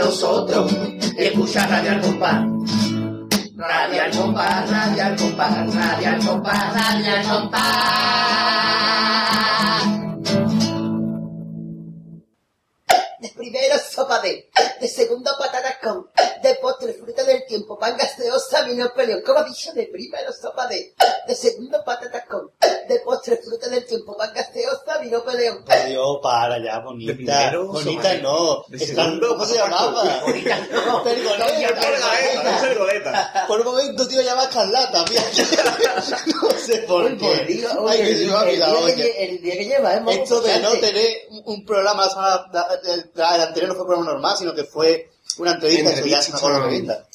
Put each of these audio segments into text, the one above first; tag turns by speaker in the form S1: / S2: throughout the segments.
S1: nosotros escucha Radio al Compás. Radio al Compás, Radio al Compás, Radio al.
S2: De primero sopa de, de segundo patatas con, de postre fruta del tiempo, pan gaseosa, vino peleón. ¿Cómo ha dicho? De primero sopa de, de segundo patatas con, de postre fruta del tiempo, pan gaseosa, vino peleón.
S3: Para ya, bonita.
S4: primero,
S3: bonita
S4: sopa de-
S3: no.
S4: de
S3: Está-
S4: segundo,
S3: ¿Cómo se llamaba?
S1: Bonita no.
S3: Pergoleta.
S4: Pergoleta.
S3: Por un momento, tío, llama Escarlata. mira. no sé por qué. Ay, que
S1: el,
S3: se me ha olvidado,
S1: el día que lleva, ¿eh?
S3: Esto de no tener un- programa, el, anterior no fue un programa normal, sino que fue una entrevista, eso ya se me acuerdo de la entrevista.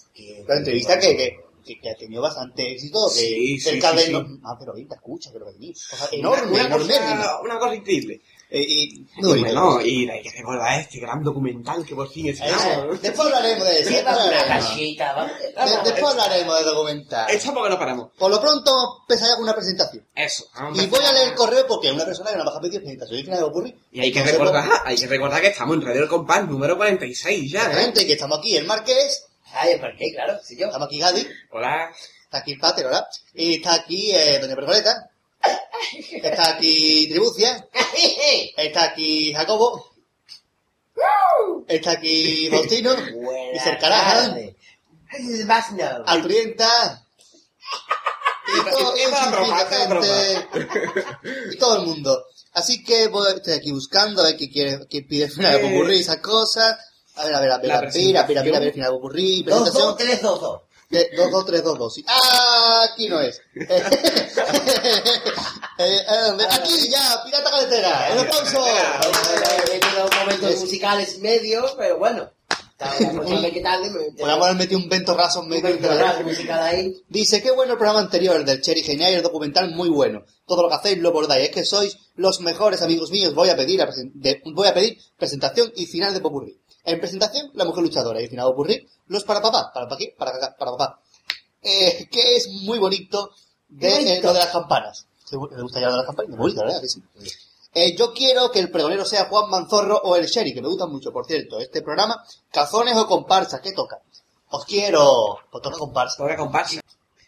S3: La entrevista que, que, ha tenido bastante éxito, que
S4: Sí,
S3: Cadena-
S4: sí, sí.
S3: Ah, pero ahorita escucha, que lo que venís. Cosa enorme,
S4: una,
S3: enorme.
S4: cosa, una cosa increíble.
S3: Eh, y,
S4: bueno, y hay que recordar este gran documental que por fin
S3: Eso,
S4: estrenamos.
S3: Después hablaremos de eso. Después
S1: una
S3: hablaremos,
S1: cachita, vamos.
S3: De- después hablaremos de documental.
S4: Esto porque no paramos.
S3: Por lo pronto, empezaré con una presentación.
S4: Eso. vamos
S3: Y voy a leer el correo porque una persona que no baja pedir presentación y de ocurrir.
S4: Y hay que
S3: No sé
S4: recordar, hay que recordar que estamos en Radio El Compás número 46 ya, ¿eh?
S3: Exactamente, que estamos aquí el Marqués,
S1: Ay, ¿por qué? Claro, si yo.
S3: estamos aquí Gadi,
S4: Hola.
S3: está aquí el Pater, ¿verdad? Y está aquí eh, Doña Pergoleta, está aquí Tribucia, está aquí Jacobo, está aquí Faustino, y Cercaraja. Arturienta, y, todo,
S4: Y-
S3: todo el mundo. Así que voy, estoy aquí buscando a ver qué quiere, qué pide final de
S4: Eh.
S3: Esas cosas. A ver, a ver, a ver, a ver, mira, mira,
S4: presentación.
S3: mira, final de presentación.
S1: dos, tres, dos, dos.
S3: Eh, Dos, dos, tres, dos, dos. sí. ¡Ah! Aquí no es. Eh, eh, aquí ya, pirata caletera. Un aplauso.
S1: He tenido momentos musicales medios, pero bueno.
S3: Podríamos haber metido un vento raso en
S1: un
S3: medio.
S1: musical ahí.
S3: Dice, qué bueno el programa anterior, el del Cherry Genial y el documental muy bueno. Todo lo que hacéis lo bordáis. Es que sois los mejores amigos míos. Voy a pedir, a voy a pedir presentación y final de Popurrí. En presentación, la mujer luchadora. Y final de Popurrí, los para papá. ¿Para pa' qué? Para, caca- para papá. Eh, que es muy bonito de, eh, lo de las campanas. ¿Te gu- te gusta ya lo de las campanas? Muy bonito, ¿verdad? Que sí. Eh, yo quiero que el pregonero sea Juan Manzorro o el Sherry, que me gustan mucho, por cierto. Este programa, cazones o comparsa, ¿qué toca? Os quiero. Pues toca comparsa.
S4: Toca comparsa.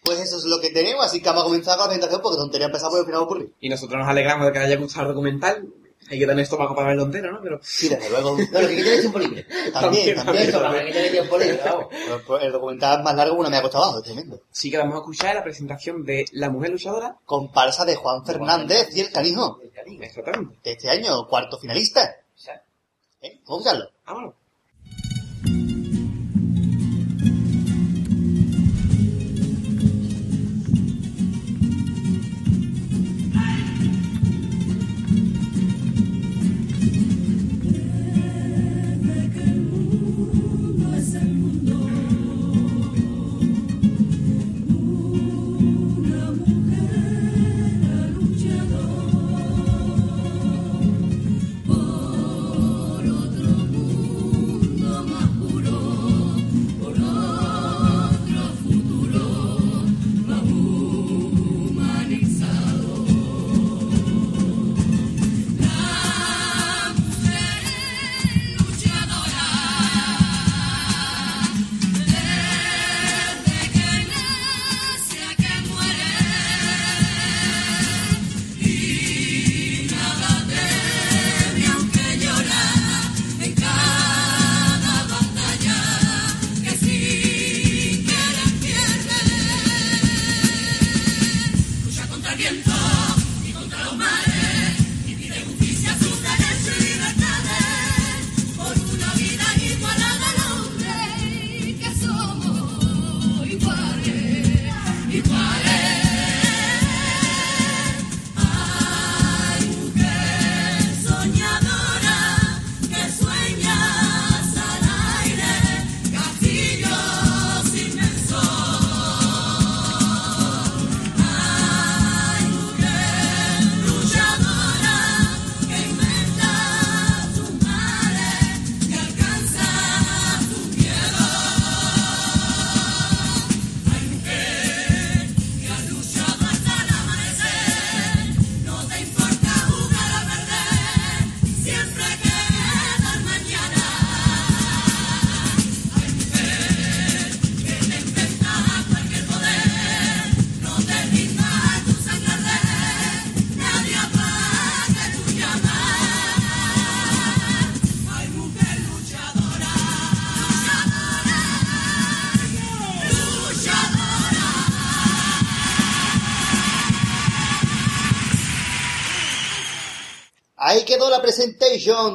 S3: Pues eso es lo que tenemos, así que vamos a comenzar con la presentación porque tontería empezar por el final ocurrir.
S4: Y nosotros nos alegramos de que haya gustado el documental. Hay que tener estómago para verlo entero, ¿no? Pero
S3: Sí, desde luego.
S1: No, lo que tiene tiempo libre.
S3: También,
S1: Eso,
S3: también.
S1: para que tiene tiempo libre, vamos.
S3: Pues, El documental más largo uno me ha costado abajo, es tremendo.
S4: sí que vamos a escuchar la presentación de La Mujer Luchadora.
S3: Comparsa de Juan Fernández y el canijo.
S1: El cariño.
S4: Exactamente.
S3: De este año, cuarto finalista. ¿Eh? Vamos a.
S4: Vámonos.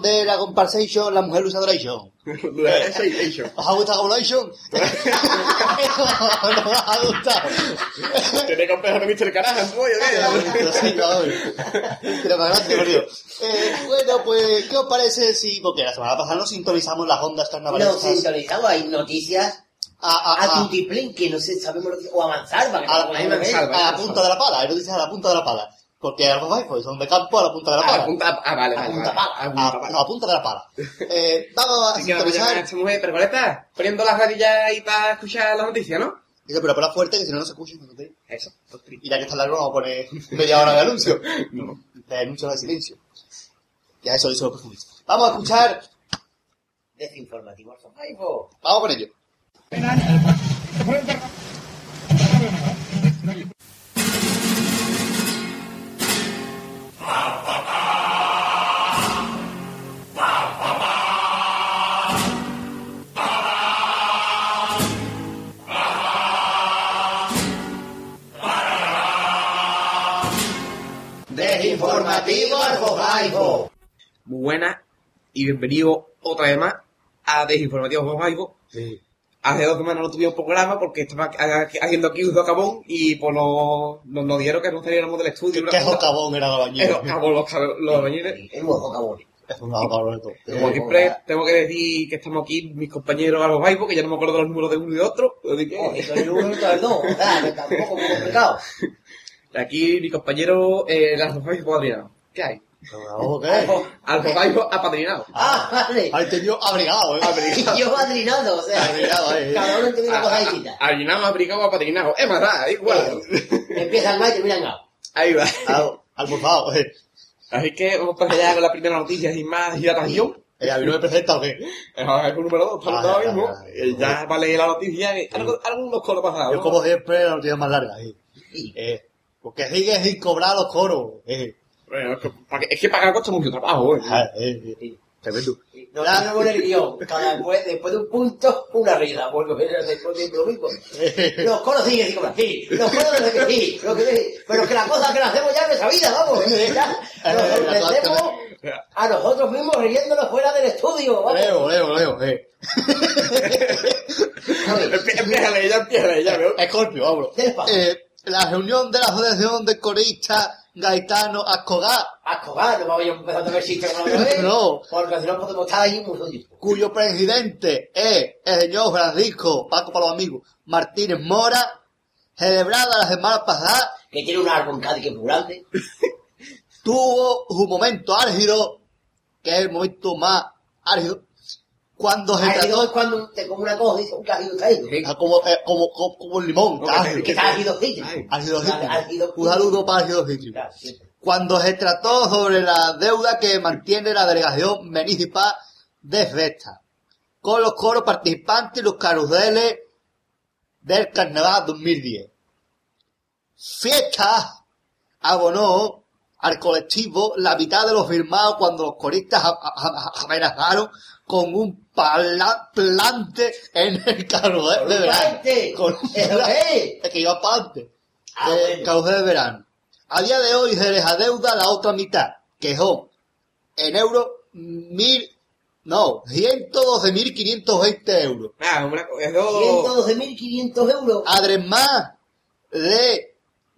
S3: De la comparsation, la mujer luchadoration. ¿Os ha gustado como Eso no os ha gustado.
S4: Tiene complejo de Mr. Carajas.
S3: Eh, bueno, pues, ¿qué os parece si, porque la semana pasada no sintonizamos las ondas
S2: Nos
S3: carnavalescas
S2: sintonizamos, hay noticias
S3: a, a,
S2: a
S3: a,
S2: que no sé, sabemos lo que... O avanzar,
S3: a,
S2: no
S3: a, a la punta de la pala, hay noticias a la punta de la pala. Porque algo vais, pues son de campo a la punta de la
S4: Ah,
S3: pala.
S4: apunta, ah, vale,
S2: A
S4: vale.
S2: punta
S4: vale.
S2: pala.
S4: A
S3: A,
S4: punta pala.
S3: no, a punta de la pala. Eh, vamos a sintonizar.
S4: esta mujer, pero Coleta, poniendo las radillas ahí para escuchar la noticia, ¿no?
S3: Dice, pero para fuerte que si no, no se escucha. ¿no te?
S4: Eso,
S3: Y ya que está largo, vamos a poner media hora de anuncio.
S4: No.
S3: De anuncio de silencio. Ya eso, eso lo profundizo. Vamos a escuchar.
S2: Desinformativo. Ay, po.
S3: Vamos con ello.
S2: Desinformativo al Jojaibo.
S4: Muy buena y bienvenido otra vez más a Desinformativo con Jaibo. Hace dos semanas no tuvimos programa porque estaba ha- haciendo aquí un socavón y pues nos, nos, nos dieron que no saliéramos del estudio.
S3: ¿Qué jocabón era de
S4: El
S3: bañero?
S4: socavón, los, los albañiles.
S3: Es un jocabón de todo.
S4: Como siempre, tengo que decir que estamos aquí mis compañeros a los que ya no me acuerdo de los números de uno y de otro. Así que-
S2: Oh, eso es el uno y el dos. Tampoco muy complicado.
S4: Aquí mi compañero, eh, las dos Jaibo apadrinado. ¿Qué hay?
S3: ¿Cómo qué?
S4: Al Jaibo apadrinado.
S2: Ah, vale.
S3: Hay tenido abrigado, ¿eh?
S2: Y yo madrinado, o sea,
S3: Abrigado, eh.
S2: cada uno tiene una
S4: Ah,
S2: cosa distinta.
S4: Apadrinado, abrigado, apadrinado. Es más, da, igual.
S2: Empieza el mal y termina A.
S4: Ahí va.
S3: Al- Almorzado, eh.
S4: Así que vamos para allá con la primera noticia sin más hidratación.
S3: Eh, ¿A mí no me presenta o qué?
S4: Es el número 2, estamos
S3: Ah,
S4: ahora
S3: ya,
S4: mismo.
S3: ya, ya.
S4: Eh, Ya va a leer la noticia. eh, algo- Algunos coros pasados.
S3: Yo
S4: ¿no?
S3: como siempre la noticia más larga, eh. Eh, porque sigue sin cobrar los coros. Eh.
S4: Bueno, es que, es que pagar cuesta mucho trabajo. ¿eh?
S3: Ah, eh, eh. Tremendo.
S2: No no poner el guion. Cada después, después de un punto, una risa. Vuelvo a ver después de lo mismo. Los coros siguen sin cobrar. Sí, los coros no sé qué, sí. Lo que, sí. pero que la cosa que la hacemos ya en nuestra vida, vamos. Ya, nos
S3: Eh, la
S2: sorprendemos a nosotros mismos riéndonos fuera del estudio. Vamos.
S3: Leo, leo, leo, eh.
S4: Empieza ya empieza ya veo.
S3: Escorpio. Eh, la reunión de la Asociación de Coristas Gaetano Ascogar,
S2: Ascogar, no vamos a empezar a ver chistes con la vez.
S3: No.
S2: Porque si no podemos estar ahí mucho tiempo.
S3: cuyo presidente es el señor Francisco, Paco para los amigos, Martínez Mora, celebrada la semana pasada,
S2: Que tiene un árbol en Cádiz que es muy grande.
S3: tuvo un momento álgido, que es el momento más álgido, cuando se trató
S2: es cuando te come una cosa y dice un cálido caído.
S3: Ah, como, eh, como, como, como el limón,
S4: No,
S3: está
S4: que-
S3: ácido.
S2: Que está ácido cítrico.
S4: Ay.
S3: Ácido cítrico.
S2: Ácido
S3: Un saludo para ácido cítrico. Cuando se trató sobre la deuda que mantiene la delegación municipal de Festa, con los coros participantes y los caruseles del Carnaval 2010. Fiesta abonó al colectivo la mitad de los firmados cuando los coristas amenazaron con un pala- plante en el
S2: ¿Con
S3: de verano. Con. Es que iba aparte.
S2: Ah,
S3: el
S2: bueno.
S3: carrusel de verano. A día de hoy se les adeuda la otra mitad, que son en euros mil, no, 112.520 euros.
S4: Ah, una. Eso.
S2: 112.500 euros.
S3: Además de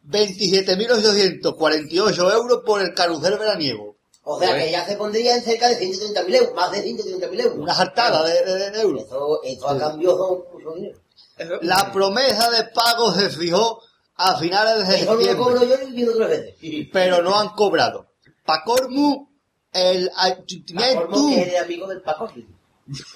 S3: 27.848 euros por el carrusel veraniego.
S2: O sea
S4: Bueno.
S2: que ya se pondría en cerca de 130.000 euros. Más de 130.000 euros.
S3: Una jartada de, de- de euros.
S2: Eso, eso a cambio son mucho dinero.
S4: eso-
S3: La promesa de pago se fijó a finales de
S2: Eso no lo
S3: septiembre,
S2: cobro yo ni viendo tres veces.
S3: pero no han cobrado. Pacormu, el ayuntamiento,
S2: es el amigo del Paco.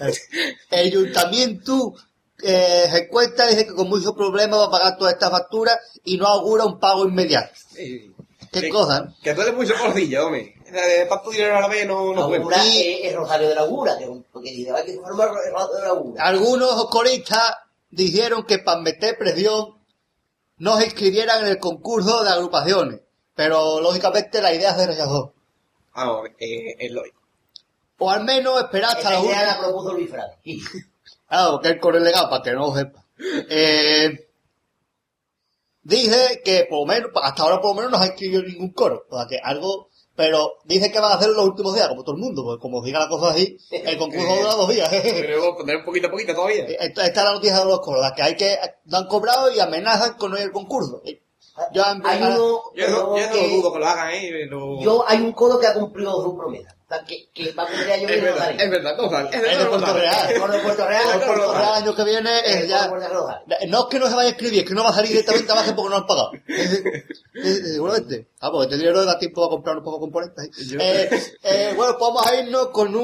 S3: el ayuntamiento eh, se cuenta dice que con muchos problemas va a pagar toda esta factura y no augura un pago inmediato.
S4: Sí.
S3: ¿Qué
S4: Sí.
S3: cosa? ¿no?
S4: Que tú eres mucho porcillo, hombre. De tanto dinero a la vez no, no puede.
S2: Augura
S3: Y-
S2: es, es Rosario de la Augura, que es un- porque dice, hay que formar el Rosario de la Augura.
S3: Algunos coristas dijeron que para meter presión no se inscribieran en el concurso de agrupaciones, pero lógicamente la idea se rechazó.
S4: Vamos, eh, es lógico.
S3: O al menos esperar hasta la
S2: idea
S3: última.
S2: la propuso Luis Frade.
S3: Claro, que el core legado, para que no lo sepa. Eh, dije que por lo menos, hasta ahora por lo menos no se ha inscrito ningún coro. O sea que algo Pero dicen que van a hacerlo los últimos días, como todo el mundo, pues como diga la cosa así, el concurso dura dos días.
S4: Pero poner un poquito a poquito todavía.
S3: Esta, esta es la noticia de los coros, que hay que, no han cobrado y amenazan con no ir al concurso. Yo, en
S2: Hay
S3: verdad-
S2: uno,
S4: Yo no, yo no
S2: que-
S4: lo dudo que lo hagan, ¿eh?
S2: Yo hay un codo que ha cumplido su promesa. O sea, que, que va a cumplir año
S4: Es
S2: y no
S4: verdad, es verdad, no sale.
S3: Es de Puerto Real.
S2: El de Puerto Real.
S3: El Puerto Real el año que viene es ya...
S2: de no.
S3: No es que no se vaya a escribir, es que no va a salir directamente abajo porque no han pagado. Eh, eh, Seguramente. Ah, porque este dinero da tiempo a comprar un poco de componentes. ¿eh?
S4: Yo-
S3: bueno, pues vamos a irnos con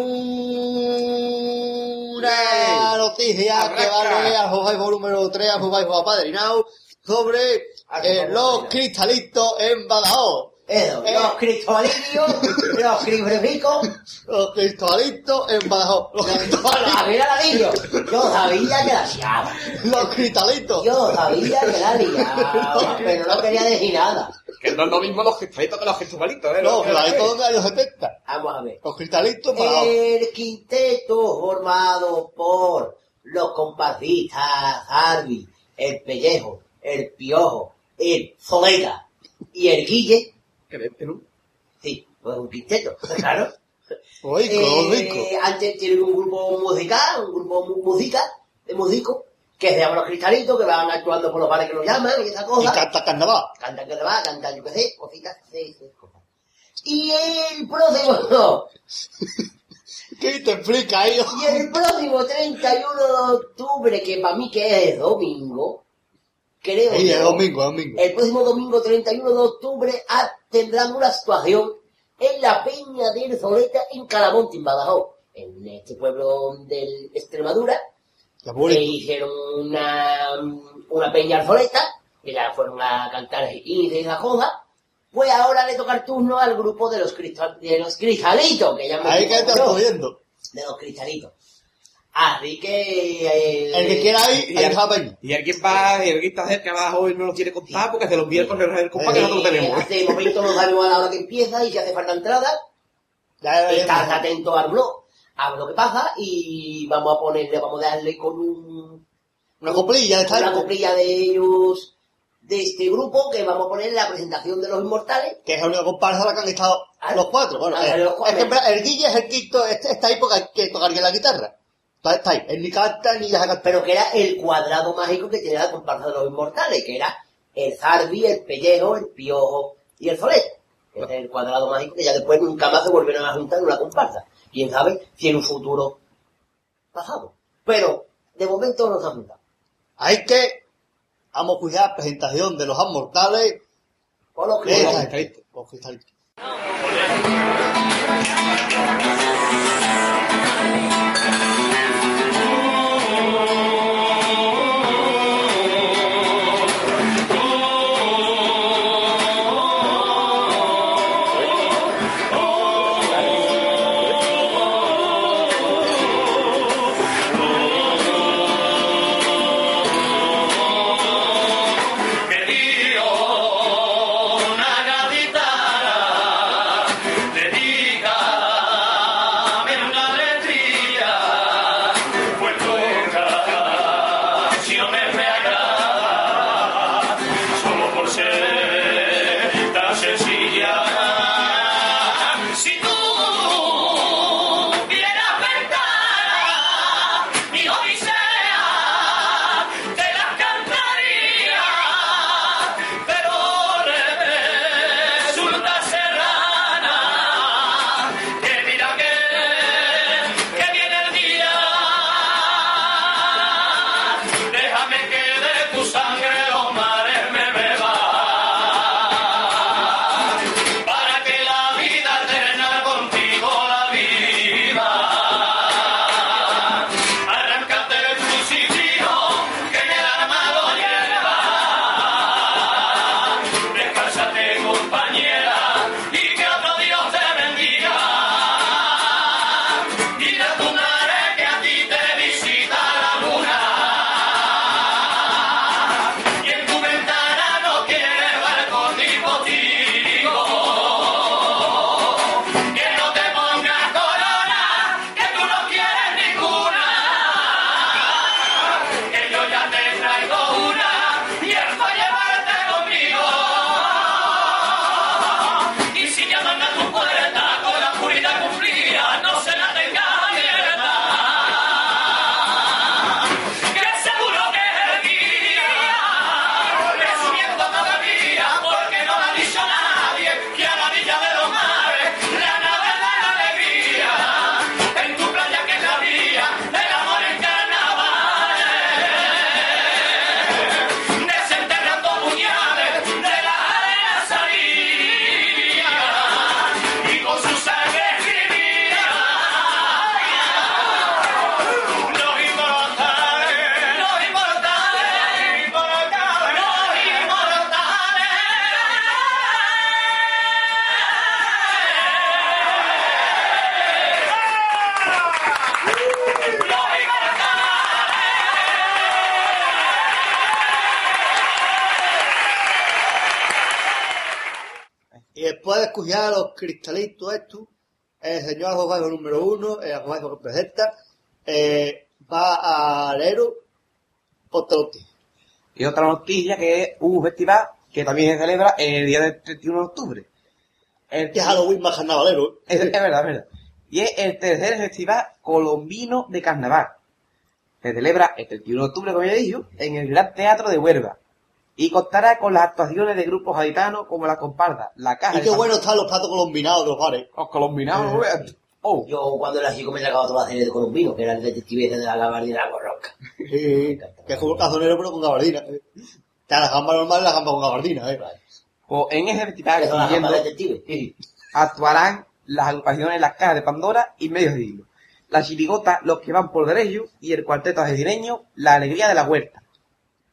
S3: una noticia que va a leer al Jojaibo número 3, al Jojaibo apadrinado, sobre eh, los cristalitos en Badajoz. Eh.
S2: los cristalinos, los cristalitos,
S3: Los cristalitos en Badajoz. Los cristalitos.
S2: yo sabía que la liaba.
S3: Los cristalitos.
S2: Yo sabía que la liaba, pero no quería decir nada.
S4: Que no es lo mismo los cristalitos que los cristalitos, ¿eh?
S3: Los cristalitos son de los años 70.
S2: Vamos a ver.
S3: Los cristalitos en Badajoz.
S2: El quinteto formado por los comparsistas Harvey, el Pellejo, el Piojo, el Zoleta y el Guille,
S4: ¿no?
S2: sí, pues un quinteto, claro.
S3: Oico,
S2: Eh,
S3: oico.
S2: antes tienen un grupo musical, un grupo música, de músicos, que se llama Los Cristalitos, que van actuando por los bares que los llaman y esas
S3: Y
S2: cosas.
S3: canta carnaval.
S2: Le va, cantan, yo qué sé, cositas, sí, sí, cosas. Y el próximo,
S3: ¿Qué te explica ahí?
S2: y el próximo 31 de octubre, que para mí que es domingo, creo
S3: Sí,
S2: yo,
S3: es domingo, domingo.
S2: el próximo domingo 31 de octubre ah, tendrán una actuación en la Peña del Zoleta en Calamonte, en Badajoz, en este pueblo de Extremadura, que hicieron una, una peña al Zoleta, que ya fueron a cantar y de esa cosa, pues ahora le toca el turno al grupo de los, cristal, de los cristalitos, que ya me
S3: Ahí que viendo.
S2: de los cristalitos. Así que... eh,
S3: El que quiera ir,
S4: y
S3: ahí
S4: al-
S3: está peña.
S4: Y alguien va, y alguien está cerca abajo y no lo quiere contar porque se lo envía el compa que nosotros tenemos.
S2: Hace momento no sabemos a la hora que empieza y si hace falta entrada, estás atento al blog, a lo que pasa y vamos a ponerle, vamos a darle con un,
S3: Una coplilla de
S2: una coplilla de ellos, de este grupo, que vamos a poner la presentación de los inmortales.
S3: que es la única comparsa a la que han estado
S2: Ah,
S3: los cuatro. Bueno,
S2: ah,
S3: eh,
S2: los cuatro.
S3: es que el Guille es el quinto, este- esta época que tocaría la guitarra. Está ahí, él ni cantar.
S2: pero que era el cuadrado mágico que tenía la comparsa de los inmortales, que era el Zarbi, el Pellejo, el Piojo y el Solet. Ese es el cuadrado mágico que ya después nunca más se volvieron a juntar en una comparsa. Quién sabe si en un futuro pasado. Pero de momento no se han juntado.
S3: Hay que, vamos a cuidar la presentación de los amortales.
S2: Por lo
S3: de
S2: que
S3: esta
S4: cristalitos.
S3: gente, los cristalitos. Después de escoger a los cristalitos estos, el señor Aljogajo número uno, el Aljogajo que presenta, eh, va al Ero por Tolotti.
S4: Y otra noticia que es un festival que también se celebra el día del 31 de octubre. El
S3: Que es Halloween más carnavalero.
S4: Es, es verdad, es verdad. Y es el tercer festival colombino de carnaval. Se celebra el 31 de octubre, como ya he dicho, en el Gran Teatro de Huelva. Y contará con las actuaciones de grupos gaditanos como la comparda, la caja
S3: Y qué bueno están los platos colombinados de los bares.
S4: Los colombianos, no veas. Oh,
S2: Yo cuando era chico me sacaba toda la serie de colombino, que era el detective de la gabardina Borroca.
S3: Sí, que es como el cazonero pero con gabardina. eh. Está la gamba normal y la gamba con gabardina, eh.
S4: pues en ese festival
S2: Que
S4: actuarán las agrupaciones Las Cajas de Pandora y Medios de Hilo. La chirigota Los que van por derecho y el cuarteto argentineño La Alegría de la Huerta.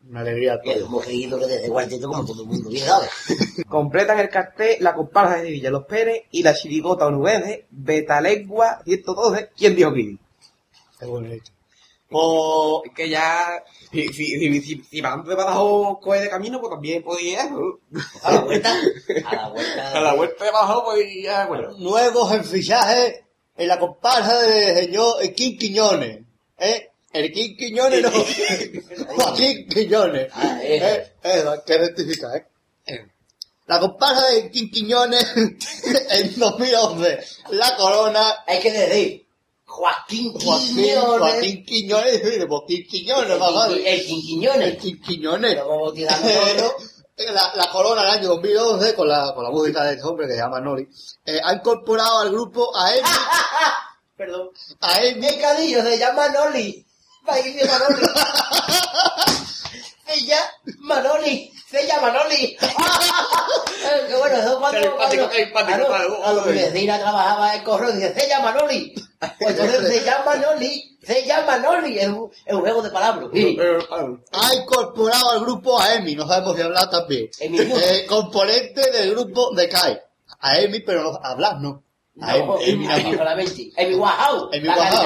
S3: Una alegría
S2: hemos seguido que desde cuarteto como todo el mundo bien sabe.
S4: Completan el cartel la comparsa de Sevilla Los Pérez y la chirigota onubense Betalegua 112. ¿Quién dijo que?
S3: Qué bonito. Pues,
S4: Es que ya, si, si, si, si, antes de Badajoz coge de camino, pues también podía ¿no?
S2: A la vuelta. A la vuelta.
S4: A la vuelta de Badajoz, pues ya, bueno.
S3: nuevos en fichaje en la comparsa de señor King Quiñones. ¿Eh? El King Quiñones no. Joaquín Quiñones.
S2: Ah.
S3: ¿Eh? Eso, hay que rectificar, ¿eh? La comparsa de King Quiñones en 2011. La corona.
S2: Hay que decir, Joaquín
S3: Joaquín,
S2: Quiñones.
S3: Joaquín Quiñones. King Quiñones,
S2: El, Quinquiñones.
S3: El King Quiñones.
S2: Lo vamos tirando todo.
S3: La, la corona del año 2011, con la, con la música de este hombre que se llama Nori, eh, ha incorporado al grupo a Amy,
S2: Perdón.
S3: a Amy
S2: El cadillo se llama Noli. País Manoli. Se llama Manoli. Se llama Manoli. Que bueno, eso cuando... Cuando- claro,
S4: padre.
S2: Cuando mi vecina trabajaba en correo, dice, se llama Manoli. Pues entonces se llama Manoli. Se llama Manoli. Es un, es un juego de palabras. Sí.
S3: ha incorporado al grupo a Emi, no sabemos si hablar también.
S2: Emi.
S3: Eh, componente del grupo de Kai. A Emi, pero no, hablar no. A
S2: No,
S3: Emi, Emi nada
S2: Emi
S3: más.
S2: solamente. Emi Wahau. La-
S3: Wahau,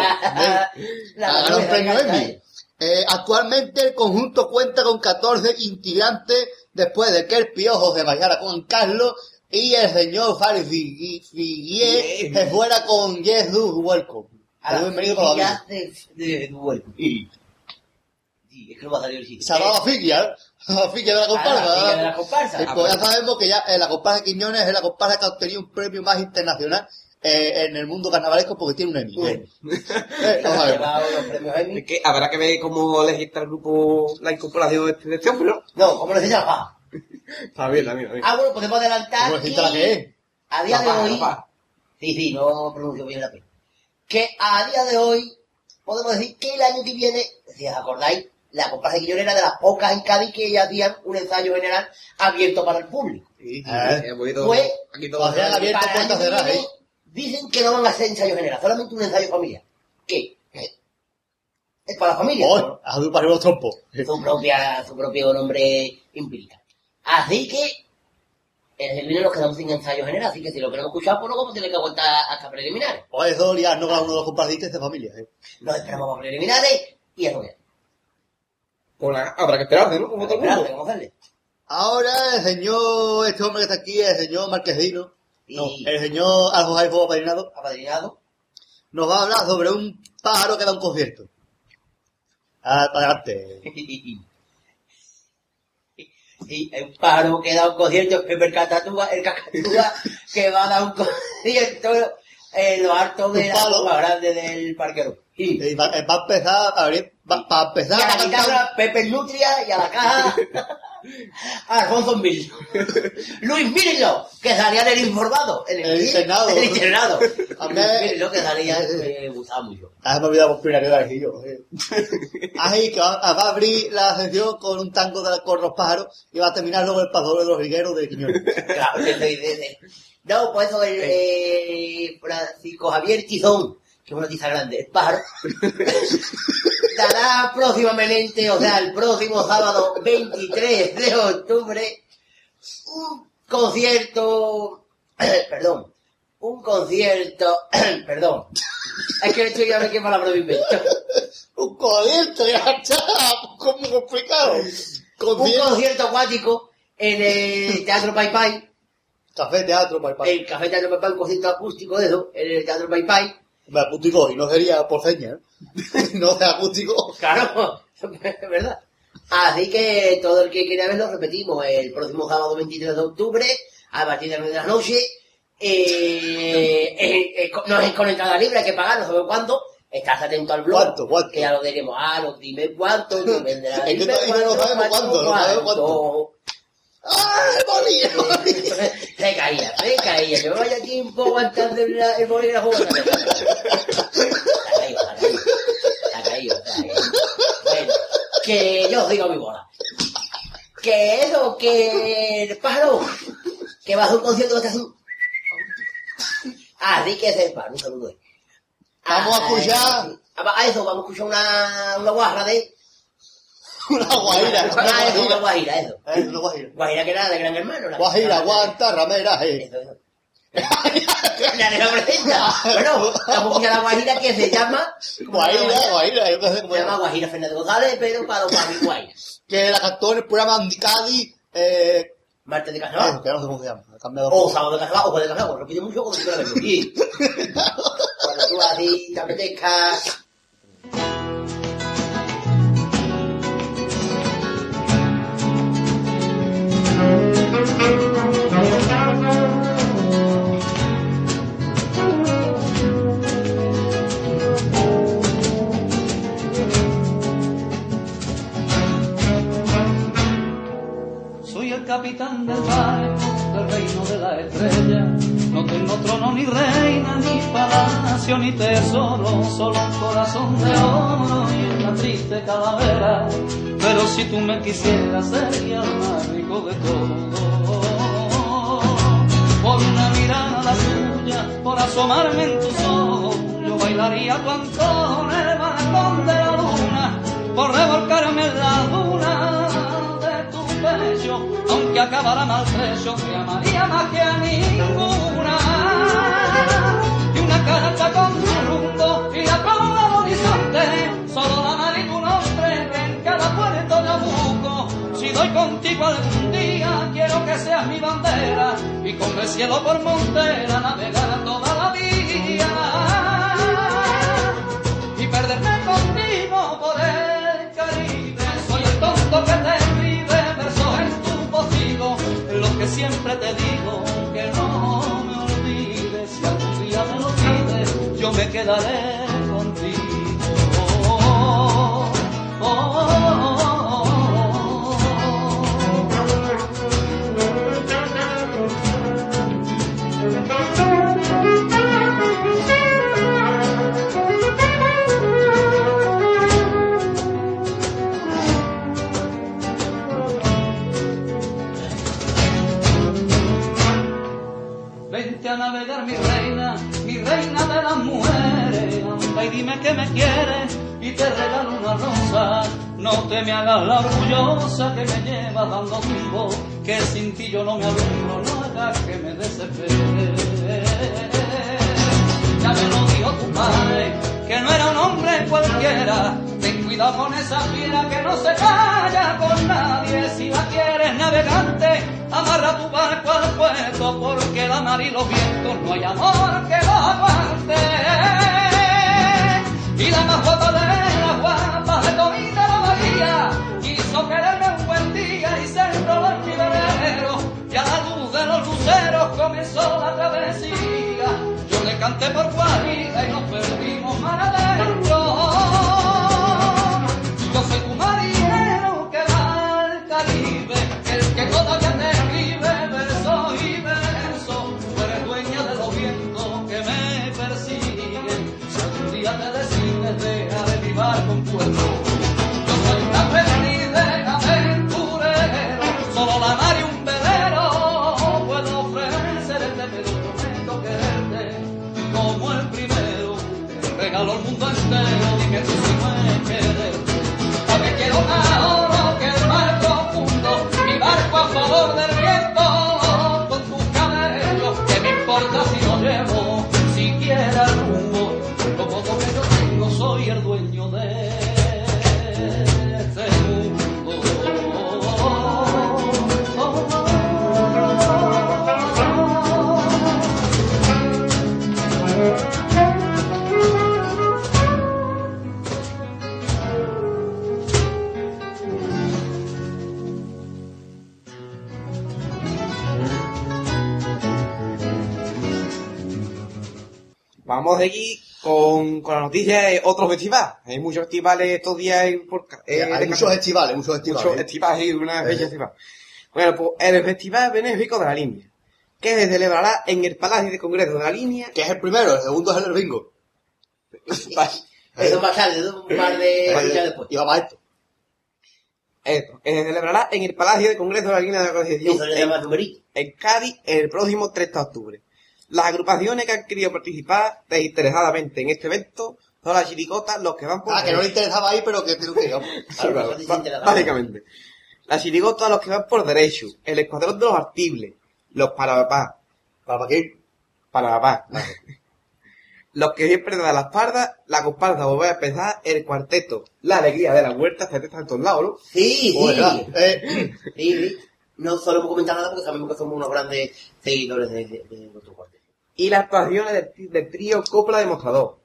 S3: un
S2: la-
S3: premio Emmy. Eh, actualmente el conjunto cuenta con 14 integrantes después de que el piojo se bajara con Carlos y el señor Fari Figuier se fuera con Yes Do Welcome.
S2: A
S3: Bienvenido para la
S2: de, de, es que no va a salir el
S3: Figia, la Figia de la comparsa.
S2: de la comparsa.
S3: Eh, pues ya sabemos que ya eh, la comparsa de Quiñones es la comparsa que ha obtenido un premio más internacional eh, en el mundo carnavalesco porque tiene un Emmy. Eh, eh, no
S2: Ha
S3: sabemos.
S2: llevado los premios Emmy.
S4: Es que habrá que ver cómo legisla el grupo la incorporación de este, de este hombre, ¿no?
S2: No, ¿cómo se llama?
S4: Está bien, está bien, está bien.
S2: Ah, bueno, podemos adelantar
S3: ¿Cómo decirte la que es?
S2: a día de
S4: Papá,
S2: hoy...
S4: papá.
S2: Sí, sí, no pronuncio bien la P. Que a día de hoy podemos decir que el año que viene, si os acordáis, la comparsa de Quiñones era de las pocas en Cádiz que ya hacían un ensayo general abierto para el público.
S4: Sí, sí,
S3: Eh.
S4: sí,
S2: Pues,
S4: aquí todo
S3: pues la abierto puertas cerradas, ¿eh?
S2: Dicen que no van a hacer ensayo general, solamente un ensayo familiar. ¿Qué? Es para la familia. ¿no?
S3: a su para los trompos.
S2: su propia, su propio nombre implica. Así que, en el nos quedamos sin ensayo general, así que si lo queremos escuchar, pues luego vamos a tener que aguantar hasta preliminares.
S3: O eso liarnos con uno de los comparsitos de familia. eh.
S2: Nos esperamos para preliminares y eso que.
S4: Pues nada, habrá que esperarse, ¿no? Como todo el mundo.
S2: vamos a hacerle.
S3: Ahora el señor, este hombre que está aquí, el señor Marquesino, no, el señor Aljo Jaifo Apadrinado,
S2: Apadrinado.
S3: nos va a hablar sobre un pájaro que da un concierto. Ah, Adelante.
S2: Y el pájaro que da un concierto, el cacatúa, el cacatúa que va a dar un concierto en lo alto de
S3: Un
S2: la más grande del parquero. Y,
S3: Y va, va a empezar a abrir, va, va a
S2: y
S3: empezar
S2: a
S3: a
S2: la
S3: cantar.
S2: guitarra, Pepe Nutria y a la caja, Alfonso Mil. Luis Mírenlo, que salía en el informado. En
S3: El internado.
S2: El internado.
S3: A mí-
S2: Luis Mírenlo, que salía, me gustaba mucho.
S3: Ah, me he olvidado por primera decir yo. eh. Ahí que va, a abrir la sección con un tango de, con los pájaros y va a terminar luego el pasador de los rigueros de Quiñones.
S2: Claro, de- de- de- de- No, pues eso, el eh, Francisco Javier Tizón, que es una tiza grande, el pájaro, dará próximamente, o sea, el próximo sábado 23 de octubre, un concierto, perdón, un concierto, perdón, es que esto ya no sé qué palabra me invento.
S3: un concierto, ya está, como complicado.
S2: un
S3: Concierto.
S2: acuático en el Teatro Pai Pai
S3: Café, teatro, pai, pai.
S2: El Café Teatro Papá, un concierto acústico de eso, en el Teatro Pai Pai.
S3: Me acústico y no sería por seña, ¿eh? no sea acústico.
S2: Claro, es verdad. Así que todo el que quiera verlo, repetimos, el próximo sábado 23 de octubre, a partir de las 9 de la noche. Eh, eh, eh, no es con entrada libre, hay que pagar, no sabemos cuánto. Estás atento al blog.
S3: ¿Cuánto, cuánto?
S2: Que ya lo diremos. Ah, no, dime cuánto, no venderá.
S3: Es que
S2: dime
S3: todavía no sabemos cuánto, no cuánto. ¡Ay, bolillo!
S2: Se caía, se caía. Me vaya tiempo aguantando el, el de jugada. Se ha caído, se ha caído. Se ha caído. Bueno, que yo os digo mi bola. Que eso, que el pájaro, que va a un concierto que está así. Así que sepa, un saludo.
S3: Vamos a escuchar.
S2: A, a eso, vamos a escuchar una, una guarra de...
S3: Una guajira.
S2: Ah, eso, una guajira, eso.
S3: Eh, una guajira.
S2: Guajira que era de Gran Hermano. la-
S3: Guajira, aguanta, ramera, eh.
S2: Eso, eso. La de la presenta. Bueno, vamos a la Guajira que se llama.
S3: Guajira, guajira, yo qué sé cómo
S2: Se llama Guajira Fernández González, pero para los.
S3: Que la cantó en el programa Andicadi, eh,
S2: Martes de
S3: eh,
S2: Carnaval.
S3: que no sé cómo se llama.
S2: O sábado de Carnaval, o jueves de Carnaval. Repite mucho como si fuera verlo. Y cuando tú así te apetezca.
S5: Capitán del barco del reino de la estrella. No tengo trono ni reina, ni palacio, ni tesoro, solo un corazón de oro y una triste calavera. Pero si tú me quisieras, sería el más rico de todos. Por una mirada la tuya, por asomarme en tus ojos, yo bailaría tu Antón, el balcón de la luna, por revolcarme en la luna de tu pecho, aunque acabara maltrecho, te amaría más que a ninguna. Y una carta con tu rumbo y la cola al horizonte, solo la mar y tu nombre en cada puerto de Abuco. Si doy contigo algún día, quiero que seas mi bandera y con el cielo por montera navegar toda la vida y perderme contigo por el Caribe. Soy el tonto que quedaré y te regalo una rosa. No te me hagas la orgullosa que me llevas dando tiempo, que sin ti yo no me alumbro, no hagas que me desespere. Ya me lo dijo tu padre, que no era un hombre cualquiera. Ten cuidado con esa fiera que no se calla con nadie. Si la quieres navegante, amarra tu barco al puerto, porque la mar y los vientos no hay amor que lo aguante. Y la más guapa de las guapas de todita la María quiso quererme un buen día y se enroló en mi a la luz de los luceros comenzó la travesía. Yo le canté por Guajira y nos perdimos mar adentro.
S4: Vamos a seguir con, con la noticia de otros festivales. Hay muchos festivales estos días en, por, eh,
S3: Hay
S4: de
S3: muchos festivales, muchos festivales.
S4: muchos festivales y una fecha festival. Bueno, pues el Festival Benéfico de la Línea, que se celebrará en el Palacio de Congreso de la Línea.
S3: Que es el primero, el segundo es el bingo.
S2: Eso más tarde, un par de días después.
S3: Y vamos a esto.
S4: Esto, que se celebrará en el Palacio de Congreso de la Línea de la
S2: eso le
S4: en- en Cádiz el próximo 3 de octubre. Las agrupaciones que han querido participar desinteresadamente en este evento son las chiricotas, los que van por...
S3: Ah, que no le interesaba ahí, pero que tiene que.
S4: Sí,
S2: Claro,
S4: básicamente. Las chirigotas, los que van por derecho, el escuadrón de los artibles, los parapapá,
S3: ¿Para qué?
S4: parapapá, los que siempre dan la espalda, la comparsa volver a empezar, el cuarteto, la alegría de la huerta, se está en todos lados, ¿no?
S2: Sí, sí.
S3: Oh, ¿verdad? Eh,
S2: Sí, sí. No solemos comentar nada porque sabemos que somos unos grandes seguidores de, de, de nuestro cuarteto.
S4: Y las actuaciones del, del trío Copla Demostrador,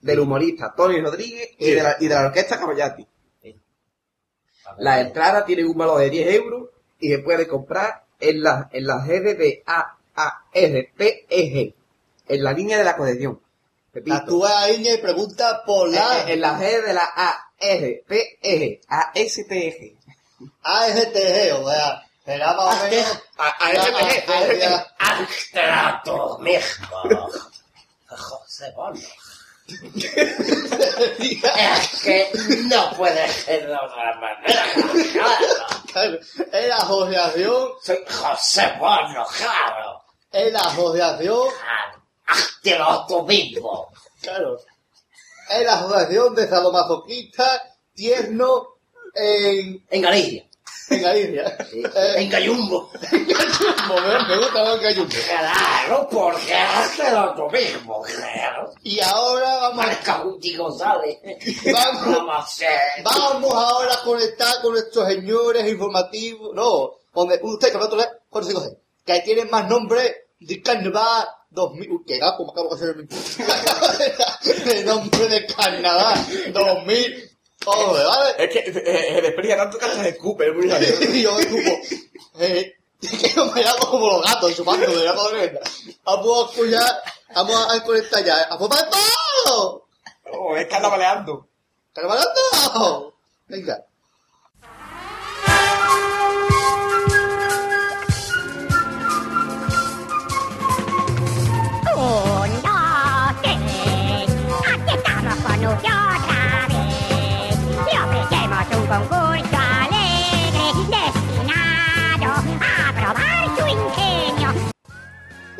S4: del humorista Tony Rodríguez y, de la, y de la orquesta Caballati. La entrada tiene un valor de 10 euros y se puede comprar en la, en la sede de AARPEG, E en la línea de la. Repito,
S3: actúa a Iña y pregunta por
S4: en,
S3: la
S4: en la sede de la ARPEG, ASTG.
S3: ASTG, o sea, será más o menos...
S4: ASTG.
S2: Abstrato México. José Bono. Es que no puede ser de otra manera. Claro.
S3: Es la asociación,
S2: Soy José Bono, claro.
S3: es la asociación,
S2: Claro. Tú mismo.
S3: claro, es la asociación de sadomasoquistas tierno en,
S2: En Galicia.
S3: En Galicia. Eh,
S2: En Cayumbo.
S3: me, me gusta más en Cayumbo.
S2: Claro, porque hazte tú mismo, claro.
S3: Y ahora vamos
S2: Marca Guti González.
S3: Vamos.
S2: Vamos a hacer.
S3: vamos ahora a conectar con nuestros señores informativos, no, con usted que nosotros con hijos que tienen más nombre de carnaval 2000, uy, que gapo, me acabo de hacer el nombre de carnaval 2000, Joder, ¿vale?
S4: Es que eh, se desprecia tanto que hasta se escupe, es muy.
S3: Y yo como, eh, que yo me hago como los gatos chupando de la corriente. Vamos a escuchar, vamos a conectar ya. ¡A fumar todo!
S4: Oh, es baleando.
S3: ¡Carnavalando! Venga.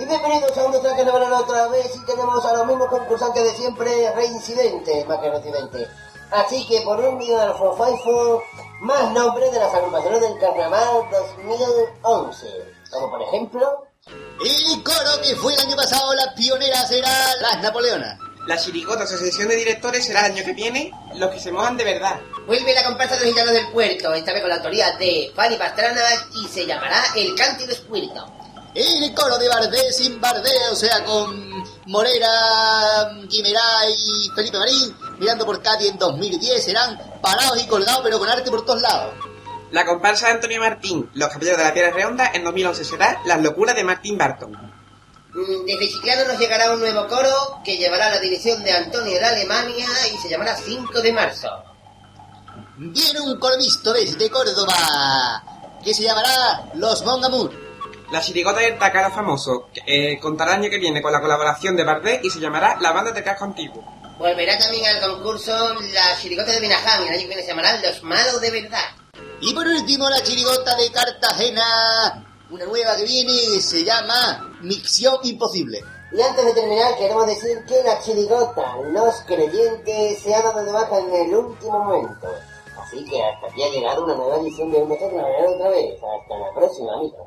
S2: Bienvenidos a un nuestro carnaval otra vez y tenemos a los mismos concursantes de siempre, reincidentes más que residentes. Así que por un día al Fofaifo, más nombres de las agrupaciones del carnaval 2011. Como por ejemplo,
S3: El coro que fue el año pasado la pionera será las Napoleonas.
S4: La chirigota asociación de directores será el año que viene los que se mojan de verdad.
S2: vuelve la comparsa de los gitanos del puerto, esta vez con la autoría de Fanny Pastrana y se llamará El Cántico Espíritu.
S3: El coro de Bardé sin Bardé, o sea, con Morera, Guimerá y Felipe Marín, mirando por Cádiz en 2010, serán parados y colgados, pero con arte por todos lados.
S4: La comparsa de Antonio Martín, Los Caballeros de la Piedra Redonda, en 2011 será Las Locuras de Martín Barton.
S2: Mm, Desde Chiclana nos llegará un nuevo coro que llevará la dirección de Antonio de Alemania y se llamará 5 de marzo.
S3: Viene un coro mixto desde Córdoba, que se llamará Los Mongamur.
S4: La chirigota del Tacara Famoso eh, contará el año que viene con la colaboración de Bardet y se llamará La Banda de Casco Antiguo.
S2: Volverá también al concurso la chirigota de Benajam y el año que viene se llamará Los Malos de Verdad.
S3: Y por último, la chirigota de Cartagena, una nueva que viene, se llama Micción Imposible.
S2: Y antes de terminar, queremos decir que la chirigota, los creyentes, se ha dado de baja en el último momento. Así que hasta aquí ha llegado una nueva edición de Un Nosotros otra vez. Hasta la próxima, amigos.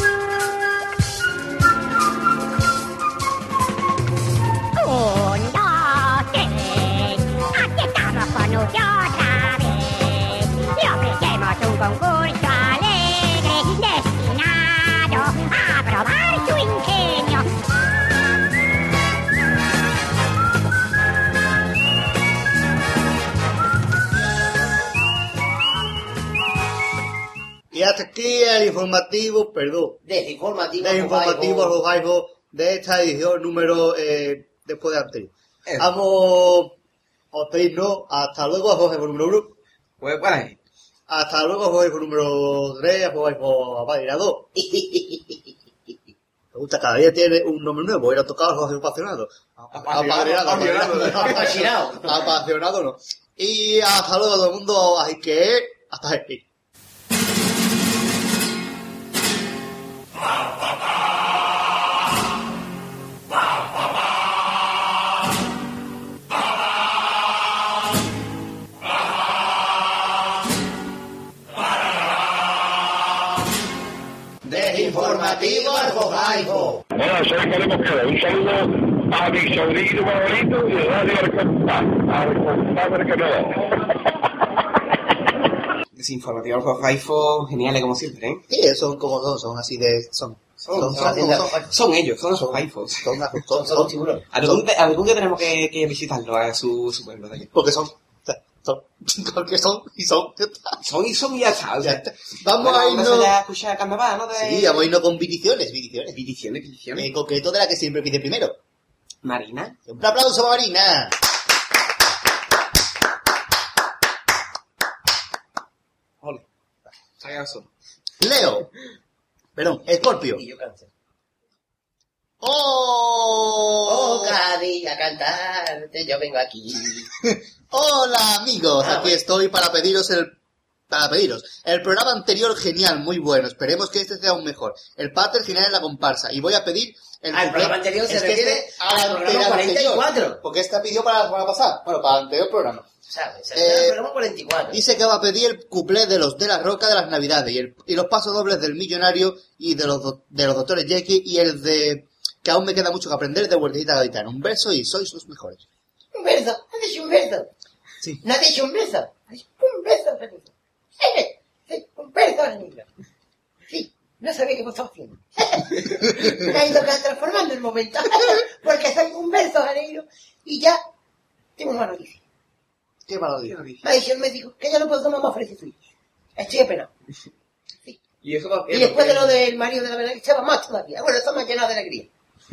S3: Y hasta aquí el informativo, perdón,
S2: Desinformativo.
S3: el informativo
S2: Survival.
S3: Survival de esta edición número eh, después de anterior.
S4: Eh.
S3: Vamos a despedirnos. Hasta luego, a Jorge por número uno.
S4: Pues por ahí.
S3: Hasta luego, Jorge por número 3, a Jorge por Padre 2. Me gusta, cada día tiene un nombre nuevo. Era tocado Jorge apasionado.
S4: Apasionado, apasionado.
S2: Apasionado.
S3: No. Y hasta luego todo el mundo, así que hasta aquí.
S2: Desinformativo Argojaico.
S6: Bueno, eso que. Un saludo a mi sobrino favorito y Radio Arcontá. Arcontá que no.
S4: Desinformativo Alfa Haifo, geniales como siempre, ¿eh?
S3: Sí, son como son, son así de... Son,
S4: Son,
S3: son,
S4: son,
S3: son, son,
S4: ellos, son esos Haifos.
S3: son, son,
S2: Son
S3: son,
S2: los tiburones.
S4: Algún, día- algún día tenemos que, que visitarlo a su, su pueblo de allí.
S3: porque son, son, porque son y son.
S4: Son y son y ya está. O
S3: Ya
S4: sea,
S3: está. Vamos
S4: bueno,
S3: a irnos.
S4: a escuchar carnaval, ¿no? De...
S3: Sí, vamos a irnos con peticiones, peticiones.
S4: Peticiones, peticiones.
S3: En concreto de la que siempre pide primero.
S4: Marina.
S3: Un aplauso para Marina. Leo. Perdón, Escorpio.
S2: Y yo cáncer.
S3: ¡Oh!
S2: Oh, Cádiz, a cantarte, yo vengo aquí.
S3: Hola amigos,
S2: Ah,
S3: aquí
S2: bueno.
S3: estoy para pediros el para pediros. El programa anterior genial, muy bueno. Esperemos que este sea aún mejor. El pater genial en la comparsa y voy a pedir el,
S2: Ah, programa anterior se
S3: es
S2: refiere
S3: este- al
S2: programa
S3: anterior,
S2: 44.
S3: Porque esta pidió para la semana pasada. Bueno, para el anterior programa.
S2: ¿Sabes?
S3: Eh,
S2: el programa 44.
S3: Dice que va a pedir el cuplé de los de la roca de las navidades y, el- y los pasos dobles del millonario y de los, do- de los doctores Jekyll y el de que aún me queda mucho que aprender de Huertecita Gaditana. Un beso y sois los mejores.
S2: Un beso, has dicho un beso.
S3: Sí.
S2: No has dicho un beso. Has dicho un beso, Felipe. Eh, sí. Sí, no sabía qué estaba haciendo. Me ha ido transformando el momento. Porque soy un beso al niño y ya tengo una noticia.
S3: Qué maravilla.
S2: Me ha dicho el médico que ya no puedo tomar más fresquito. Estoy apenado.
S4: Y eso va
S2: Y después de lo del marido de la verdad, estaba más todavía. Bueno, eso me ha llenado de alegría.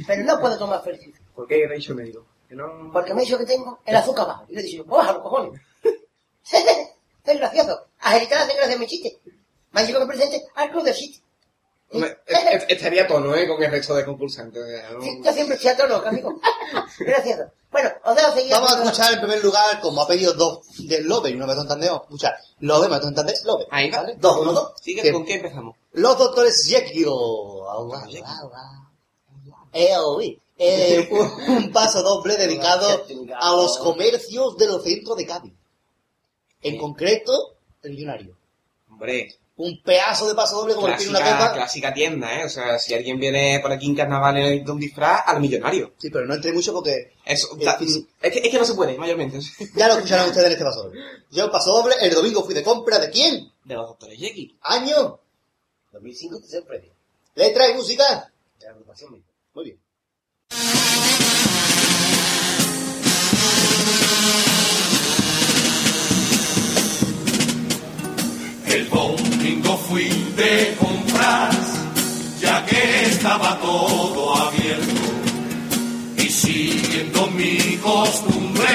S2: Pero no puedo tomar fresquito.
S4: ¿Por qué ha dicho el médico? Que no...
S2: Porque me ha dicho que tengo el azúcar bajo. Y le he dicho, bájalo, cojones. Soy Agilitar hace gracia mi chiste. Me ha dicho que presente al club del chiste.
S4: Hombre, es- es- Estaría tono, ¿eh? Con el resto de concursantes. ¿no?
S2: Sí, yo siempre estoy a tono, amigo. Gracioso. Bueno, os dejo seguir.
S3: Vamos a escuchar en primer lugar, como ha pedido dos del Lobe y una vez Santander, vamos a escuchar Lobe, más Santander, Lobe.
S4: Ahí va.
S3: Dos, uno, dos.
S4: Sí, Que- ¿con qué empezamos?
S3: Los doctores Jekyll. Eh, oí. Eh, un, un paso doble dedicado a los comercios de los centros de Cádiz. En concreto, el millonario.
S4: Hombre,
S3: Un pedazo de paso doble como el tiene una
S4: clásica,
S3: copa.
S4: clásica tienda, ¿eh? O sea, si alguien viene por aquí en carnaval en un disfraz, al millonario.
S3: Sí, pero no entre mucho porque
S4: Eso,
S3: Es
S4: es, que, es que no se puede, mayormente.
S3: ya lo escucharán ustedes en este paso doble. Yo paso doble, el domingo fui de compra de quién?
S4: De los doctores Jekyll.
S3: Año,
S2: 2005 tercer premio.
S3: letra y música.
S2: De la agrupación.
S3: Muy bien.
S7: El domingo fui de compras, ya que estaba todo abierto. Y siguiendo mi costumbre,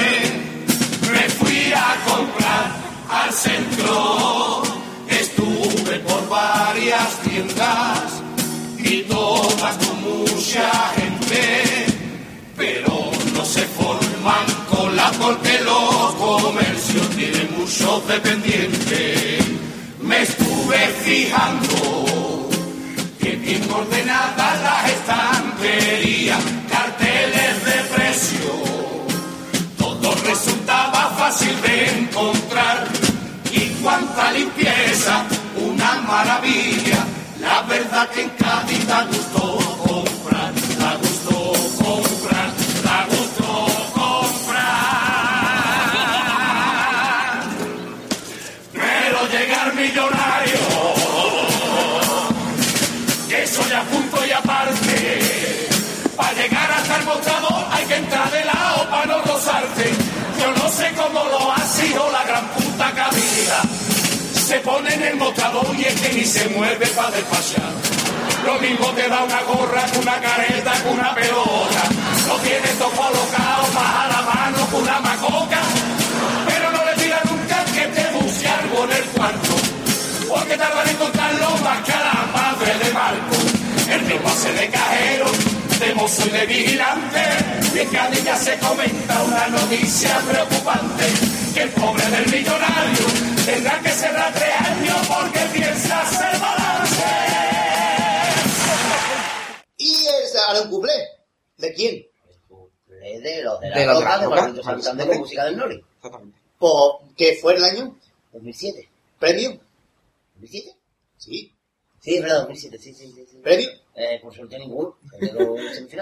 S7: me fui a comprar al centro. Estuve por varias tiendas y todas con mucha gente, pero no se forman cola porque los comercios tienen muchos dependientes. Me estuve fijando que bien ordenadas las estanterías, carteles de precio, todo resultaba fácil de encontrar y cuánta limpieza, una maravilla. La verdad que en Cádiz da gusto sido la gran puta cabida. se pone en el mostrador y es que ni se mueve para despachar. Lo mismo te da una gorra, una careta, una pelota. Lo tienes todo colocado, más a la mano, con una macoca. Pero no le tira nunca que te busque algo en el cuarto. Porque tardan en contarlo más que a la madre de Marco. El mismo hace de cajero, de mozo y de vigilante. Y en Cádiz ya se comenta una noticia preocupante. Que el pobre del millonario tendrá que cerrar tres años porque piensa hacer balance.
S3: Y es ahora un cuplé. ¿De quién?
S2: Le de los de la
S4: De los de
S2: roca
S4: la
S2: de Juanito Santander con música del Nori.
S4: Exactamente.
S3: Pues, ¿qué fue el año?
S2: 2007.
S3: ¿Premio?
S2: ¿2007?
S3: Sí.
S2: Sí, es verdad, 2007, sí, sí, sí. sí.
S3: ¿Premio?
S2: Eh, por suerte ninguno.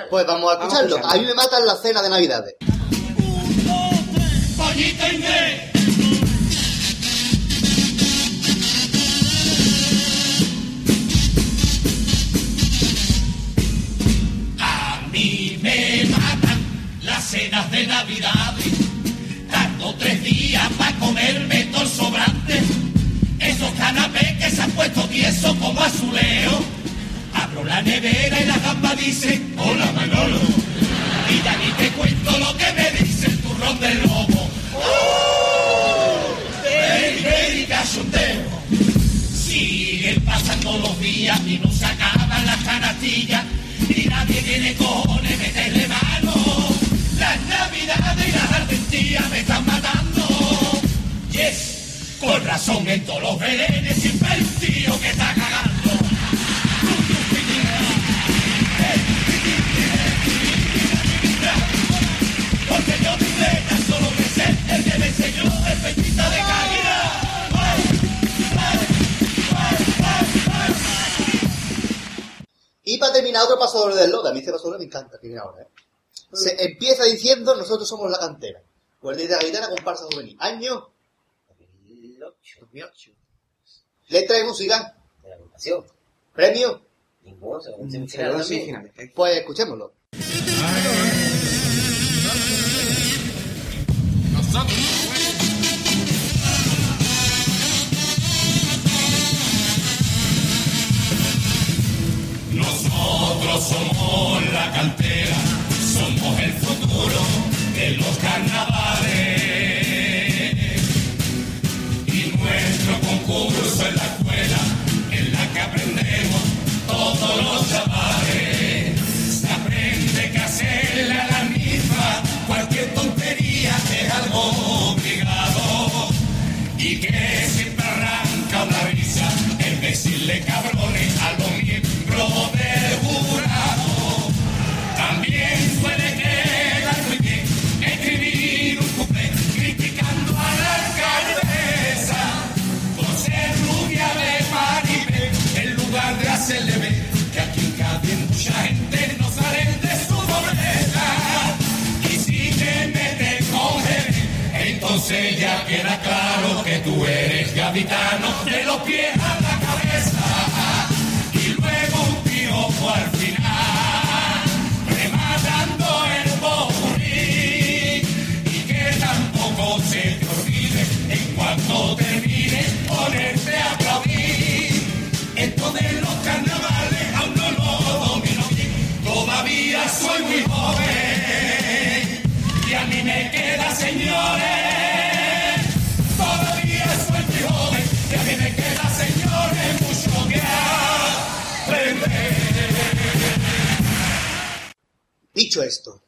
S3: Pues vamos a
S4: Vamos a
S3: escucharlo. A mí me matan la cena de Navidades.
S7: Pollito inglés. A mí me matan las cenas de Navidad. Tardo tres días para comerme todo el sobrante. Esos canapés que se han puesto tiesos como azuleo. Abro la nevera y la gamba dice, hola Manolo. Y ya ni te cuento lo que me dice el turrón del lobo. ¡Ey, ey, cachondeo! Siguen pasando los días y no se acaban las canastillas. Y nadie tiene cojones meterle mano. Las navidades y las argentías me están matando. Yes, con razón en todos los belenes siempre un tío que está
S3: Y para terminar, otro pasador del lote. A mí este pasador me encanta, viene ahora, ¿eh? Se empieza diciendo, nosotros somos la cantera. Guardia de la guitarra, comparsa juvenil. Año,
S2: 2008.
S3: letra de música,
S2: De la agrupación.
S3: premio.
S2: Semifinales.
S3: Pues escuchémoslo.
S7: Nosotros somos la cantera, somos el futuro de los carnavales. Decirle cabrones a los miembros del jurado. También suele quedar muy bien escribir un cuplé criticando a la alcaldesa. Por ser rubia de Maribel en lugar de hacerle ver que aquí en mucha gente no sale de su pobreza y si te metes con Jerez, entonces ya queda claro que tú eres gaditano de los pies a la cabeza en cuanto termine ponerte a aplaudir esto de los carnavales aún no lo domino bien todavía soy muy joven y a mí me queda señores todavía soy muy joven y a mí me queda señores mucho que aprender
S3: Dicho esto,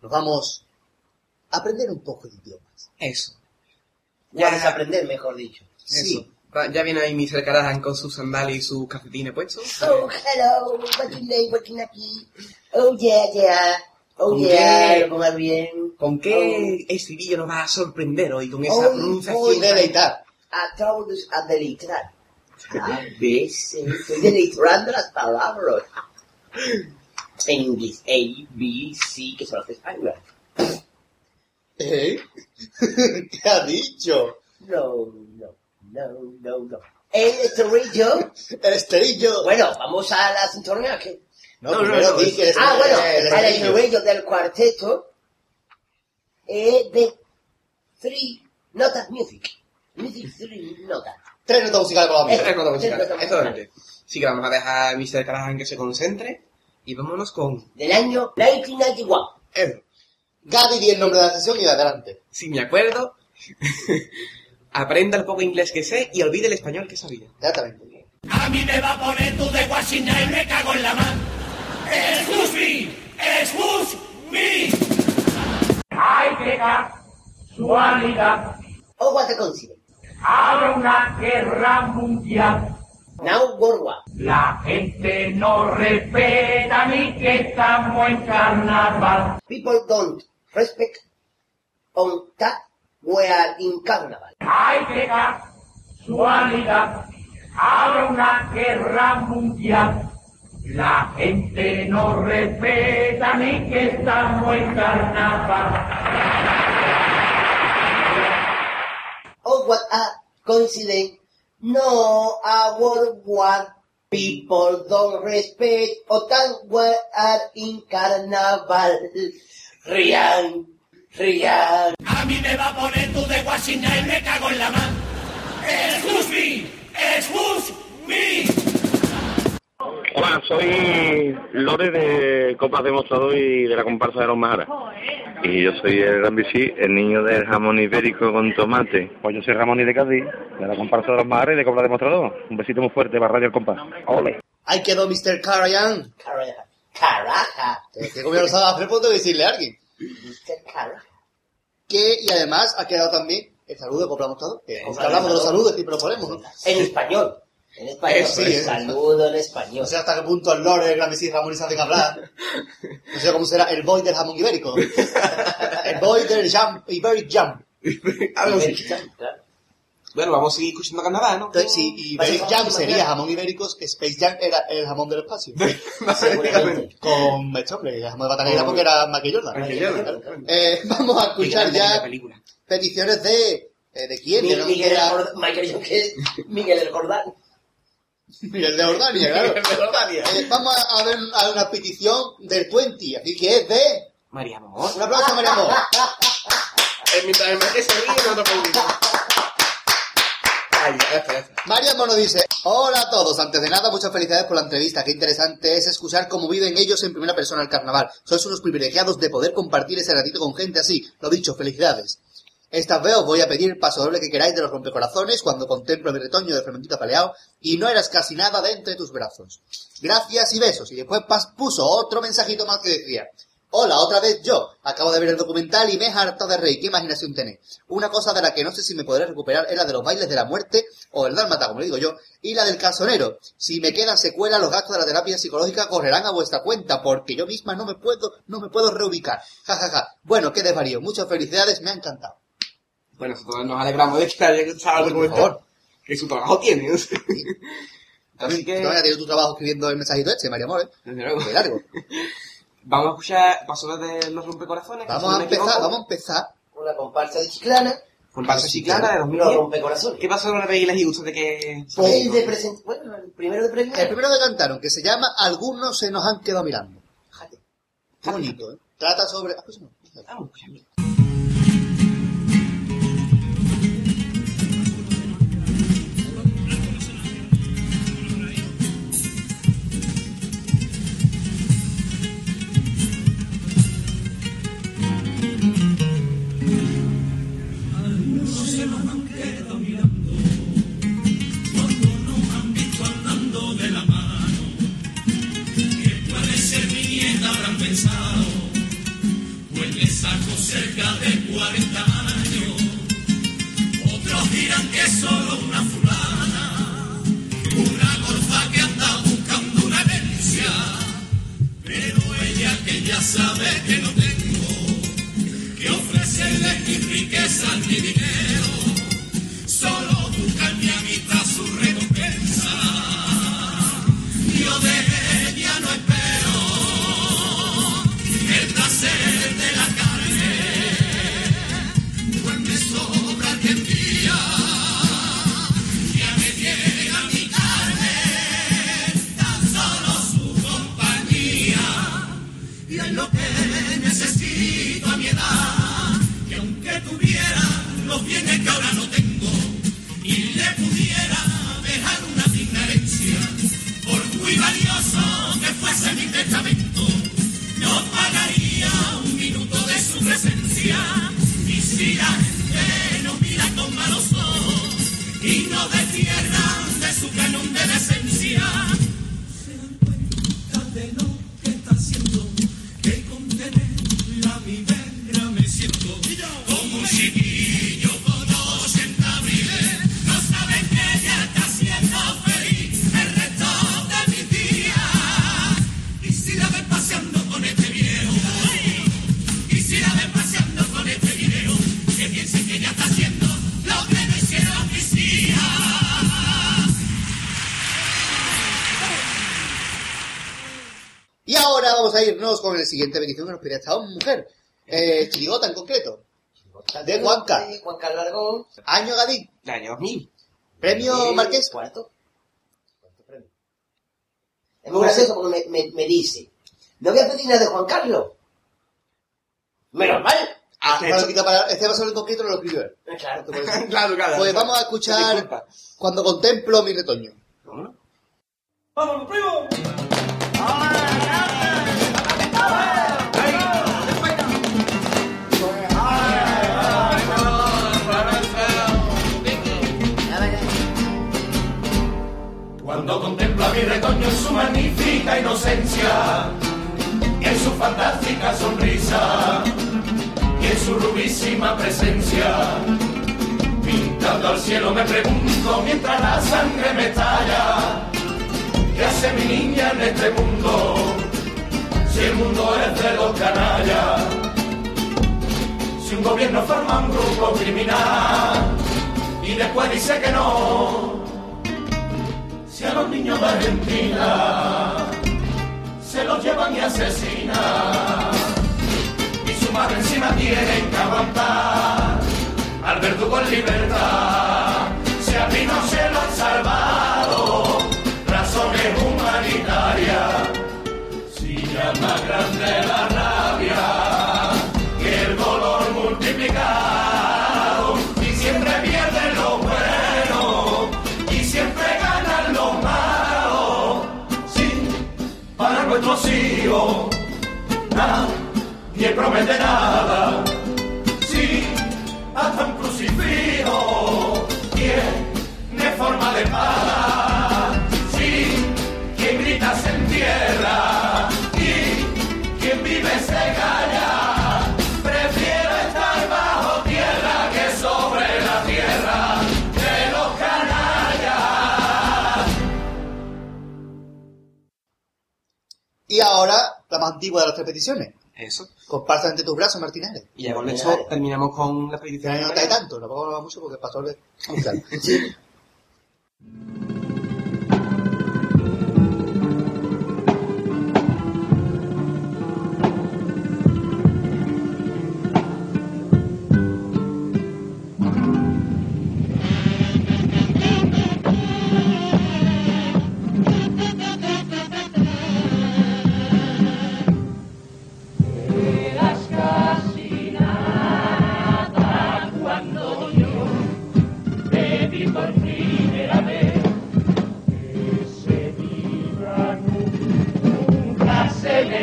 S3: nos vamos a aprender un poco de idiomas.
S4: Eso.
S2: Ya desaprender, mejor dicho.
S3: Sí.
S4: Eso. Va- Ya viene ahí Mr. Carajan con sus sandalias y sus cafetines puestos.
S2: Oh, hello, what's your name, working aquí? Oh, yeah, yeah. Oh,
S4: ¿Con
S2: yeah,
S4: qué?
S2: lo bien.
S4: ¿Con qué estribillo nos va a sorprender hoy con esa
S2: Hoy
S4: pronunciación?
S3: Voy a deleitar.
S2: A todos a deleitar. A veces estoy deleitando las palabras. En inglés, A, B, C, que son las españolas.
S3: ¿Eh? ¿Qué ha dicho?
S2: No, no, no, no, no. El estribillo.
S3: El esterillo.
S2: Bueno, vamos a la sintonía que.
S3: no,
S4: no, no,
S3: el
S2: Ah, bueno,
S3: el
S2: el
S3: estribillo
S2: del cuarteto es de three notas music. Music three nota.
S3: Tres notas musicales para la mía.
S4: Tres notas musicales.
S2: Notas
S4: es Así que vamos a dejar a Mr. Callahan que se concentre y vámonos con
S2: Del año 1991.
S4: Edo.
S3: Gaby di el nombre de la sesión y adelante.
S4: Si me acuerdo, aprenda el poco inglés que sé y olvide el español que sabía.
S3: Exactamente.
S7: A mí me va a poner tú de Washington y me cago en la mano. ¡Excuse me! ¡Excuse me! ¡Ay, qué casualidad!
S2: Oh, what a coincidence.
S7: Habrá una guerra mundial.
S2: Now World War.
S7: La gente no respeta ni que estamos en carnaval.
S2: People don't respect on that we are in carnival.
S7: ¡Ay, qué casualidad! Habrá una guerra mundial. La gente no respeta ni que estamos en carnaval.
S2: Oh, what a coincidence. No, a World War. People don't respect or that we are in carnival. Rian, Rian.
S7: A mí me va a poner tú de Washington y me cago en la mano. ¡Excuse me! ¡Excuse me!
S6: Hola, soy Lore de Copas Demostrador y de la comparsa de los Majaras. Y yo soy el Gran Bici, el niño del jamón ibérico con tomate.
S8: Pues yo soy Ramón y de Cádiz, de la comparsa de los Mares y de Cobra Demostrador. Un besito muy fuerte para Radio El Compás. ¡Ole!
S3: Ahí quedó Mr. Carayan.
S2: Caraja. Caraja.
S3: Que como ya lo sabe hacer, puedo decirle a alguien.
S2: Mr. Caraja.
S3: Que, y además ha quedado también el saludo de Copla Mostrador. Que aunque hablamos de los saludos, siempre lo ponemos, ¿no?
S2: En español. En español.
S3: Eh, sí, eh.
S2: Saludo en español.
S3: No sé hasta qué punto el Lore, el Gran Ramón saben hablar. No sé cómo será el boy del jamón ibérico. El boy del jam, Iberic Jam.
S4: Algo así.
S2: Claro.
S4: Bueno, vamos a seguir escuchando Canadá, ¿no?
S3: Entonces, si Iberic Jam sería jamón ibérico, Space Jam era el jamón del espacio.
S2: Seguramente.
S3: Con este hombre, el jamón de Bata Negra porque era Michael Jordan.
S4: Michael Jordan.
S3: Eh, vamos a escuchar ya peticiones de... eh, ¿De quién? De
S2: Miguel,
S3: no
S2: el Jordán- que- Miguel el Jordán.
S3: Miguel de Jordania, claro. Eh, vamos a a ver a una petición del 20, así que es de...
S4: María Amor.
S3: Un aplauso a María Amor.
S4: Mientras el marqués se ríe, nosotros aplaudimos. Ay,
S3: Mono dice, hola a todos, antes de nada muchas felicidades por la entrevista, qué interesante es escuchar cómo viven ellos en primera persona el carnaval. Sois unos privilegiados de poder compartir ese ratito con gente así, lo dicho, felicidades. Esta vez os voy a pedir el paso doble que queráis de los rompecorazones cuando contemplo mi retoño de fermentito paleado y no eras casi nada de entre tus brazos. Gracias y besos. Y después puso otro mensajito más que decía, Hola, otra vez yo. Acabo de ver el documental y me he hartado de reír. ¿Qué imaginación tenéis? Una cosa de la que no sé si me podré recuperar es la de los bailes de la muerte, o el dálmata, como le digo yo, y la del calzonero. Si me quedan secuelas, los gastos de la terapia psicológica correrán a vuestra cuenta, porque yo misma no me puedo, no me puedo reubicar. Ja, ja, ja. Bueno, qué desvarío. Muchas felicidades, me ha encantado.
S4: Bueno, nosotros nos alegramos de que haya gustado el documental. Que su trabajo tiene. ¿no? Así
S3: También,
S4: que-
S3: tú vas a tener tu trabajo escribiendo el mensajito este, María More.
S4: Luego.
S3: Qué largo.
S4: Vamos a escuchar pasos de los rompecorazones.
S3: Vamos
S4: si
S3: a empezar,
S4: equivoco.
S3: vamos a empezar.
S2: Una comparsa de Chiclana.
S4: Con Paso Chiclana de
S2: Los
S4: 2010.
S2: rompecorazones.
S4: ¿Qué pasó con la Reglas y ustedes de que...
S2: El de present... Bueno, el primero de premio.
S3: El primero que cantaron, que se llama Algunos se nos han quedado mirando.
S2: Fíjate.
S3: Qué bonito, ¿eh? Trata sobre... ah, pues no.
S4: Vamos pasado, pues
S7: le saco cerca de 40 años. Otros dirán que solo una fulana, una golfa que anda buscando una herencia, pero ella que ya sabe que no tengo que ofrecerle ni riqueza ni dinero. mira, que nos mira con malos ojos,
S3: y nos de. Ahora vamos a irnos con el siguiente petición que nos pedía esta mujer. Eh, Chirigota en concreto. De
S2: Juan Carlos Aragón.
S3: Año Gadín.
S4: El año 2000.
S3: Premio
S2: Eh,
S3: Marqués.
S2: Cuarto. Cuarto premio. Es muy gracioso porque me, me, me dice, no voy a pedir nada de Juan Carlos. Menos mal.
S4: Ah,
S3: Este va a quitar para- este va a ser en concreto, no lo escribió él.
S2: Eh, Claro.
S4: claro, claro.
S3: Pues vamos a escuchar cuando contemplo mi retoño.
S4: Vámonos.
S7: ¡Vamos, primo! Cuando contemplo a mi retoño en su magnífica inocencia, y en su fantástica sonrisa, y en su rubísima presencia, pintando al cielo me pregunto mientras la sangre me estalla, ¿qué hace mi niña en este mundo? Si el mundo es de los canallas, si un gobierno forma un grupo criminal y después dice que no, a los niños de Argentina se los llevan y asesinan y su madre encima tienen que aguantar al verdugo en libertad. Si a mí no se lo han salvado, razones humanitarias. Si ya más grande la hijos nadie promete nada. Sí, hasta un crucifijo tiene forma de espada. Y
S3: ahora, la más antigua de las tres peticiones.
S4: Eso.
S3: Comparsa entre tus brazos, Martínez.
S4: Y ya con esto terminamos con la petición.
S3: no hay tanto, tampoco va mucho porque pasó el... Claro.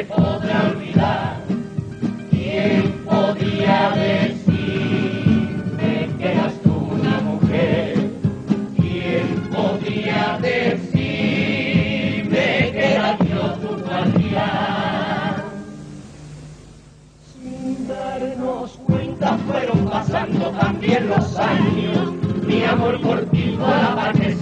S7: se podrá olvidar. ¿Quién podía decirme que eras tú una mujer? ¿Quién podía decirme que era yo tu guardián? Sin darnos cuenta fueron pasando también los años. Mi amor por ti fue apareciendo como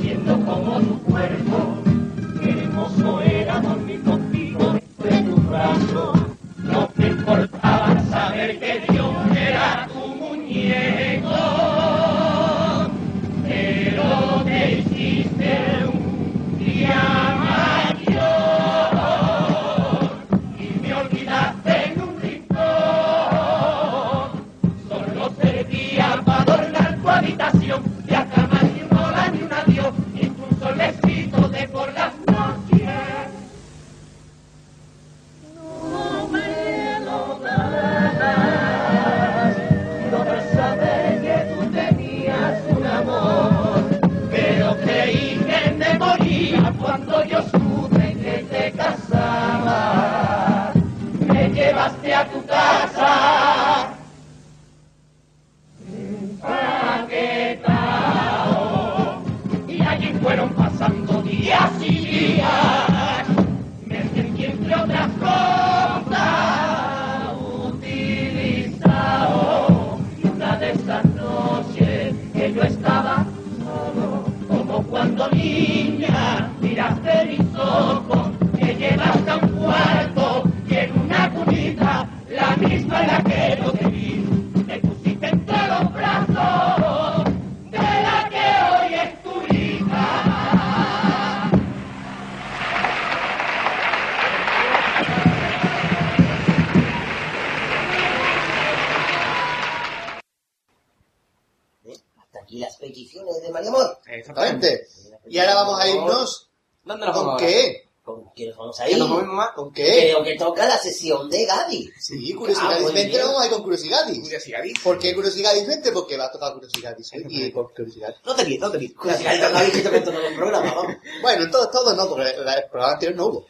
S3: Exactamente. Y ahora vamos a irnos.
S4: ¿Dónde nos
S3: ¿Con
S4: vamos
S3: qué?
S2: ¿Con quién vamos a ir?
S4: ¿Ya nos más?
S3: ¿Con qué?
S2: Creo que toca la sesión de Gaby.
S3: Sí, curiosidades.
S2: Ah, bien.
S3: vamos a ir con curiosidades.
S4: Curiosidades.
S3: ¿Por qué curiosidades? Vente, porque va a tocar curiosidades. ¿eh? Y con curiosidades.
S4: No te líes, no te líes.
S2: Curiosidad de Gaby que te meto en el programa, vamos.
S3: Bueno, en todo, todo no, porque la- el programa anterior no hubo.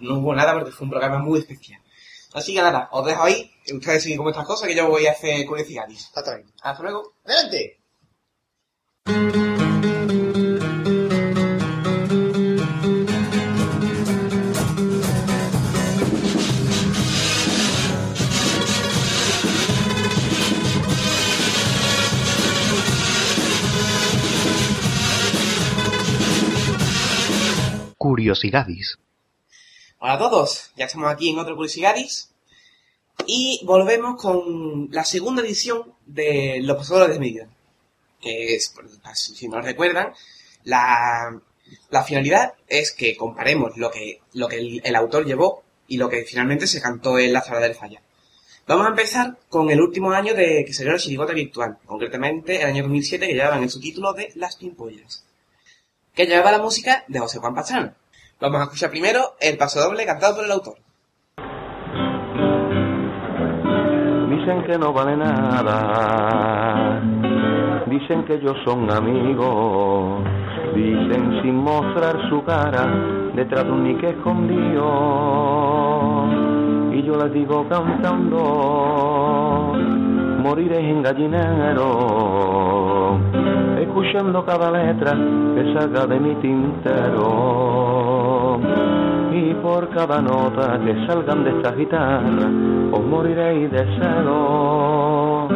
S4: No hubo nada porque fue un programa muy especial. Así que nada, os dejo ahí. Ustedes siguen con estas cosas que yo voy a hacer curiosidades.
S3: Exactamente.
S4: Hasta luego.
S3: Adelante.
S9: Curiosidades.
S4: Hola a todos, ya estamos aquí en otro Curiosidades y volvemos con la segunda edición de Los Pasadores de Medida. Que es, si no recuerdan, la, finalidad es que comparemos lo que, lo que el, el autor llevó y lo que finalmente se cantó en la sala del falla. Vamos a empezar con el último año de que salió la chirigota virtual, concretamente el año 2007 que llevaban en su título de Las Pimpollas, que llevaba la música de José Juan Pastrana. Vamos a escuchar primero el paso doble cantado por el autor.
S10: Dicen que no vale nada, dicen que ellos son amigos, dicen sin mostrar su cara, detrás de un nique escondido. Y yo les digo cantando, moriré en gallinero, escuchando cada letra que salga de mi tintero. Y por cada nota que salgan de esta guitarra, os moriréis de celo,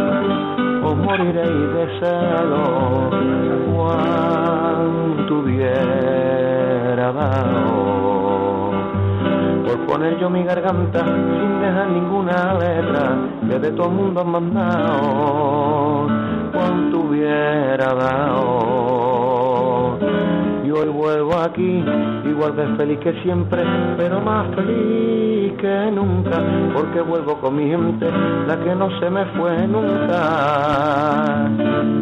S10: os moriréis de celo, cuanto hubiera dado. Por poner yo mi garganta sin dejar ninguna letra que de todo el mundo han mandado, cuanto hubiera dado. Y vuelvo aquí, igual de feliz que siempre, pero más feliz que nunca, porque vuelvo con mi gente, la que no se me fue nunca.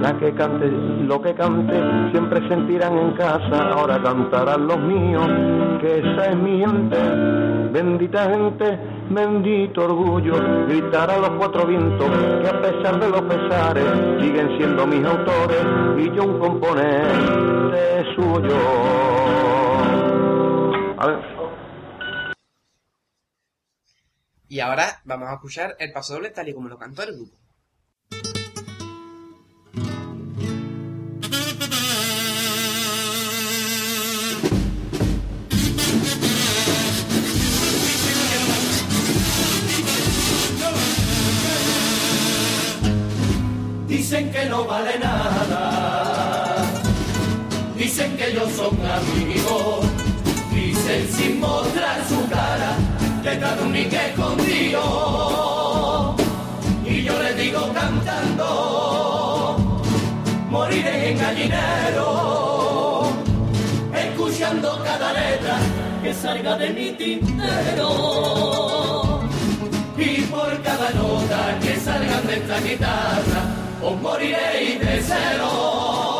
S10: La que cante lo que cante, siempre sentirán en casa, ahora cantarán los míos, que esa es mi gente, bendita gente, bendito orgullo, gritar a los cuatro vientos, que a pesar de los pesares, siguen siendo mis autores, y yo un componente suyo. A ver.
S4: Y ahora vamos a escuchar el paso doble tal y como lo cantó el grupo.
S7: Dicen que no vale nada. Dicen que ellos son amigos. Dicen sin mostrar su cara. Detrás de un escondido. Y yo les digo cantando. Moriré en gallinero. Escuchando cada letra que salga de mi tintero. Y por cada nota que salgan de esta guitarra, os. Os moriréis de cero.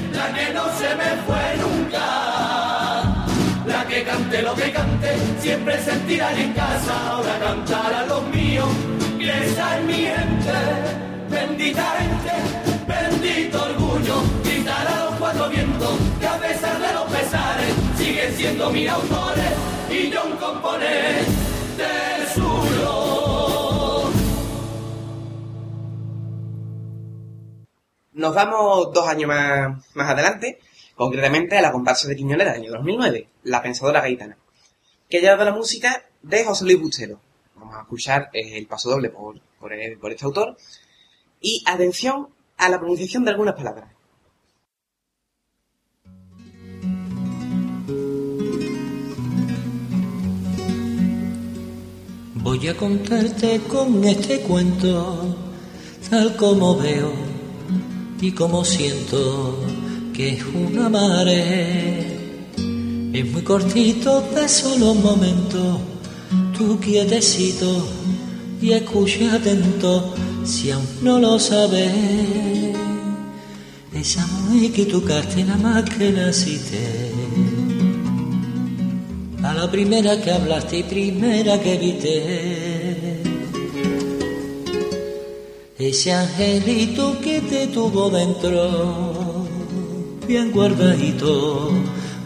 S7: que cante lo que cante, siempre sentirán en casa, ahora cantarán los míos, esa es mi gente, bendita gente, bendito orgullo, gritar a los cuatro vientos, que a pesar de los pesares, siguen siendo mis autores, y yo un componente suyo.
S4: Nos vamos dos años más, más adelante, concretamente a la comparsa de Quiñonera del año 2009, La Pensadora Gaitana, que lleva la música de José Luis Bustelo. Vamos a escuchar eh, el paso doble eh, por este autor. Y atención a la pronunciación de algunas palabras.
S11: Voy a contarte con este cuento, tal como veo y como siento es una mare. Es muy cortito, de solo un momento, tú quietecito y escucha atento si aún no lo sabes. Esa mujer que tocaste nada más que naciste. A la primera que hablaste y primera que viste. Ese angelito que te tuvo dentro, bien guardadito,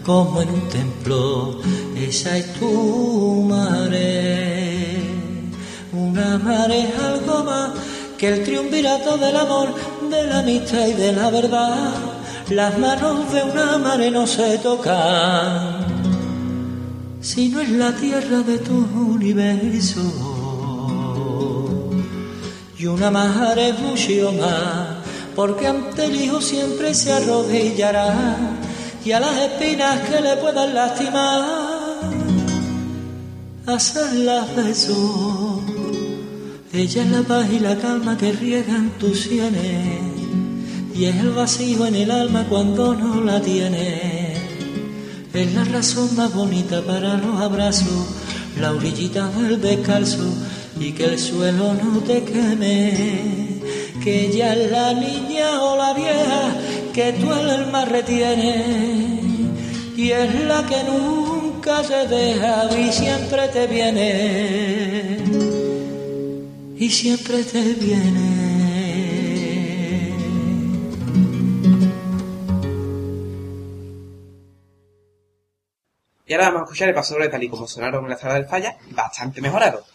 S11: como en un templo, esa es tu madre. Una madre es algo más que el triunvirato del amor, de la amistad y de la verdad. Las manos de una madre no se tocan, si no es la tierra de tu universo. Y una madre es más, porque ante el hijo siempre se arrodillará y a las espinas que le puedan lastimar, hacerlas besos. Ella es la paz y la calma que riegan tus sienes, y es el vacío en el alma cuando no la tienes. Es la razón más bonita para los abrazos, la orillita del descalzo y que el suelo no te queme. Que ella es la niña o la vieja que tu alma retiene y es la que nunca se deja y siempre te viene y siempre te viene.
S4: Y ahora vamos a escuchar el paso doble tal y como sonaron en la sala del falla, bastante mejorado.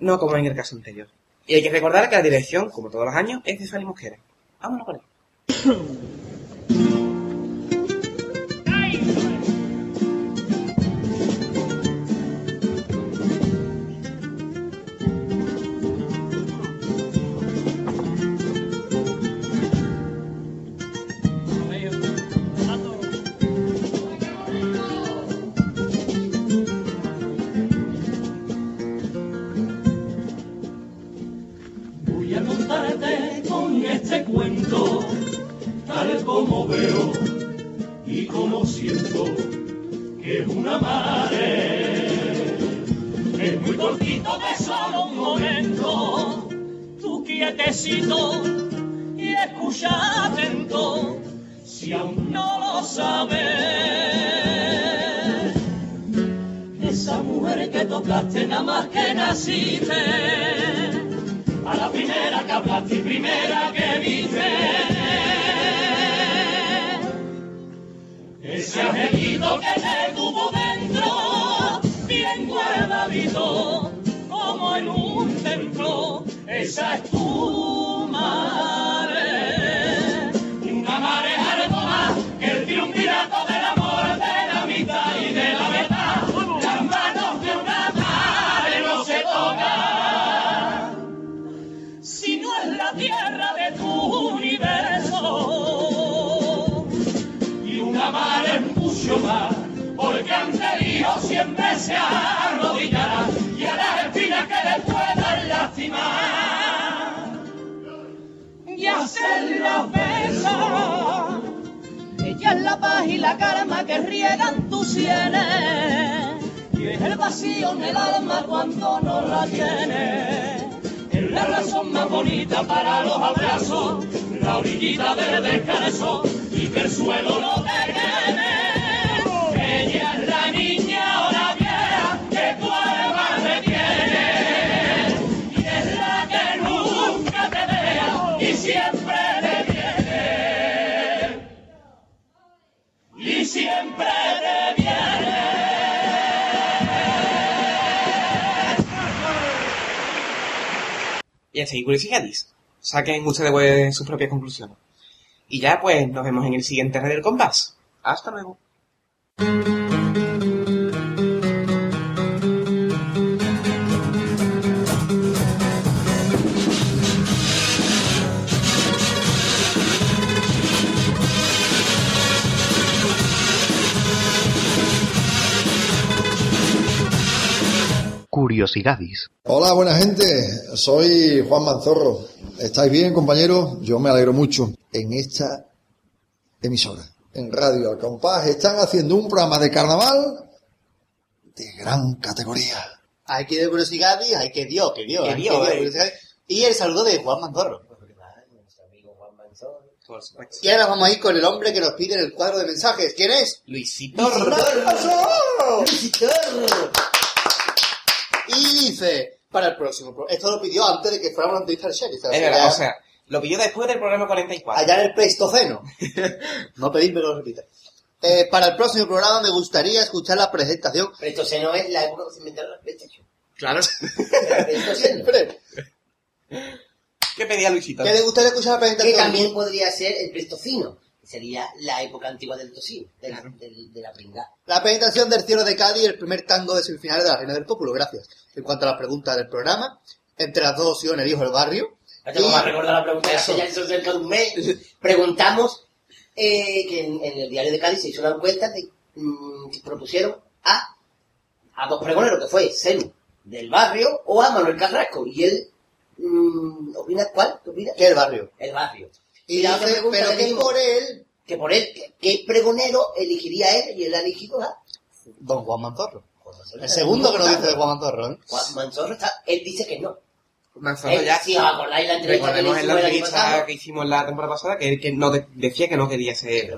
S4: No como en el caso anterior. Y hay que recordar que la dirección, como todos los años, es de Fanny Mosquera. Vámonos con él.
S5: y escucha atento, si aún no lo sabes. Esa mujer que tocaste nada más que naciste a la primera que hablaste y primera que Más, porque ante hijo siempre se arrodillará y a las espinas que le puedan lastimar y hacerlas besar. Ella es la paz y la calma que riegan tus sienes y es el vacío en el alma cuando no la tienes. Es la razón más bonita para los abrazos, la orillita de descanso que el suelo no te queme. Ella es la niña o la vieja que tu alma retiene y es la que nunca te deja y siempre te viene. Y siempre te viene.
S4: Y así, curiosidades. Saquen ustedes pues, sus propias conclusiones. Y ya, pues, nos vemos en el siguiente Red del Compás. Hasta luego.
S9: Curiosidades.
S12: Hola, buena gente. Soy Juan Manzorro. ¿Estáis bien, compañeros? Yo me alegro mucho. En esta emisora, en Radio Al Compás, están haciendo un programa de carnaval de gran categoría.
S3: Hay que de curiosidades, hay que Dios, que Dios.
S4: Que Dios,
S3: Dios,
S4: eh.
S3: Y el saludo de Juan Manzorro. Y ahora vamos a ir con el hombre que nos pide en el cuadro de mensajes. ¿Quién es?
S4: Luisito.
S3: Luisito. Y dice, para el próximo pro- Esto lo pidió antes de que fuéramos a entrevistar al sheriff.
S4: Es verdad, o sea, lo pidió después del programa 44.
S3: allá en el Pleistoceno. no pedirme que lo repita. Eh, para el próximo programa me gustaría escuchar la presentación.
S2: Pleistoceno es la época que se inventaron las PlayStation.
S3: Claro.
S2: Pleistoceno.
S3: Siempre.
S4: ¿Qué pedía Luisito?
S3: ¿Qué le gustaría escuchar la
S2: Que
S3: presentación?
S2: también podría ser el Pleistocino, que sería la época antigua del tocino, de la, del- de la pringa.
S3: La presentación del cielo de Cádiz, el primer tango de semifinales de la Reina del Pueblo. Gracias. En cuanto a las preguntas del programa, entre las dos opciones elijo el barrio. Y-
S2: recordar la pregunta
S3: Eso.
S2: ya cerca de un mes. Preguntamos eh, que en, en el diario de Cádiz se hizo una encuesta de, mm, que propusieron a, a dos pregoneros, que fue Selu del barrio o a Manuel Carrasco. Y él, mm, ¿opinas cuál? ¿Qué opinas?
S3: Que el barrio.
S2: El barrio.
S3: Y
S2: la otra
S3: dice,
S2: pregunta
S3: pero que por él,
S2: que por él, que- ¿qué pregonero elegiría él? Y él ha elegido a
S3: don Juan Manzorro.
S2: Manzorro.
S3: El segundo que nos dice de Juan Manzorro, ¿eh?
S2: Juan Manzorro está, él dice que no. Él,
S4: ya.
S2: os acordáis la entrevista
S4: Recordemos en la entrevista que hicimos la temporada pasada que él que no de- decía que no quería ser.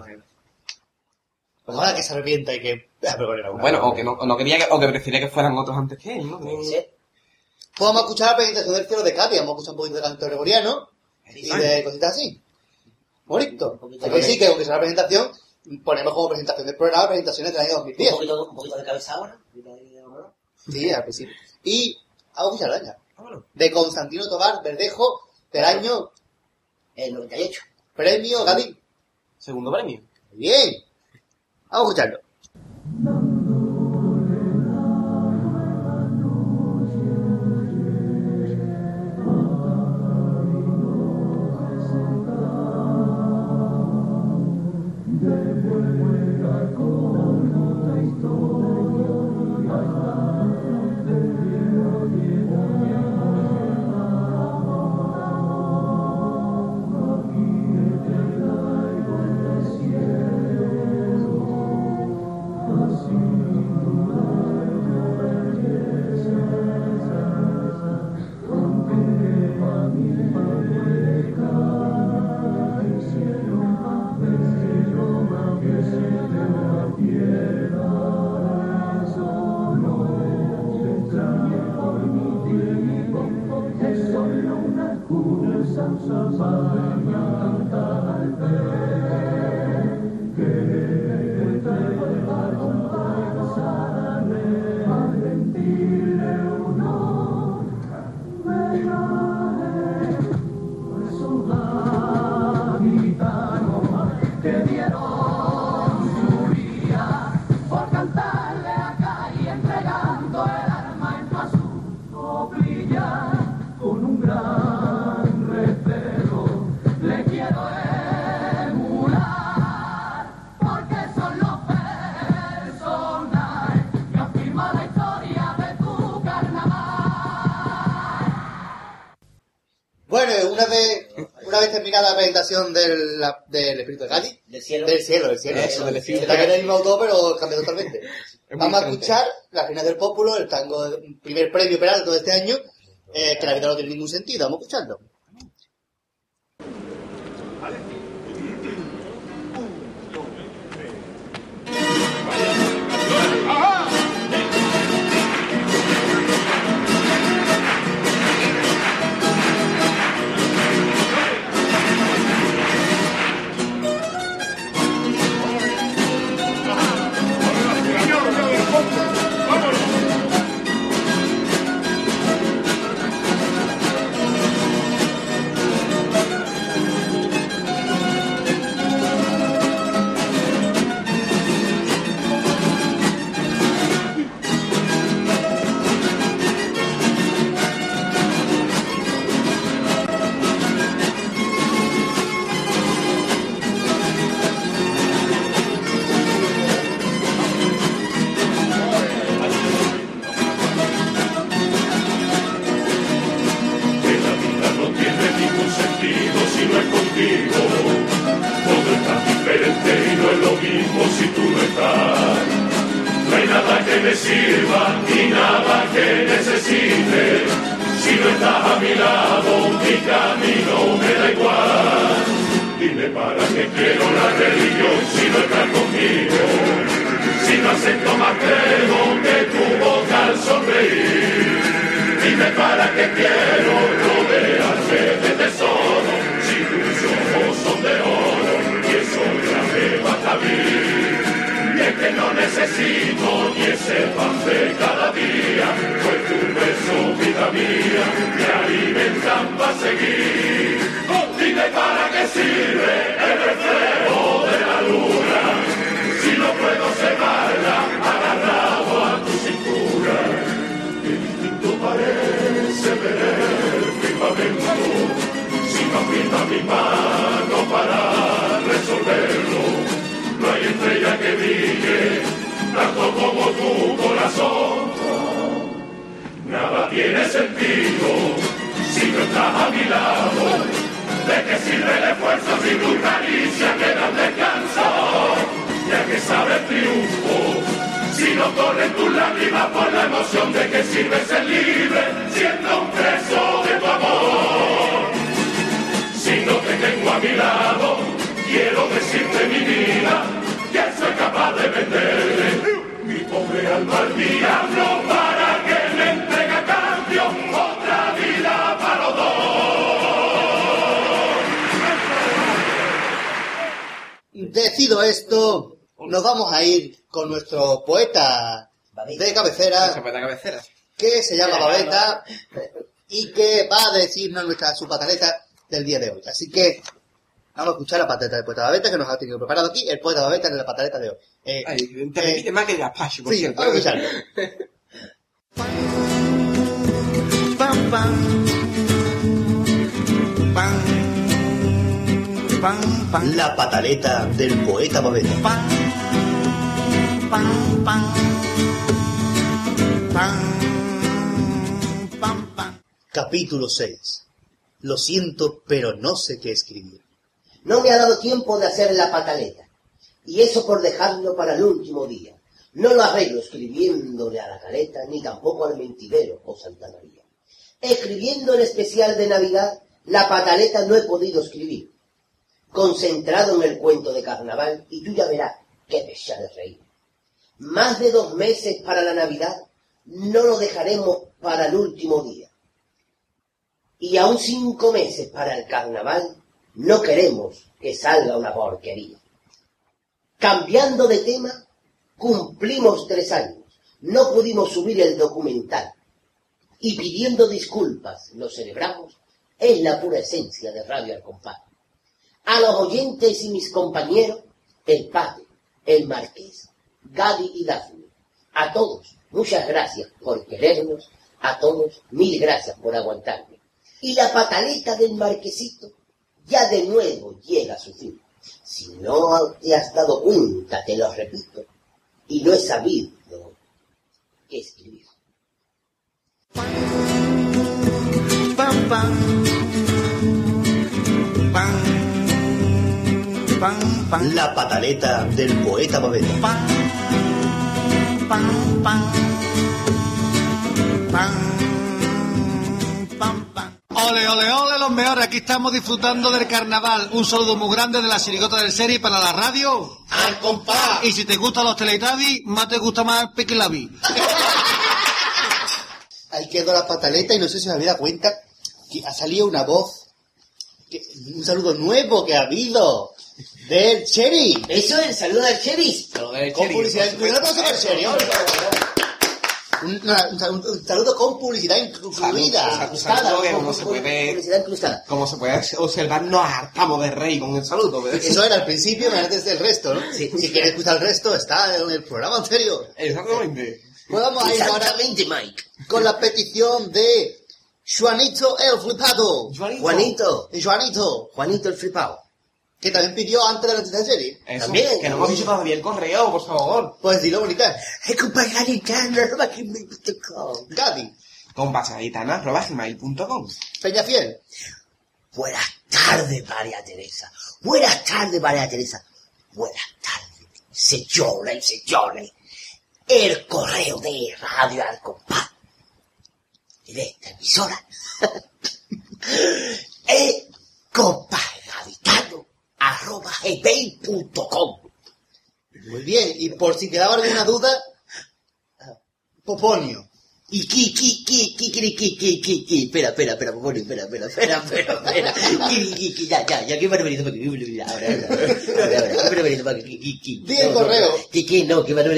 S3: Pues ahora que se arrepienta y que... Ah, bueno,
S4: o que no, o no quería que, o que prefería que fueran otros antes que él, ¿no?
S2: Ser.
S3: Pues vamos a escuchar la presentación del cielo de Cádiz, vamos a escuchar un poquito de canto gregoriano y de cositas así. Bonito.
S2: poquito
S3: que
S2: de-
S3: sí, que aunque sea la presentación, ponemos como presentación del programa presentaciones del año
S2: Un
S3: 2010.
S2: poquito, un poquito de cabeza ahora. un poquito de- de- de-
S3: Sí, al principio. Y vamos a escucharla ya.
S4: Vámonos.
S3: De Constantino Tobar Verdejo del año
S2: El 98.
S3: Premio Cádiz.
S4: Segundo premio.
S3: Bien. Vamos a escucharlo. sắp xóa bờ nhà ta về la presentación del, la- del Espíritu de Cádiz,
S2: Del cielo.
S3: del cielo, del cielo,
S4: Eso, del Espíritu.
S3: El mismo autor, pero cambia totalmente. Vamos a escuchar La Reina del Pópulo, el tango, el primer premio Peralto de este año, eh, que la vida no tiene ningún sentido. Vamos a escucharlo.
S7: ¡Vámonos!
S3: Escuchar la pataleta del poeta Babeta que nos ha tenido preparado aquí, el poeta Babeta en la pataleta de hoy. Eh,
S4: Ay, te repite más que Gaspacho, por
S3: sí,
S4: cierto.
S3: vamos a escucharlo.
S9: pam pam pam pam pam
S3: La pataleta del poeta Babeta.
S9: pam pam pam pam pam
S3: Capítulo 6. Lo siento, pero no sé qué escribir.
S2: No me ha dado tiempo de hacer la pataleta. Y eso por dejarlo para el último día. No lo arreglo escribiéndole a la caleta, ni tampoco al mentirero o Santa María. Escribiendo el especial de Navidad, la pataleta no he podido escribir. Concentrado en el cuento de carnaval, y tú ya verás qué me de reír. Más de dos meses para la Navidad, no lo dejaremos para el último día. Y aún cinco meses para el carnaval, no queremos que salga una porquería. Cambiando de tema, cumplimos tres años. No pudimos subir el documental. Y pidiendo disculpas, lo celebramos, es la pura esencia de Radio Al Compás. A los oyentes y mis compañeros, el padre, el marqués, Gadi y Dafne. A todos, muchas gracias por querernos. A todos, mil gracias por aguantarme. Y la pataleta del marquesito ya de nuevo llega a su fin. Si no te has dado cuenta, te lo repito, y no he sabido qué escribir.
S3: La pataleta del poeta Babeta.
S13: Ole, ole, ole, los mejores. Aquí estamos disfrutando del carnaval. Un saludo muy grande de la sirigota del serie para la radio.
S3: ¡Al compás!
S13: Y si te gustan los Teletubbies, más te gusta más Piquilabi.
S3: Ahí quedó la pataleta y no sé si me había dado cuenta que ha salido una voz, que- un saludo nuevo que ha habido del Cherry.
S2: Eso es el saludo del Cheris.
S3: Con publicidad incluida, no super serio. Un, una- un sal- un saludo con publicidad incluida.
S4: Como se puede,
S2: Publicidad incrustada.
S4: como se puede observar, nos hartamos de rey con el saludo. ¿ves?
S3: Eso era al principio, me antes del resto, ¿no? Si quieres escuchar el resto, está en el programa anterior.
S4: Exactamente.
S3: Pues vamos a ir ahora
S2: Mike.
S3: con la petición de Juanito el Flipado.
S2: Juanito.
S3: Juanito.
S2: Juanito el flipado.
S3: Que también pidió antes de la noticia de serie.
S4: Eso,
S2: También.
S4: que no hemos dicho todavía el correo, por favor.
S3: Pues dilo bonita.
S2: Compañerita, arroba gmail.com.
S3: Gadi.
S4: Con pasaditana.gmail.com
S3: Peñafiel.
S2: Buenas tardes, María Teresa. Buenas tardes, María Teresa. Buenas tardes, señora y señores. el correo de Radio al Compás y de esta emisora es compasgaditano arroba gmail.com
S3: Muy bien, y por si quedaba alguna duda, Poponio.
S2: Y ki, ki, ki, ki, ki, ki, ki, ki, ki, espera, espera, espera, Poponio, espera, espera, espera, espera, espera, ki, ki, ki, ya, ya, ya, ¿qué barbaridad para que, ahora, ahora, ahora, para que, ki, ki,
S3: Di el correo.
S2: ki, ki, no, para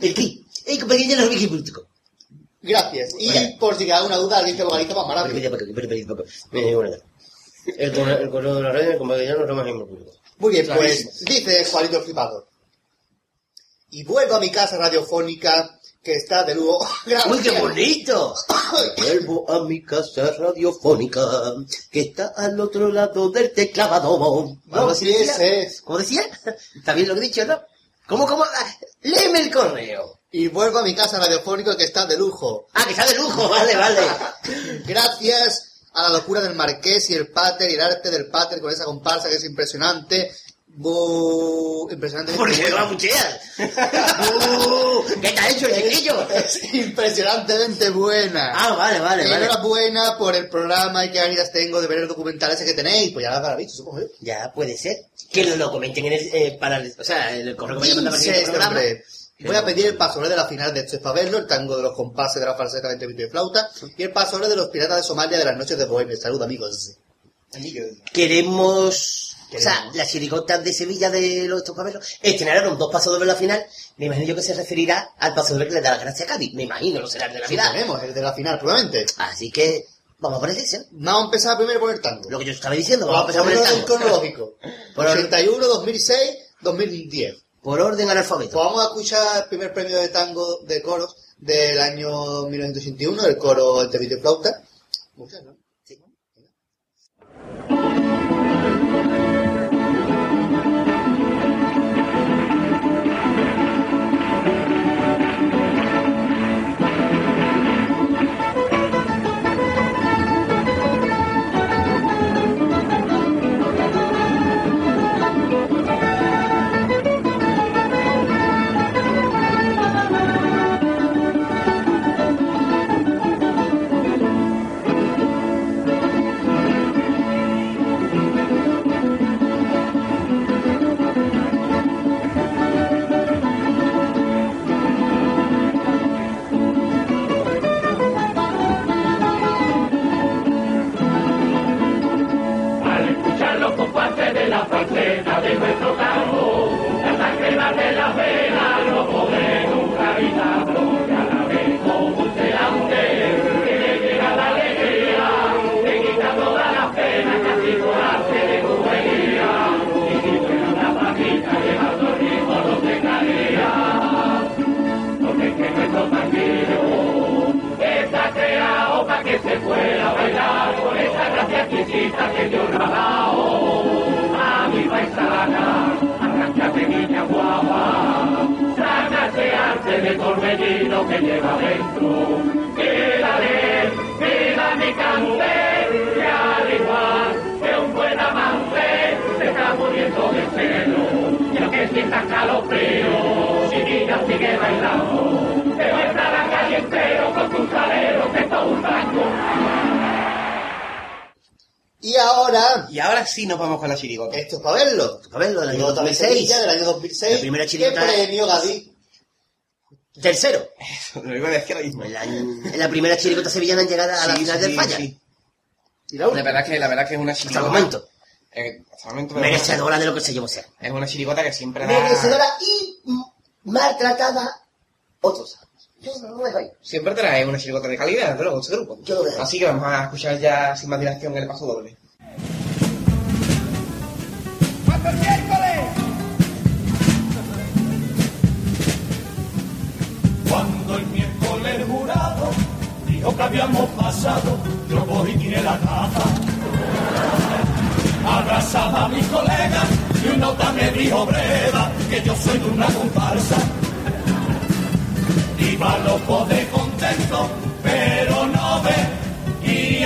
S2: el ki, el compañero de wiki.com.
S3: Gracias. Y por si quedaba alguna duda, alguien que vocaliza más rápido.
S2: El correo, el correo de la radio, el compañero arroba gmail.com.
S3: Muy bien, pues dice Juanito el Flipado. Y vuelvo a mi casa radiofónica, que está de lujo.
S2: ¡Uy, qué bonito! Vuelvo a mi casa radiofónica, que está al otro lado del teclado.
S3: No
S2: ¿Cómo decía?
S3: empieces.
S2: ¿Cómo decía? ¿Está bien lo que he dicho, no? ¿Cómo, cómo? Ah, Léeme el correo.
S3: Y vuelvo a mi casa radiofónica, que está de lujo.
S2: Ah, que está de lujo, vale, vale.
S3: Gracias a la locura del marqués y el pater y el arte del pater con esa comparsa que es impresionante. Bu- impresionante.
S2: ¿Por qué no la bucheas? Uh, ¿Qué te ha hecho el chiquillo?
S3: Es impresionantemente buena.
S2: Ah, vale, vale,
S3: Y
S2: vale.
S3: enhorabuena por el programa y qué ganas tengo de ver el documental ese que tenéis. Pues ya lo habrá visto, supongo yo.
S2: Ya, puede ser. Que lo, lo comenten en el, eh, para el, o sea, el correo que me mandan para el
S3: 15
S2: programa.
S3: Voy a pedir el pasoble de la final de Esto verlo, el tango de los compases de la falseta de y flauta y el pasoble de los piratas de Somalia de las noches de Bohemia. Salud, amigos.
S2: Queremos, o sea, las chirigotas de Sevilla de los estos papelos estrenaron dos pasos dobles a la final. Me imagino yo que se referirá al paso doble que le da la gracia a Cádiz. Me imagino, no será el de la final.
S3: Suponemos, el de la final, probablemente.
S2: Así que, vamos a poner ese.
S3: Vamos a empezar primero por el tango.
S2: Lo que yo estaba diciendo, vamos a
S3: Por
S2: empezar por el tango.
S3: cronológico.
S2: Por orden-
S3: 81, 2006, 2010.
S2: Por orden al alfabeto.
S3: Pues vamos a escuchar el primer premio de tango de coros del año 1981, el coro El Tevito. Muchas, ¿no?
S7: De nuestro tango, la sangre de las venas, no podré nunca evitarlo, y a la vez convulsionante, que le llega la alegría, te quita todas las penas, casi por arte de tu alegría, y si fuera una patita llevando el ritmo no te caería, porque es que nuestro tanguillo está creado para que se pueda bailar con esa gracia exquisita que Dios nos ha dado. Guapa, sana ese arte de torbellino que lleva dentro. Quédale, queda mi cante, que al igual que un buen amante se está muriendo de celo. Y aunque sientas calofrío, chiquilla sigue bailando. Te muestra la calle entero con tu salero que es todo un tango.
S3: Y ahora,
S4: Y ahora sí nos vamos con la chirigota.
S3: esto es para verlo.
S2: A ver, lo del año
S3: Chirigota de
S2: 2006.
S3: Sevilla, del año 2006.
S2: La primera
S3: ¿Qué
S2: chirigota-
S3: premio, Gadí?
S2: Tercero.
S4: Lo iba a decir ahora mismo.
S2: La, la primera chirigota sevillana en llegar a la
S4: Sí,
S2: final
S4: sí,
S2: del falla.
S4: sí.
S3: ¿Y la
S4: La verdad que, la verdad que es una
S2: Hasta el
S4: chirigota.
S2: momento.
S4: eh, hasta el momento
S2: Merecedora de lo que se llevó ser.
S4: Es una chirigota que siempre da...
S2: Merecedora y maltratada otros. Yo no lo dejo ahí.
S4: Siempre trae una chirigota de calidad, desde luego, este grupo.
S2: Yo lo dejo.
S4: Así que vamos a escuchar ya sin más dilación el paso doble.
S7: Cuando el miércoles el jurado dijo que habíamos pasado, yo cogí y tiré la caja. Abrazaba a mis colegas y un nota me dijo breva que yo soy de una comparsa viva los de contento, pero no
S14: ve y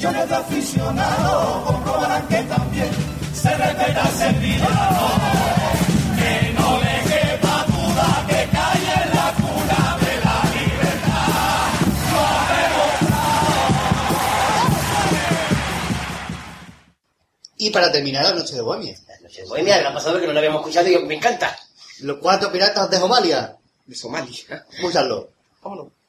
S14: millones de aficionados comprobarán que también se respeta servidor. Que no le quepa duda que cae en la cuna de la libertad. Lo
S15: Y para terminar, la noche de Bohemia.
S2: La noche de Bohemia, el año pasado que no la habíamos escuchado y me encanta.
S15: Los cuatro piratas de Somalia.
S7: De Somalia.
S15: Escúchalo.
S7: Vámonos.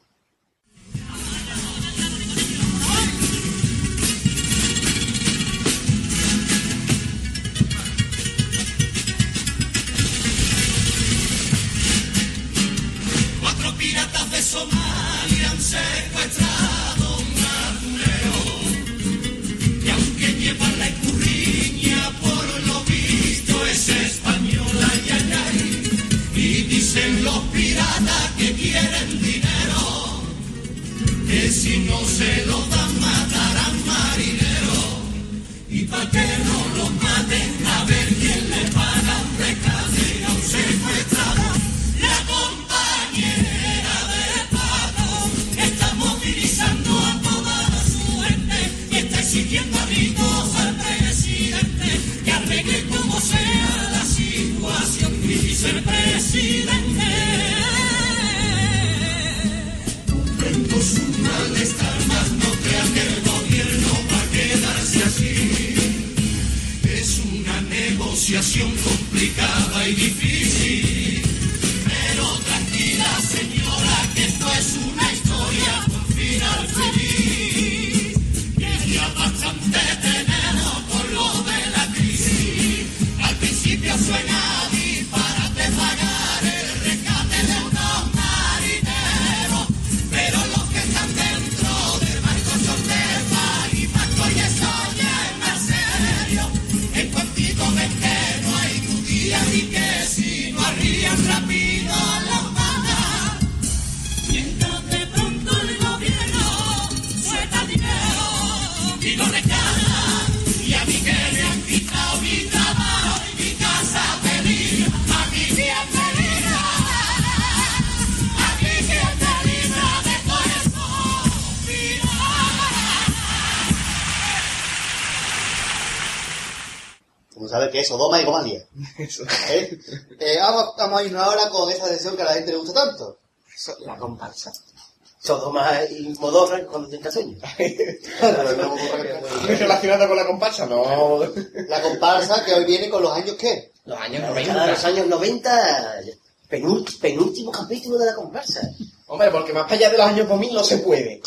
S15: Sodoma y Gomalia. ¿Eh? Eh, vamos, vamos a irnos ahora con esa sesión que a la gente le gusta tanto.
S2: La comparsa. Sodoma y Modorra cuando tenga sueño.
S7: ¿Relacionada con la comparsa? No.
S15: La comparsa que hoy viene con los años ¿qué?
S2: Los años 90. Los años 90, penúltimo, penúltimo capítulo de la comparsa.
S7: Hombre, porque más para allá de los años 2000 no se puede.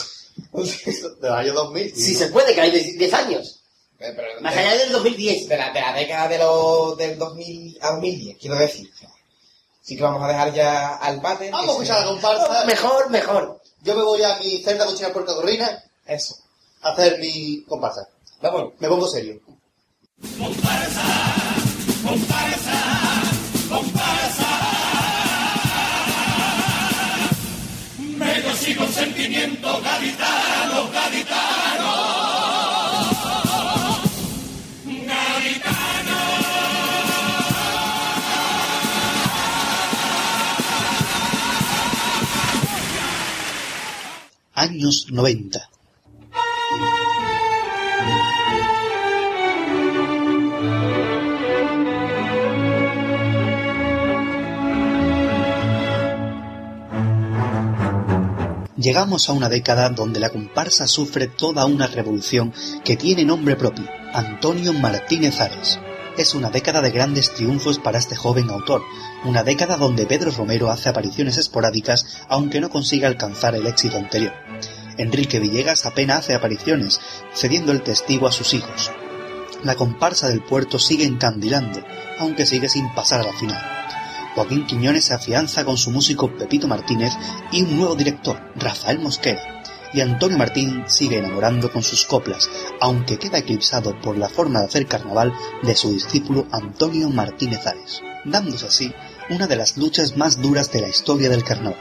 S15: De los años 2000.
S2: Si se puede, que hay 10 años.
S7: Pero-
S2: Más allá del 2010.
S7: De la, de la década de los, del 2000 a 2010, quiero decir. Así que vamos a dejar ya al bate.
S15: Vamos a escuchar la comparsa.
S2: Mejor, mejor.
S15: Yo me voy a mi celda cochina puerta gorrina
S7: Eso.
S15: a hacer mi comparsa.
S7: Vamos.
S15: Me pongo serio.
S14: Medio sigo sentimiento gaditano, gaditano.
S15: Años 90. Llegamos a una década donde la comparsa sufre toda una revolución que tiene nombre propio, Antonio Martínez Ares. Es una década de grandes triunfos para este joven autor, una década donde Pedro Romero hace apariciones esporádicas aunque no consiga alcanzar el éxito anterior. Enrique Villegas apenas hace apariciones, cediendo el testigo a sus hijos. La comparsa del puerto sigue encandilando, aunque sigue sin pasar a la final. Joaquín Quiñones se afianza con su músico Pepito Martínez y un nuevo director, Rafael Mosquera. Y Antonio Martín sigue enamorando con sus coplas, aunque queda eclipsado por la forma de hacer carnaval de su discípulo Antonio Martínez Ares, dándose así una de las luchas más duras de la historia del carnaval.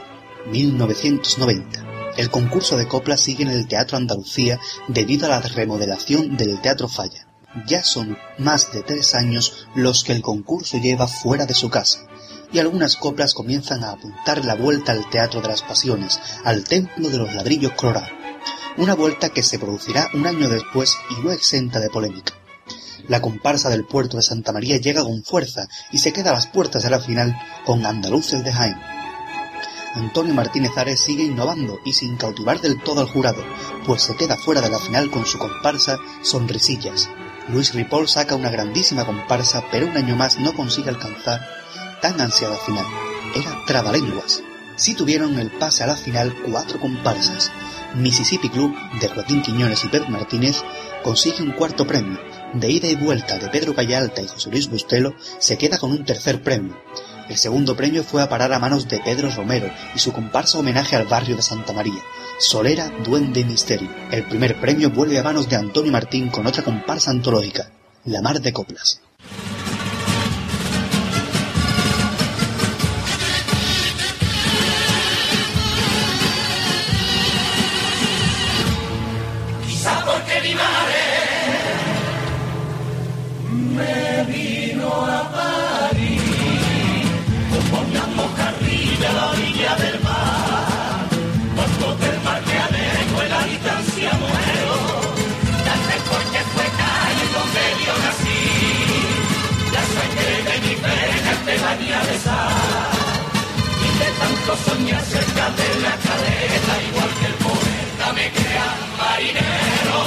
S15: 1990. El concurso de coplas sigue en el Teatro Andalucía debido a la remodelación del Teatro Falla. Ya son más de tres años los que el concurso lleva fuera de su casa, y algunas coplas comienzan a apuntar la vuelta al Teatro de las Pasiones, al Templo de los Ladrillos Colorados. Una vuelta que se producirá un año después y no exenta de polémica. La comparsa del puerto de Santa María llega con fuerza y se queda a las puertas de la final con Andaluces de Jaén. Antonio Martínez Ares sigue innovando y sin cautivar del todo al jurado, pues se queda fuera de la final con su comparsa Sonrisillas. Luis Ripoll saca una grandísima comparsa, pero un año más no consigue alcanzar tan ansiada final. Era Trabalenguas. Sí tuvieron el pase a la final cuatro comparsas. Mississippi Club, de Joaquín Quiñones y Pedro Martínez, consigue un cuarto premio. De ida y vuelta de Pedro Callalta y José Luis Bustelo se queda con un tercer premio. El segundo premio fue a parar a manos de Pedro Romero y su comparsa homenaje al barrio de Santa María, Solera, Duende y Misterio. El primer premio vuelve a manos de Antonio Martín con otra comparsa antológica, La Mar de Coplas.
S7: Tanto soñar cerca de la caleta, igual que el poeta me crea marinero.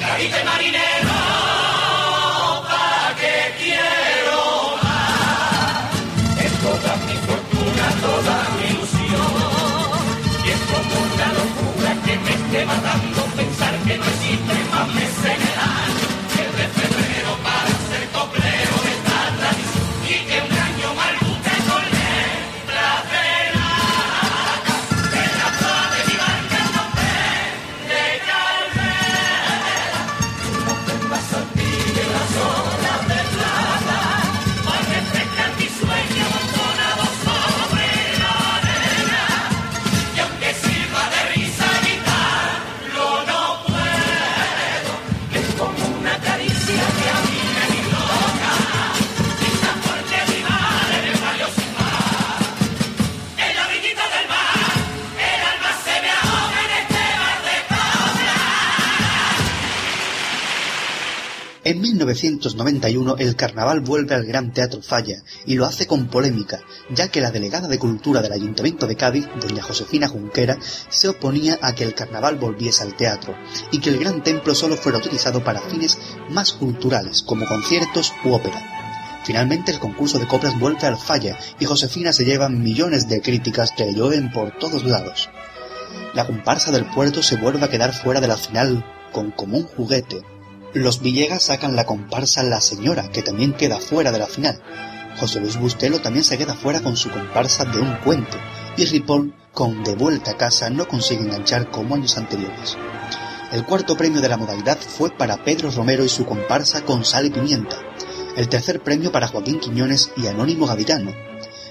S7: Caribe marinero, ¿pa' qué quiero más? Es toda mi fortuna, toda mi ilusión. Y es como una locura que me esté matando pensar que no existe
S15: 1991 el carnaval vuelve al Gran Teatro Falla y lo hace con polémica, ya que la delegada de Cultura del Ayuntamiento de Cádiz, doña Josefina Junquera, se oponía a que el carnaval volviese al teatro y que el Gran Templo solo fuera utilizado para fines más culturales, como conciertos u ópera. Finalmente el concurso de coplas vuelve al Falla y Josefina se lleva millones de críticas que llueven por todos lados. La comparsa del puerto se vuelve a quedar fuera de la final con como un juguete. Los Villegas sacan la comparsa La Señora, que también queda fuera de la final. José Luis Bustelo también se queda fuera con su comparsa de un cuento. Y Ripoll, con De Vuelta a Casa, no consigue enganchar como años anteriores. El cuarto premio de la modalidad fue para Pedro Romero y su comparsa con sal y pimienta. El tercer premio para Joaquín Quiñones y Anónimo Gaditano.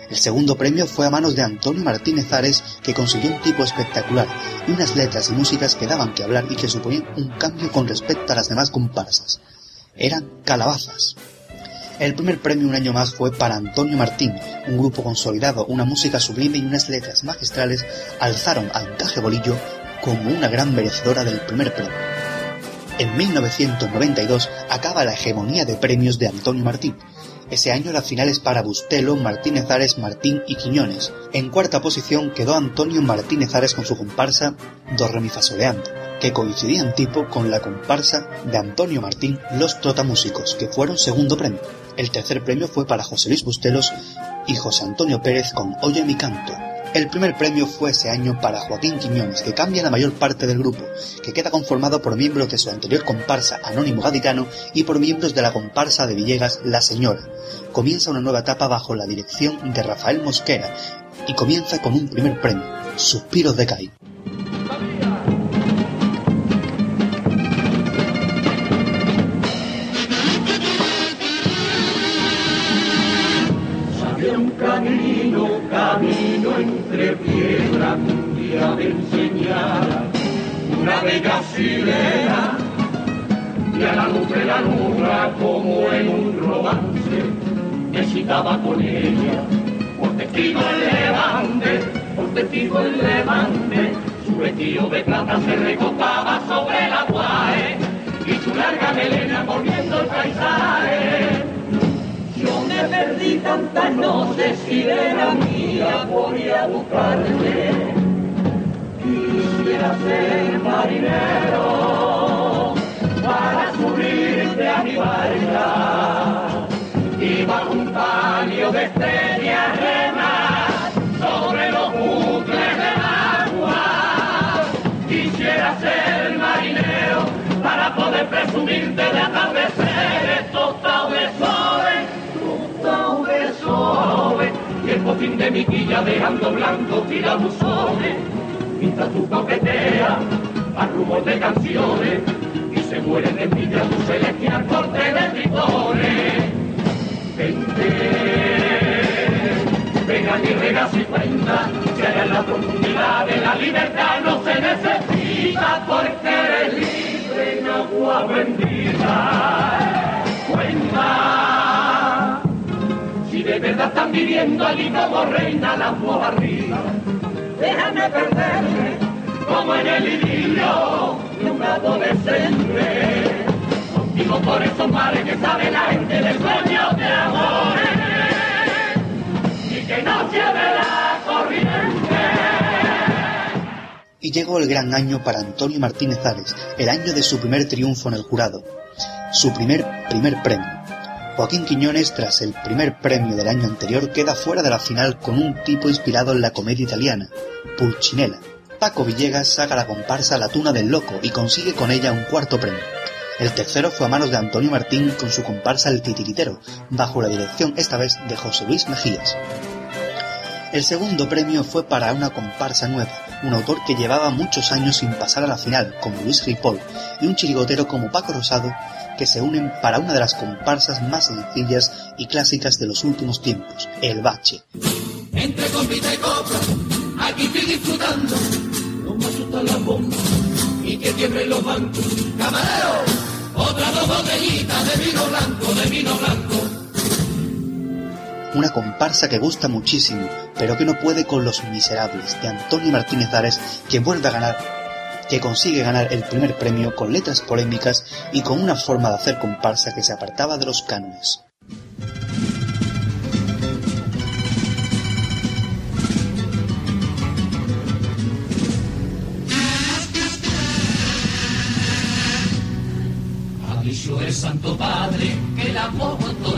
S15: El segundo premio fue a manos de Antonio Martínez Ares, que consiguió un tipo espectacular y unas letras y músicas que daban que hablar y que suponían un cambio con respecto a las demás comparsas. Eran calabazas. El primer premio un año más fue para Antonio Martín, un grupo consolidado, una música sublime y unas letras magistrales alzaron a Encaje Bolillo como una gran merecedora del primer premio. En 1992 acaba la hegemonía de premios de Antonio Martín. Ese año la final es para Bustelo, Martínez Ares, Martín y Quiñones. En cuarta posición quedó Antonio Martínez Ares con su comparsa Do Re Mi Fa Soleando, que coincidía en tipo con la comparsa de Antonio Martín Los Trotamúsicos, que fueron segundo premio. El tercer premio fue para José Luis Bustelos y José Antonio Pérez con Oye mi canto. El primer premio fue ese año para Joaquín Quiñones, que cambia la mayor parte del grupo, que queda conformado por miembros de su anterior comparsa Anónimo Gaditano y por miembros de la comparsa de Villegas La Señora. Comienza una nueva etapa bajo la dirección de Rafael Mosquera y comienza con un primer premio, Suspiros de Caín.
S7: Sirena y a la luz de la luna como en un romance me citaba con ella por testigo el levante, por testigo el levante su vestido de plata se recostaba sobre la guae y su larga melena volviendo el paisaje yo me perdí tantas noches, sirena mía, ir a buscarte. Quisiera ser marinero para subirte a mi barca y bajo un palio de estrellas remar sobre los bucles del agua. Quisiera ser marinero para poder presumirte de atardeceres. Tostados de soles tostado de y el botín de mi quilla dejando blancos tirabuzones mientras tú coqueteas a rumor de canciones y se mueren de envidia tu celestial corte de tritones vente venga y rega si cuenta que allá en la profundidad de la libertad no se necesita porque eres libre en agua bendita. Cuenta si de verdad están viviendo allí como reina la voz arriba déjame perderme como en el idilio de un adolescente contigo por esos mares que sabe la gente del sueño de amores y que no lleve la corriente
S15: Y llegó el gran año para Antonio Martínez Ares, el año de su primer triunfo en el jurado, su primer primer premio. Joaquín Quiñones, tras el primer premio del año anterior, queda fuera de la final con un tipo inspirado en la comedia italiana, Pulcinella. Paco Villegas saca la comparsa La Tuna del Loco y consigue con ella un cuarto premio. El tercero fue a manos de Antonio Martín con su comparsa El Titiritero, bajo la dirección esta vez de José Luis Mejías. El segundo premio fue para una comparsa nueva, un autor que llevaba muchos años sin pasar a la final, como Luis Ripoll, y un chirigotero como Paco Rosado, que se unen para una de las comparsas más sencillas y clásicas de los últimos tiempos, El Bache.
S7: entre y copla, aquí estoy disfrutando, no me asustan las bombas y que tiemblen los bancos. Camarero, otras dos botellitas de vino blanco, de vino blanco.
S15: Una comparsa que gusta muchísimo, pero que no puede con Los Miserables, de Antonio Martínez Ares, que vuelve a ganar, que consigue ganar el primer premio con letras polémicas y con una forma de hacer comparsa que se apartaba de los cánones.
S7: El Santo Padre que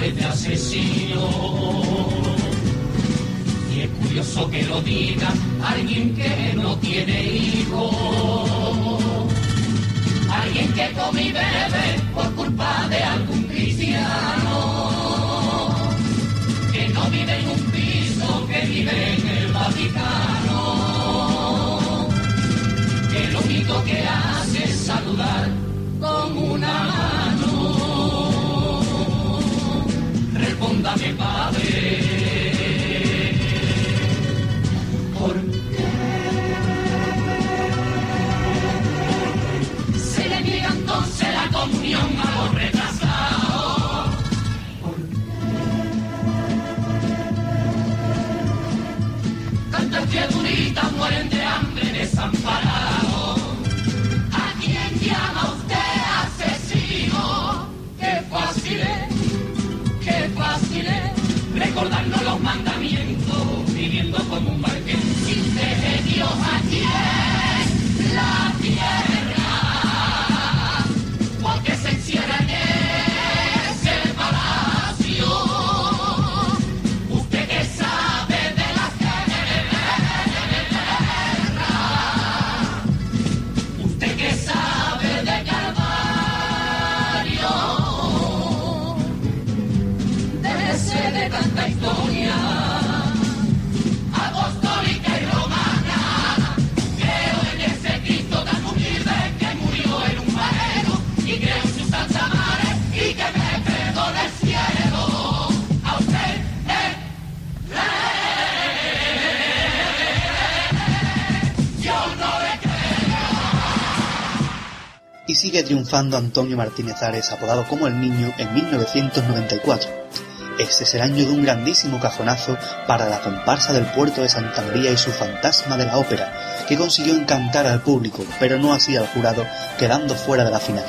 S7: es de asesino. Y es curioso que lo diga alguien que no tiene hijos. Alguien que come y bebe por culpa de algún cristiano. Que no vive en un piso, que vive en el Vaticano. Que lo único que hace es saludar con una mano. Respóndame, Padre. Viviendo
S15: triunfando Antonio Martínez Ares, apodado como el Niño, en 1994. Este es el año de un grandísimo cajonazo para la comparsa del puerto de Santa María y su fantasma de la ópera, que consiguió encantar al público, pero no así al jurado, quedando fuera de la final.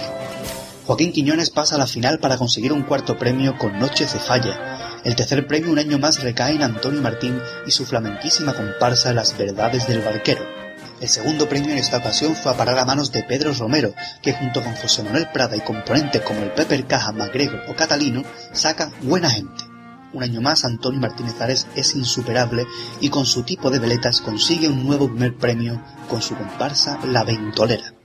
S15: Joaquín Quiñones pasa a la final para conseguir un cuarto premio con Noche Cefalla. El tercer premio un año más recae en Antonio Martín y su flamenquísima comparsa Las Verdades del Barquero. El segundo premio en esta ocasión fue a parar a manos de Pedro Romero, que junto con José Manuel Prada y componentes como el Pepper Caja, Magrego o Catalino, saca Buena Gente. Un año más Antonio Martínez Ares es insuperable y con su tipo de veletas consigue un nuevo primer premio con su comparsa La Ventolera.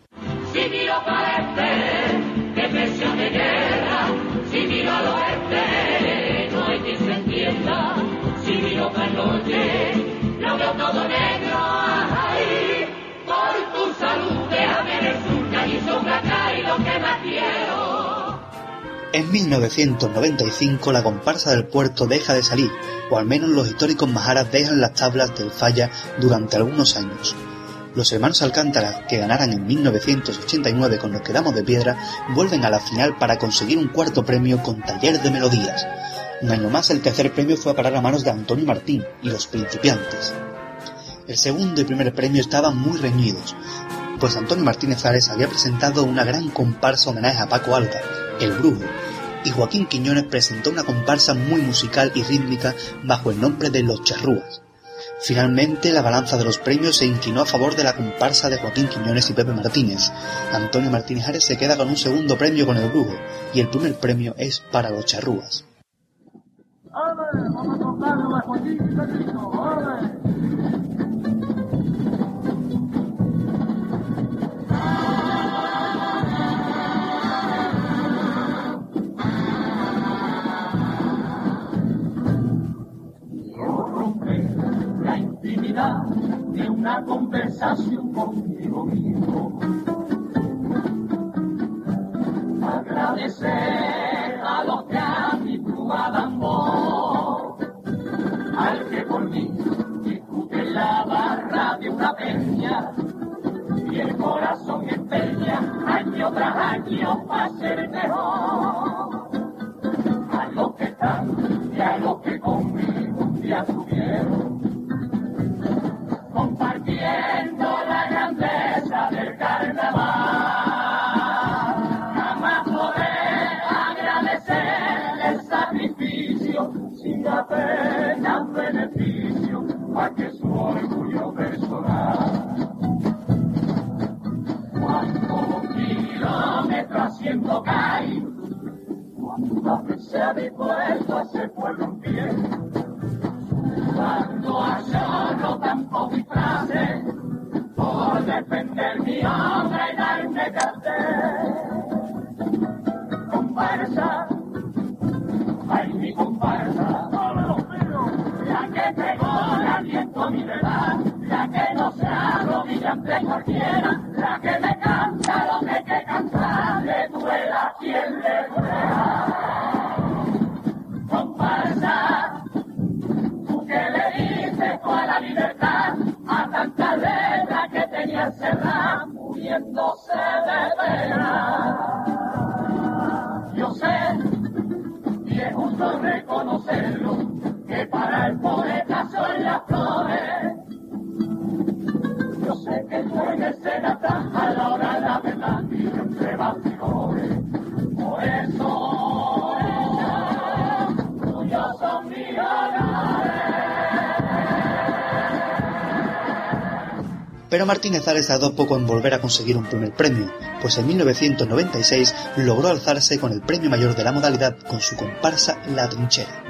S15: En 1995 la comparsa del puerto deja de salir, o al menos los históricos majaras dejan las tablas del falla durante algunos años. Los hermanos Alcántara, que ganaran en 1989 con los que damos de piedra, vuelven a la final para conseguir un cuarto premio con Taller de Melodías. Un año más el tercer premio fue a parar a manos de Antonio Martín y los principiantes. El segundo y primer premio estaban muy reñidos, pues Antonio Martínez Ares había presentado una gran comparsa homenaje a Paco Alga, el brujo, y Joaquín Quiñones presentó una comparsa muy musical y rítmica bajo el nombre de Los Charrúas. Finalmente, la balanza de los premios se inclinó a favor de la comparsa de Joaquín Quiñones y Pepe Martínez. Antonio Martínez Ares se queda con un segundo premio con el brujo, y el primer premio es para Los Charrúas.
S16: De una conversación conmigo mismo. Agradecer a los que a mi pluma dan voz, al que por mí discute la barra de una peña, y el corazón empeña año tras año para ser mejor. A los que están y a los que conmigo un día tuvieron compartiendo la grandeza del carnaval. Jamás podré agradecer el sacrificio sin apenas beneficio a que su orgullo personal. Cuántos kilómetros haciendo caer, cuántas veces se ha dispuesto a ese pueblo en. Cuando yo tampoco y frase por defender mi honra y darme cartel. Comparsa, ay mi comparsa, la que pegó el aliento mi verdad, la que no se arrodilla ante cualquiera, la que me canta lo que que cantar, le duela quien le duela. Encerrada, muriéndose de pena. Yo sé, y es justo reconocerlo, que para el poeta son las flores. Yo sé que tú en escena estás a la hora de la verdad y entre bastidores.
S15: Pero Martínez Ares tardó poco en volver a conseguir un primer premio, pues en 1996 logró alzarse con el premio mayor de la modalidad con su comparsa La Trinchera.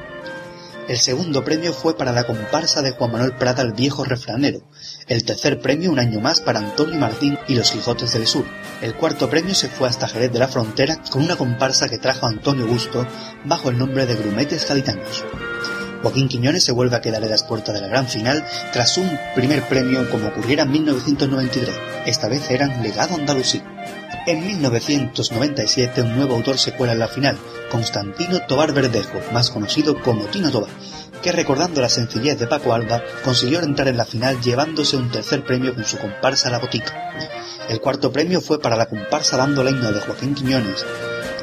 S15: El segundo premio fue para la comparsa de Juan Manuel Prada el Viejo Refranero, el tercer premio un año más para Antonio Martín y los Quijotes del Sur. El cuarto premio se fue hasta Jerez de la Frontera con una comparsa que trajo Antonio Busto bajo el nombre de Grumetes Gaditanos. Joaquín Quiñones se vuelve a quedar en las puertas de la gran final tras un primer premio como ocurriera en 1993. Esta vez eran Legado Andalusí. En 1997 un nuevo autor se cuela en la final, Constantino Tobar Verdejo, más conocido como Tino Tobar, que recordando la sencillez de Paco Alba consiguió entrar en la final llevándose un tercer premio con su comparsa La Botica. El cuarto premio fue para la comparsa Dando Leña de Joaquín Quiñones.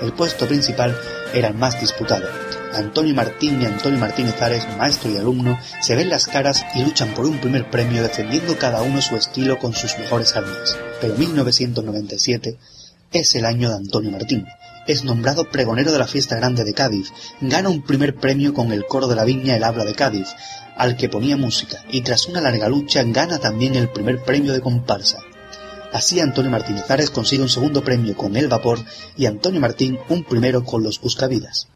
S15: El puesto principal era el más disputado. Antonio Martín y Antonio Martínez Ares, maestro y alumno, se ven las caras y luchan por un primer premio defendiendo cada uno su estilo con sus mejores armas. Pero 1997 es el año de Antonio Martín. Es nombrado pregonero de la fiesta grande de Cádiz. Gana un primer premio con el coro de la viña El Habla de Cádiz, al que ponía música, y tras una larga lucha gana también el primer premio de comparsa. Así Antonio Martínez Ares consigue un segundo premio con El Vapor y Antonio Martín un primero con Los Buscavidas.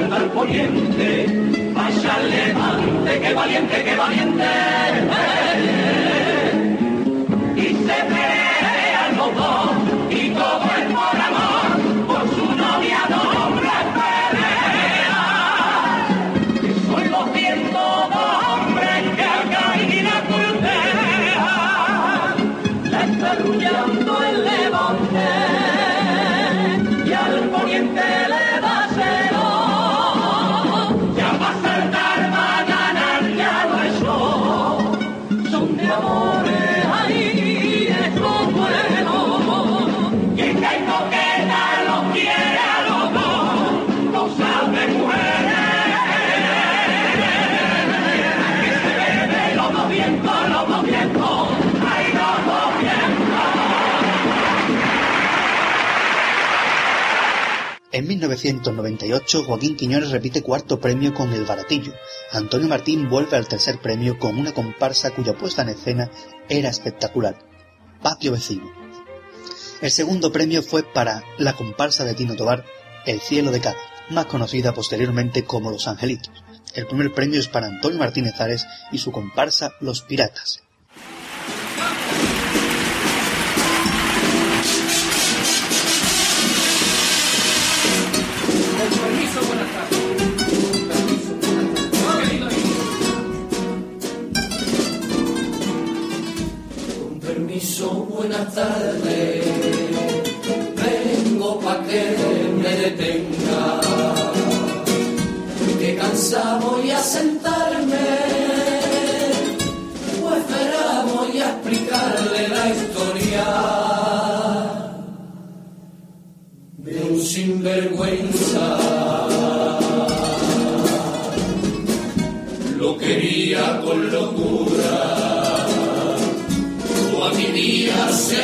S7: Salga al poniente vaya levante que valiente que valiente. y
S15: 1998, Joaquín Quiñones repite cuarto premio con El Baratillo. Antonio Martín vuelve al tercer premio con una comparsa cuya puesta en escena era espectacular. Patio Vecino. El segundo premio fue para la comparsa de Tino Tobar, El Cielo de Cádiz, más conocida posteriormente como Los Angelitos. El primer premio es para Antonio Martínez Ares y su comparsa Los Piratas.
S7: Sinvergüenza. Lo quería con locura, o a mi día se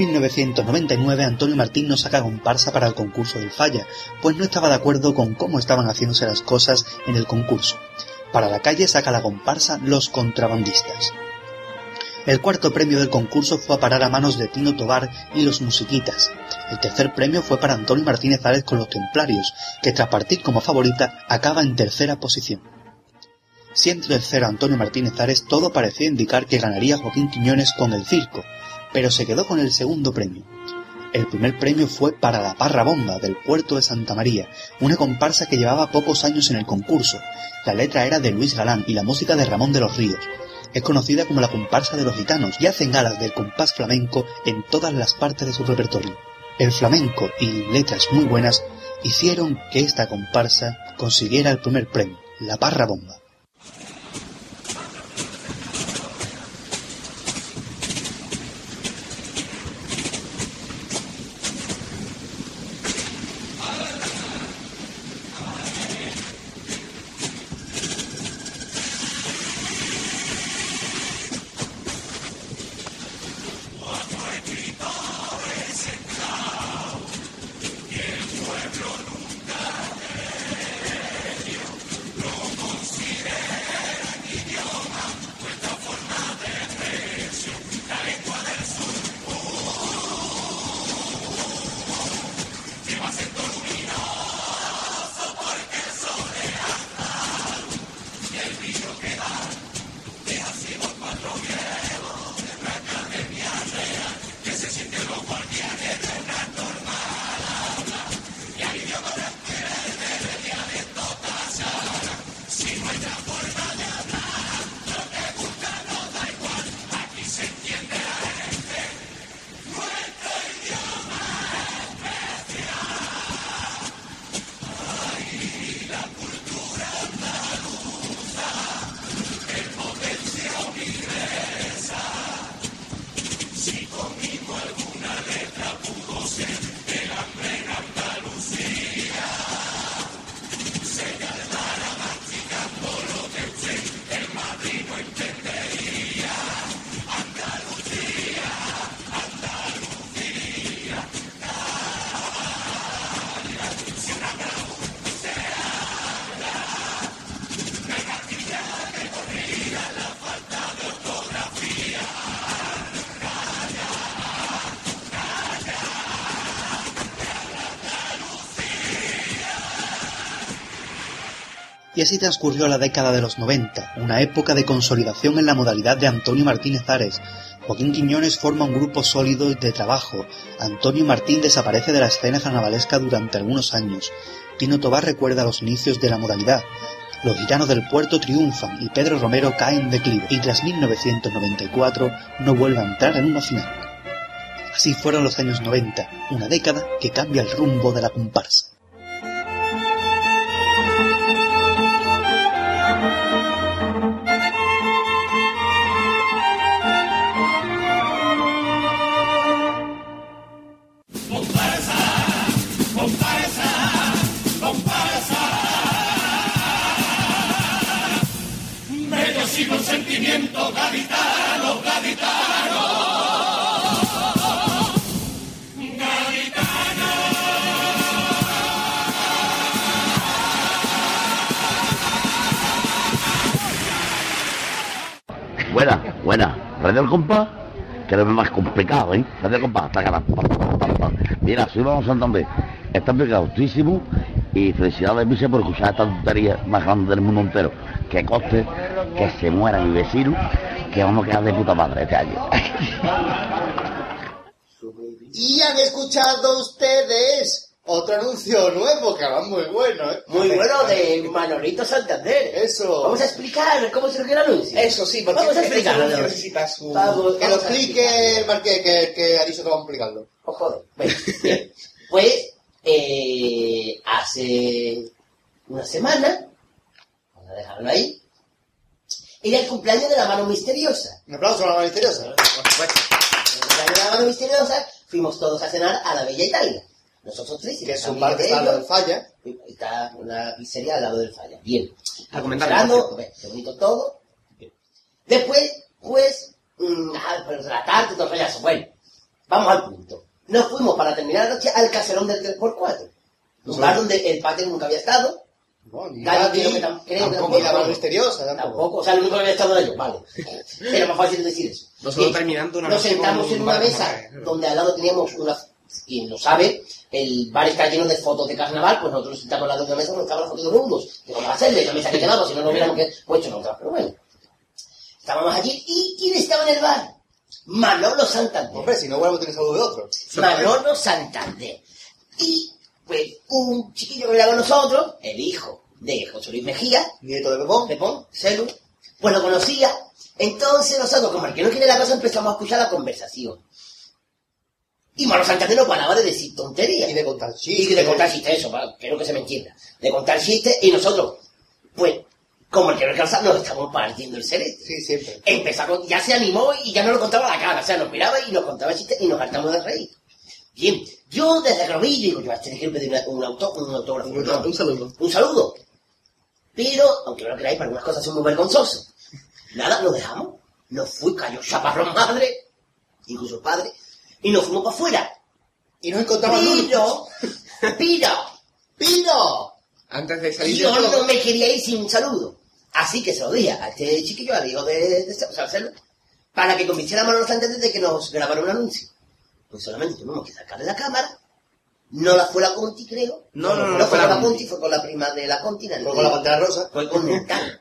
S15: 1999 Antonio Martín no saca comparsa para el concurso del Falla, pues no estaba de acuerdo con cómo estaban haciéndose las cosas en el concurso. Para la calle saca la comparsa Los Contrabandistas. El cuarto premio del concurso fue a parar a manos de Tino Tobar y los Musiquitas. El tercer premio fue para Antonio Martínez Ares con los Templarios, que tras partir como favorita acaba en tercera posición. Siendo tercero Antonio Martínez Ares, todo parecía indicar que ganaría Joaquín Quiñones con el circo, pero se quedó con el segundo premio. El primer premio fue para la Parra Bomba del puerto de Santa María, una comparsa que llevaba pocos años en el concurso. La letra era de Luis Galán y la música de Ramón de los Ríos. Es conocida como la comparsa de los gitanos y hacen galas del compás flamenco en todas las partes de su repertorio. El flamenco y letras muy buenas hicieron que esta comparsa consiguiera el primer premio, la Parra Bomba. Y así transcurrió la década de los 90, una época de consolidación en la modalidad de Antonio Martínez Ares. Joaquín Quiñones forma un grupo sólido de trabajo. Antonio Martín desaparece de la escena carnavalesca durante algunos años. Tino Tobar recuerda los inicios de la modalidad. Los gitanos del puerto triunfan y Pedro Romero cae en declive y tras 1994 no vuelve a entrar en una final. Así fueron los años 90, una década que cambia el rumbo de la comparsa.
S7: Comparsa,
S17: complicado, ¿eh? Radio El Compás, taca, pa, pa, pa, pa. Mira, soy Vamos Santander. Está pegado y felicidades, Vice, por escuchar esta tontería más grande del mundo entero. Que coste que se muera mi vecino, que vamos a quedar de puta madre este año.
S15: Y han escuchado ustedes otro anuncio nuevo que va muy bueno, ¿eh?
S2: Muy bueno de Manolito Santander.
S15: Eso.
S2: Vamos a explicar cómo surgió el anuncio.
S15: Eso sí, porque
S2: Vamos a
S15: este
S2: explicarlo. Vamos.
S15: necesita su...
S2: Vamos,
S15: que lo
S2: vamos a
S15: explique el marqués, que, que ha dicho que vamos a explicarlo.
S2: Oh, joder. Bueno, bien. Pues, eh, hace una semana, Bueno, ahí. Era el cumpleaños de la mano misteriosa.
S3: Un aplauso a la mano misteriosa.
S2: Por supuesto. El cumpleaños de la mano misteriosa, fuimos todos a cenar a la Bella Italia. Nosotros tres. y
S3: Que
S2: los
S3: es un
S2: amigos
S3: bar que
S2: de
S3: está al lado del falla.
S2: Está una pizzería al lado del falla. Bien.
S4: A comentar.
S2: Cenando, ve, qué bonito todo. Bien. Después, pues, mm, ah, pues la tarde, todo eso. Bueno, vamos al punto. Nos fuimos para terminar la noche al caserón del 3x4. Un
S3: Sí.
S2: bar donde el padre nunca había estado.
S3: No, ni
S2: Nadie creo que tam- creo que
S3: tampoco, misteriosa, tampoco.
S2: Tampoco, o sea, el único que había estado era yo, vale. Era más fácil decir eso.
S4: Nosotros terminando una
S2: Nos sentamos en
S4: un
S2: una mesa donde al lado teníamos una... Quien lo sabe, el bar está lleno de fotos de carnaval, pues nosotros nos sentamos al lado de una mesa donde estaban las fotos de mundos. Que vamos a hacerle, la mesa que quedaba, si no, no hubiéramos puesto otra. Pero bueno. Estábamos allí, ¿y quién estaba en el bar? Manolo Santander.
S3: Hombre, si no hubiéramos saludo de otro.
S2: Manolo Santander. Y, pues, un chiquillo que era con nosotros, el hijo de José Luis Mejía,
S3: Nieto de Pepón.
S2: Pepón, Celu, pues lo conocía. Entonces nosotros, como el que no quiere la cosa, empezamos a escuchar la conversación. Y Manolo Santander no paraba de decir tonterías.
S3: Y de contar chistes.
S2: Y de contar chistes, eso, para- quiero que se me entienda. De contar chistes, y nosotros, pues, como el que no alcanza, nos estamos partiendo el cerebro.
S3: Sí, siempre.
S2: Con- ya se animó y ya no lo contaba a la cara, o sea, nos miraba y nos contaba chistes y nos hartamos de reír. Bien, yo desde que lo vi, digo, yo a este quiero pedir un, auto, un autógrafo.
S4: Un, saludo.
S2: un saludo. Pero, aunque no lo creáis, para algunas cosas son muy vergonzosos. Nada, lo dejamos. Nos fui, cayó chaparrón madre, incluso el padre, y nos fuimos para afuera.
S3: Y nos encontramos
S2: Pero, pero, pero,
S4: Antes de salir
S2: yo
S4: del
S2: no me quería ir sin un saludo. Así que se lo dije a este chiquillo, al hijo de, de, o sea, Celu, para que convenciéramos a los Santander de que nos grabara un anuncio. Pues solamente tuvimos que sacarle la cámara. No la fue la Conti, creo.
S4: No, no, no,
S2: no
S4: no
S2: fue
S4: la
S2: la
S4: Conti.
S2: Conti, fue con la prima de la Conti.
S3: Fue con la pantalla rosa.
S2: Fue con Dental.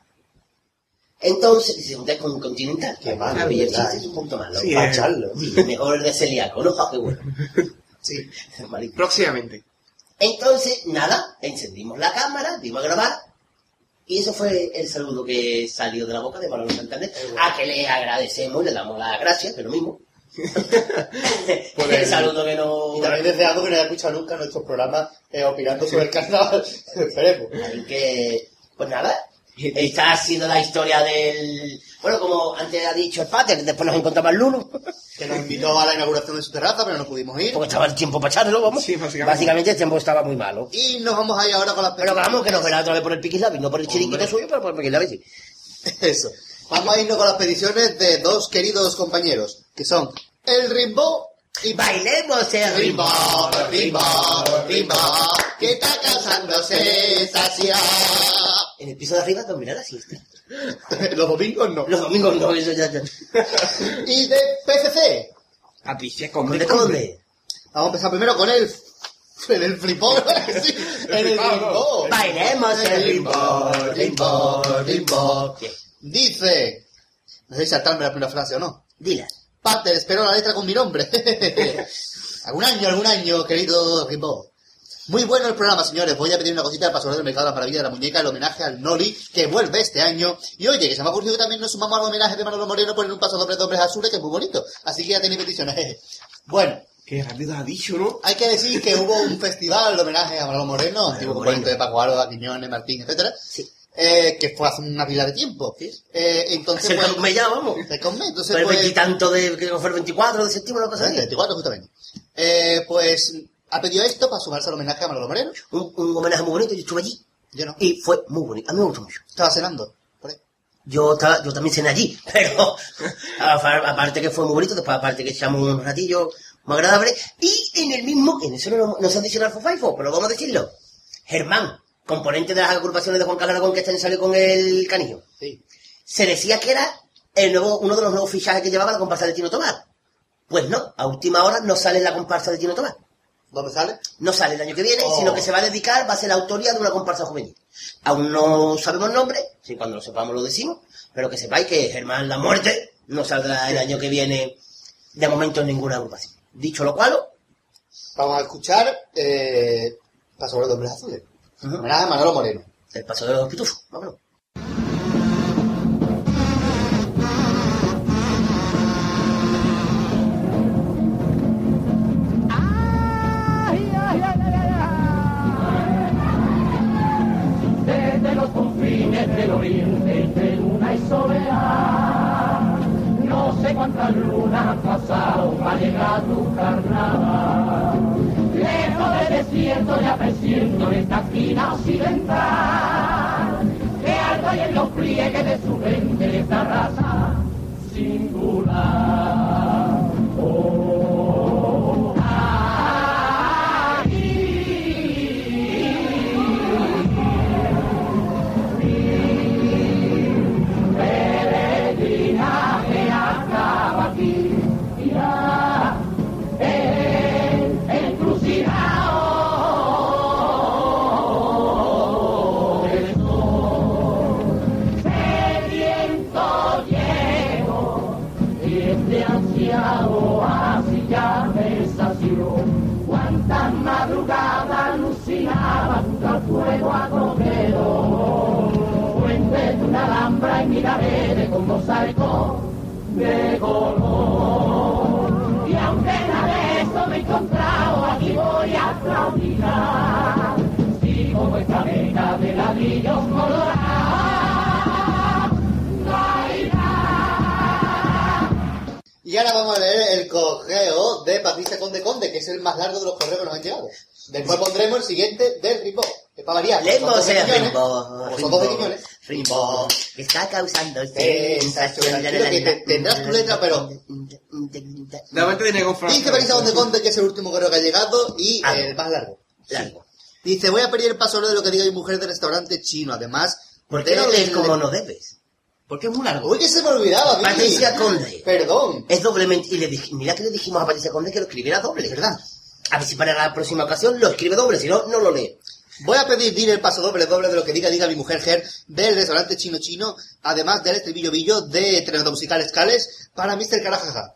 S2: Entonces, se junté con Continental.
S3: Qué malo,
S2: Ah, y es un poquito malo.
S4: Sí,
S3: Para
S4: eh.
S3: echarlo.
S2: Sí, mejor el de celíaco, ¿no? Ah, qué bueno.
S3: Sí.
S4: Próximamente.
S2: Entonces, nada, encendimos la cámara, dimos a grabar, y eso fue el saludo que salió de la boca de Manolo Santander, a que le agradecemos, le damos las gracias, que lo mismo.
S3: Por
S2: el saludo que nos...
S3: Y también deseamos que no haya escuchado nunca nuestros programas eh, opinando sobre el carnaval. Esperemos.
S2: Así que, pues nada, esta ha sido la historia del... Bueno, como antes ha dicho el Pater, después nos encontramos Lulu,
S3: Que nos invitó a la inauguración de su terraza, pero no pudimos ir.
S2: porque estaba el tiempo para echarlo, vamos.
S4: Sí, básicamente.
S2: Básicamente el tiempo estaba muy malo.
S3: Y nos vamos a ir ahora con las
S2: Pero vamos, que nos verá otra vez por el Piquislavi, no por el chiriquito suyo, pero por el Piquislavi sí.
S3: Eso. Vamos a irnos con las peticiones de dos queridos compañeros, que son el Rimbo y
S2: Bailemos el ritmo.
S3: Rimbo, Rimbo, que está casándose Sasia.
S2: En el piso de arriba dominar la siesta.
S3: Los domingos no.
S2: Los domingos no, eso ya, ya.
S3: Y de PCC.
S4: Patricia
S2: ¿Conde,
S4: Conde
S2: conde?
S3: Vamos a empezar primero con el... En el flipón, sí, en el rimbo.
S2: Bailemos el
S3: rimbo, rimbo, rimbo. Dice... No sé si saltarme la primera frase o no.
S2: Dila.
S3: Pater, espero la letra con mi nombre. algún año, algún año, querido Rimbo. Muy bueno el programa, señores. Voy a pedir una cosita para sobre del mercado de la maravilla de la muñeca, el homenaje al Noli, que vuelve este año. Y oye, que se me ha ocurrido que también nos sumamos al homenaje de Manolo Moreno por un paso doble de hombres azules, que es muy bonito. Así que ya tenéis peticiones. bueno,
S4: Qué rápido ha dicho, ¿no?
S3: hay que decir que hubo un festival de homenaje a Manolo Moreno, antiguo componente de Paco Alba, Quiñones, Martín, etcétera.
S2: Sí.
S3: Eh, que fue hace una pila de tiempo. Eh, entonces, pues,
S2: un mes ya, vamos.
S3: un mes. Entonces,
S2: el
S3: pues,
S2: veintitanto de, que fue el 24 de septiembre, una cosa
S3: el
S2: así.
S3: 24 justamente. Eh, pues ha pedido esto para sumarse al homenaje a Manolo Moreno.
S2: Un, un homenaje muy bonito, yo estuve allí.
S3: Yo no.
S2: Y fue muy bonito, a mí me gustó mucho.
S3: Estaba cenando. Por ahí.
S2: Yo, estaba, yo también cené allí, pero aparte que fue muy bonito, después aparte que echamos unos ratillos muy agradables, y en el mismo, en eso no, no se han dicho en Alfa pero vamos a decirlo, Germán, componente de las agrupaciones de Juan Carlos Aragón que este año salió con el canillo,
S3: Sí.
S2: se decía que era el nuevo, uno de los nuevos fichajes que llevaba la comparsa de Tino Tomás. Pues no, a última hora no sale en la comparsa de Tino Tomás.
S3: ¿Dónde sale?
S2: No sale el año que viene,
S3: Oh.
S2: sino que se va a dedicar, va a ser la autoría de una comparsa juvenil. Aún no sabemos nombre, si cuando lo sepamos lo decimos, pero que sepáis que Germán La Muerte no saldrá el año que viene de momento en ninguna agrupación. Dicho lo cual,
S3: Vamos a escuchar eh, Paso los hombres azules. Homenaje a Manolo Moreno,
S2: el Paseo de los Dos Pitufos. Vámonos.
S5: del oriente entre luna y soleá.
S18: No sé cuántas lunas han pasado para llegar a tu carnaval. Desierto ya presiento en esta esquina occidental, que alto hay en los pliegues de su mente esta raza singular. Oh, con mosaico de color. Y aunque nada de eso me he encontrado, aquí voy a aplaudir. Sigo vuestra vena de ladrillos colorados.
S3: Y ahora vamos a leer el correo de Patricia Conde Conde, que es el más largo de los correos que nos han llegado. Después pondremos el siguiente del Rimbo, que es para variar.
S2: Rimbo,
S3: son dos de Quiñones.
S2: Rimbo, que está causando sensación.
S3: que tendrás tu letra, pero...
S4: De momento tiene con
S3: Dice Patricia Conde Conde, que es el último correo que ha llegado y
S2: Ah.
S3: el más largo.
S2: Largo.
S3: Dice, voy a pedir el paso de lo que diga mi mujer del restaurante chino, además...
S2: ¿Por qué no lees como no debes? Porque es muy largo.
S3: Uy, que se me olvidaba, Vicky.
S2: Patricia Conde.
S3: Perdón.
S2: Es doblemente. Y le dije, mira que le dijimos a Patricia Conde que lo escribiera doble. ¿Verdad? A ver si para la próxima ocasión lo escribe doble, si no, no lo lee.
S3: Voy a pedir dir el paso doble doble de lo que diga diga mi mujer Ger del restaurante chino chino, además del estribillo billo de Telenovela Musical Escales para Mr. Carajaja.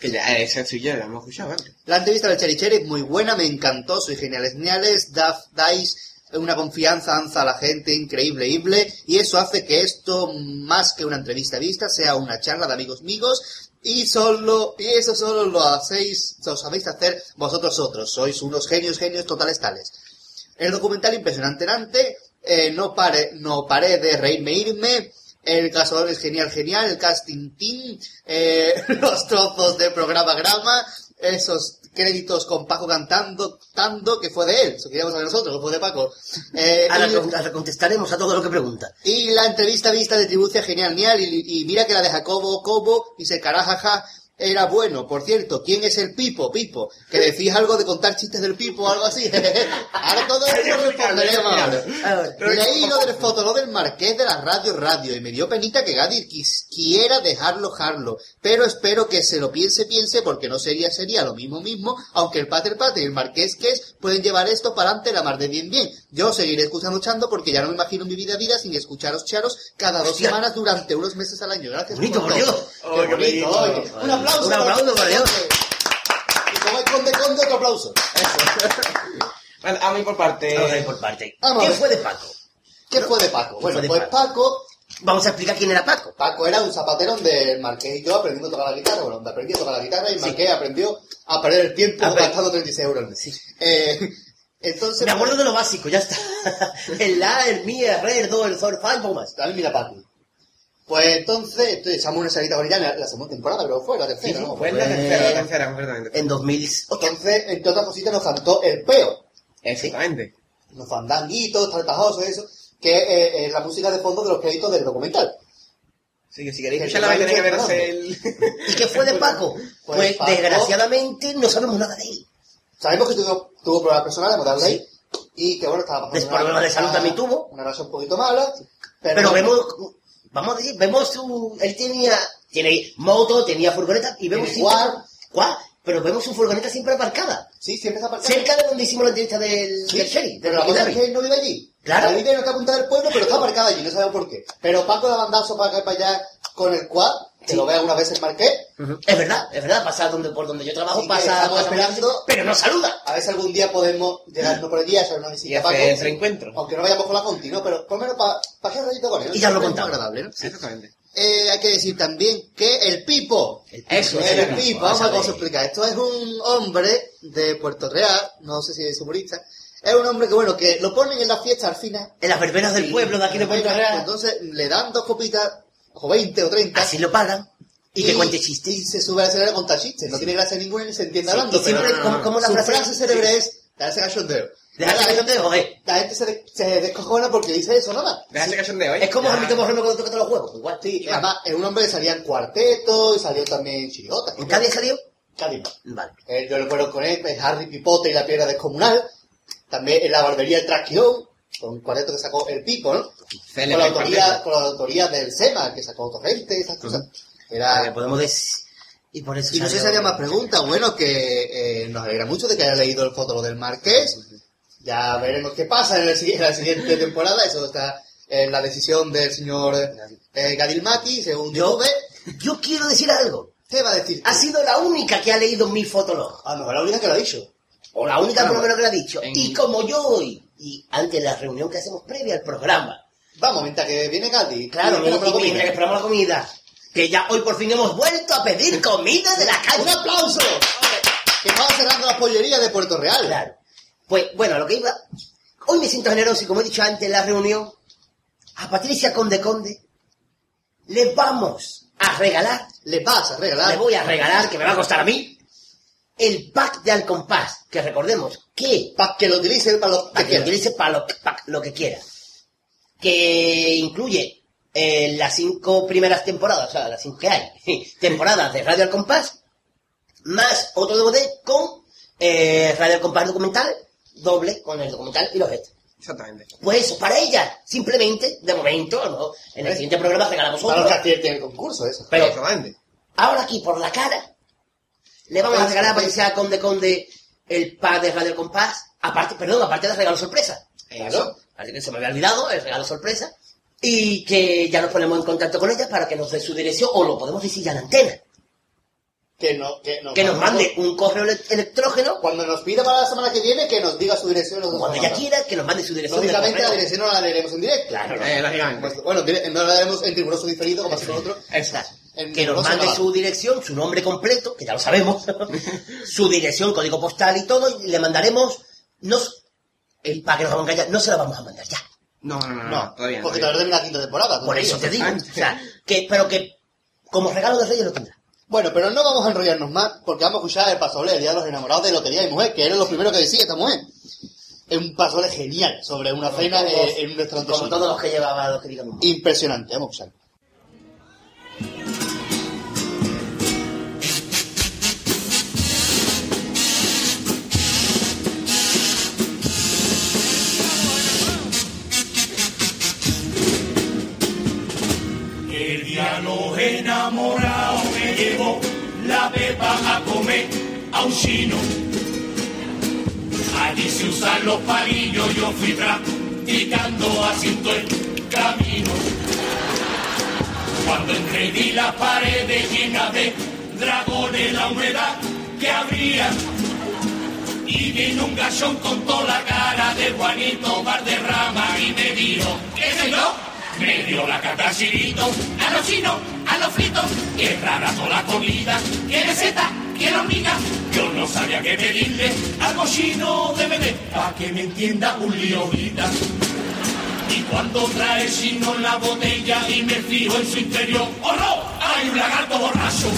S4: Que ya es sencillo, lo hemos escuchado antes.
S3: La entrevista del Cherry Cherry muy buena, me encantó, soy geniales, geniales, Daf, dais una confianza anza a la gente increíble, increíble, y eso hace que esto, más que una entrevista vista, sea una charla de amigos míos, y solo, y eso solo lo hacéis, lo sabéis hacer vosotros otros, sois unos genios, genios totales tales. El documental impresionante, nante, eh, no pare, no paré de reírme, irme, el cazador es genial, genial, el casting team, eh, los trozos de programa grama, esos créditos con Paco cantando, tanto que fue de él, eso queríamos saber nosotros, que fue de Paco. Eh,
S2: Ahora,
S3: y-
S2: ahora contestaremos a todo lo que pregunta.
S3: y la entrevista vista de Tribucia genial, genial, y, y mira que la de Jacobo Cobo y se carajaja era bueno. Por cierto, ¿quién es el Pipo? Pipo, que decís algo de contar chistes del Pipo o algo así. Ahora todo eso responderemos. Leí lo del fotolog del Marqués de la Radio Radio y me dio penita que Gadir quis- quiera dejarlo jarlo. Pero espero que se lo piense, piense, porque no sería, sería lo mismo mismo, aunque el Pater Pater y el Marqués que es pueden llevar esto para adelante la mar de bien bien. Yo seguiré escuchando Chando porque ya no me imagino mi vida vida sin escucharos charos cada dos
S2: Hostia.
S3: semanas durante unos meses al año. Gracias
S2: Bonito,
S3: por todo.
S2: Dios.
S3: Qué
S2: Oh, qué
S3: bonito,
S2: bonito.
S3: oye. Un aplauso.
S2: Un aplauso, por Dios.
S3: Y como hay conde conde, otro aplauso.
S4: Bueno, a mí por parte.
S2: A ir por parte.
S3: Vamos
S2: ¿Qué fue de Paco?
S3: ¿Qué fue de Paco? Bueno,
S2: fue de
S3: pues
S2: Paco?
S3: Paco
S2: Vamos a explicar quién era Paco.
S3: Paco era un zapatero donde el Marqués y yo aprendiendo a tocar la guitarra, bueno, donde aprendí a tocar la guitarra y
S2: Sí.
S3: Marqués aprendió a perder el tiempo gastando 36 euros al mes. Eh, entonces...
S2: Me acuerdo de lo básico, ya está. el la, el mi, el re, el do, el sol, fa, y poco más.
S3: También mira Paco. Pues entonces, echamos una salita con ella en la, la segunda temporada, pero fue la tercera,
S2: Sí, sí,
S3: ¿no?
S4: Fue la tercera, la tercera, completamente.
S2: En 2008.
S3: Entonces, entre otras cositas, nos cantó el peo.
S4: Exactamente.
S3: Los fandanguitos, tartajosos, eso, que eh, es la música de fondo de los créditos del documental.
S4: Así que si queréis
S3: Que
S4: escucharla, vais a tener que verse el.
S2: ¿Y qué fue de Paco?
S3: Pues
S2: Pues,
S3: Paco-
S2: desgraciadamente no sabemos nada de él.
S3: Sabemos que tuvo, tuvo problemas personales, hemos dado ley, y que bueno, estaba pasando
S2: Des- problemas de salud también tuvo.
S3: Una relación un poquito mala, pero,
S2: Pero vemos, vamos a decir, vemos su, él tenía, tiene moto, tenía furgoneta y vemos siempre,
S3: quad,
S2: pero vemos su furgoneta siempre aparcada.
S3: Sí, siempre está aparcado.
S2: Cerca de donde hicimos la entrevista del,
S3: Sí,
S2: del sheriff,
S3: pero
S2: del
S3: la cosa es que él no vive allí.
S2: Claro.
S3: Él vive en otra punta del pueblo, pero está aparcado allí, no sabemos por qué. Pero Paco da bandazo para acá y para allá con el quad, que
S2: Sí.
S3: lo ve alguna vez en Marqués,
S2: Es verdad, es verdad, pasa donde, por donde yo trabajo,
S3: Así que
S2: pasa,
S3: esperando.
S2: pero no saluda.
S3: a ver si algún día podemos llegar no por allí a hacer una
S4: Y
S3: visita a Paco.
S4: hacer reencuentro.
S3: Aunque no vayamos con la Conti, ¿no? Pero por lo menos para pa hacer un ratito con él. ¿no?
S2: Y ya lo
S3: es
S2: contamos.
S3: agradable, ¿no?
S4: Exactamente.
S3: Eh, hay que decir también que el Pipo,
S4: Eso,
S3: el,
S4: sí,
S3: Pipo,
S4: Pipo,
S3: vamos a ver
S2: vas a
S3: cómo se
S2: ver.
S3: explica. Esto es un hombre de Puerto Real, no sé si es humorista, es un hombre que bueno, que lo ponen en la fiesta al final.
S2: En las verbenas del pueblo de aquí de Puerto Real.
S3: Entonces le dan dos copitas, o 20 o 30,
S2: Así lo pagan. Y que cuente chistes.
S3: Y se sube al escenario a contar chistes. No tiene gracia ninguna ni se entiende
S2: Sí,
S3: hablando.
S2: y siempre,
S3: pero
S2: como- como la frase-
S3: frase célebre es, dejarse cachondeo. Gente-
S2: cachondeo, eh.
S3: La gente se, de- se descojona porque dice eso nada.
S4: Déjate cachondeo, ¿eh?
S2: Es como. Jorgito Moreno cuando toca los huevos. Igual.
S3: Sí, y además es un hombre que salía en cuarteto y salió también en chirigota.
S2: ¿En Cádiz salió?
S3: Cádiz.
S2: Vale.
S3: Eh, yo recuerdo con él, es Harry Pipote y la piedra descomunal. También en la barbería El Trasquión, con un cuarteto que sacó El Pipo, ¿no?
S4: Célebre
S3: Con la, autoría, con la autoría del SEMA, que sacó Torrente esas cosas. Era...
S2: Podemos decir. Y por eso
S3: Y no sé si había más preguntas. Bueno, que eh, nos alegra mucho de que haya leído el fótolo del Marqués. Ya veremos qué pasa en, el en la siguiente temporada. Eso está en la decisión del señor eh, Gadilmaki, según
S2: Yo-
S3: YouTube.
S2: Yo quiero decir algo.
S3: ¿Qué va a decir?
S2: Ha sido la única que ha leído mi fotolog.
S3: Ah, no, es la única que lo ha dicho.
S2: O la única por lo
S3: Claro.
S2: menos que lo ha dicho.
S4: En-
S2: Y como yo hoy, y antes de la reunión que hacemos previa al programa,
S3: Vamos, mientras que viene Gadi.
S2: claro,
S3: y
S2: mientras que esperamos la comida, que ya hoy por fin hemos vuelto a pedir comida de la
S3: ¡Un
S2: calle.
S3: aplauso! Que estaba cerrando las pollerías de Puerto Real.
S2: Claro. Pues bueno, lo que iba. Hoy me siento generoso y como he dicho antes en la reunión, a Patricia Conde Conde le vamos a regalar,
S3: Le vas a regalar.
S2: le voy a regalar, que me va a costar a mí, el pack de Alcompás, que recordemos que
S3: Para que lo utilice para lo que
S2: para que lo utilice para lo, pa' lo que quiera. Que incluye eh, las cinco primeras temporadas, o sea, las cinco que hay, temporadas de Radio Al Compás, más otro DVD con eh, Radio Al Compás documental, doble con el documental y los extras.
S4: Exactamente.
S2: Pues eso, para ella, simplemente, de momento, ¿no? en el siguiente programa regalamos
S3: Para los que
S2: otro.
S3: acierten el concurso, eso.
S2: Pero ahora aquí, por la cara, le vamos a regalar a Patricia Conde Conde el pack de Radio Compás, aparte, perdón, aparte del regalo sorpresa.
S3: Claro.
S2: Así que se me había olvidado el regalo sorpresa. Y que ya nos ponemos en contacto con ella para que nos dé su dirección, o lo podemos decir ya en antena.
S3: Que, no, que, no,
S2: Que nos mande un correo ele- electrógeno,
S3: Cuando nos pida para la semana que viene, que nos diga su dirección.
S2: cuando ella quiera, que nos mande su dirección.
S3: Lógicamente la dirección no la leeremos en directo.
S2: Claro.
S4: Eh,
S3: Bueno, no la leeremos en riguroso diferido, como hacemos nosotros.
S4: Exacto.
S3: En
S2: que nos mande su dirección, su nombre completo, que ya lo sabemos, su dirección, código postal y todo, y le mandaremos, nos, el para que nos vamos a engañar, no se lo vamos a mandar ya.
S4: No, no, no, no,
S3: No,
S4: todavía no.
S3: porque
S4: todavía.
S3: termina la quinta temporada.
S2: Por eso te digo.
S3: todavía.
S2: O sea, que, pero que como regalo de Reyes lo tendrá.
S3: Bueno, pero no vamos a enrollarnos más, porque vamos a escuchar el pasoble del Día de los Enamorados de Lotería y Mujer, que era lo primero que decía esta mujer. Es un pasoble genial sobre una cena eh, en un restaurante
S2: Como todos los que llevaba los que.
S3: Impresionante, vamos a escuchar.
S7: Enamorados me llevó la beba a comer a un chino. Allí se usan los palillos, yo fui practicando haciendo el camino. Cuando vi las paredes llenas de dragones, la humedad que habría. Y vino un gachón con toda la cara de Juanito Valderrama y me dijo, ¿qué soy yo? Me dio la carta al chirito, a los chinos, a los fritos, qué rara toda la comida, quiere seta, quiere hormiga. Yo no sabía qué pedirle, algo chino de beber, pa' que me entienda un lío ahorita. Y cuando trae chino la botella y me fijo en su interior, ¡oh no! ¡Hay un lagarto borracho!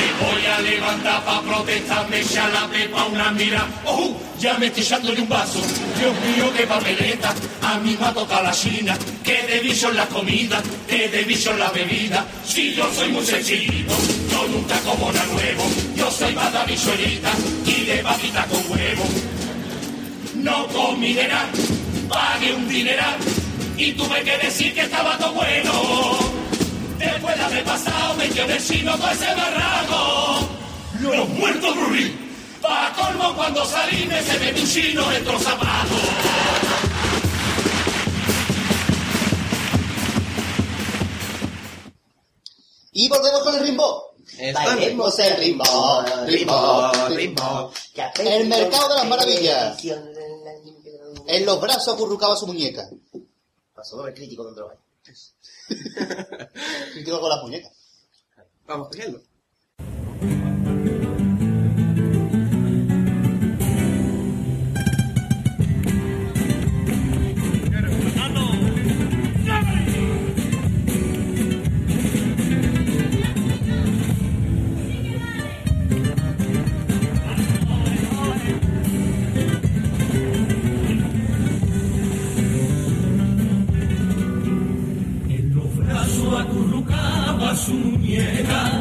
S7: Me voy a levantar pa' protestar, me echa la pepa una mira. ¡Oh! Ya me estoy echándole un vaso. Dios mío, qué papeleta. A mí me ha tocado la china. Que de en la comida, que de en la bebida. Si yo soy muy sencillito, yo nunca como nada nuevo. Yo soy más de y de papita con huevo. No comí de nada, pagué un dineral y tuve que decir que estaba todo bueno. Después de haber pasado me quedé chino todo ese barraco. Los muertos rubí. Pa' colmo cuando salí me se metió un chino dentro los zapatos.
S3: Y volvemos con el rimbo.
S2: Bailemos
S3: el rimbo, rimbo, rimbo. El mercado de las maravillas. En los brazos acurrucaba su muñeca.
S2: Pasó doble crítico donde lo hay.
S3: Crítico con las muñecas.
S4: Vamos cogiendo.
S7: su muñeca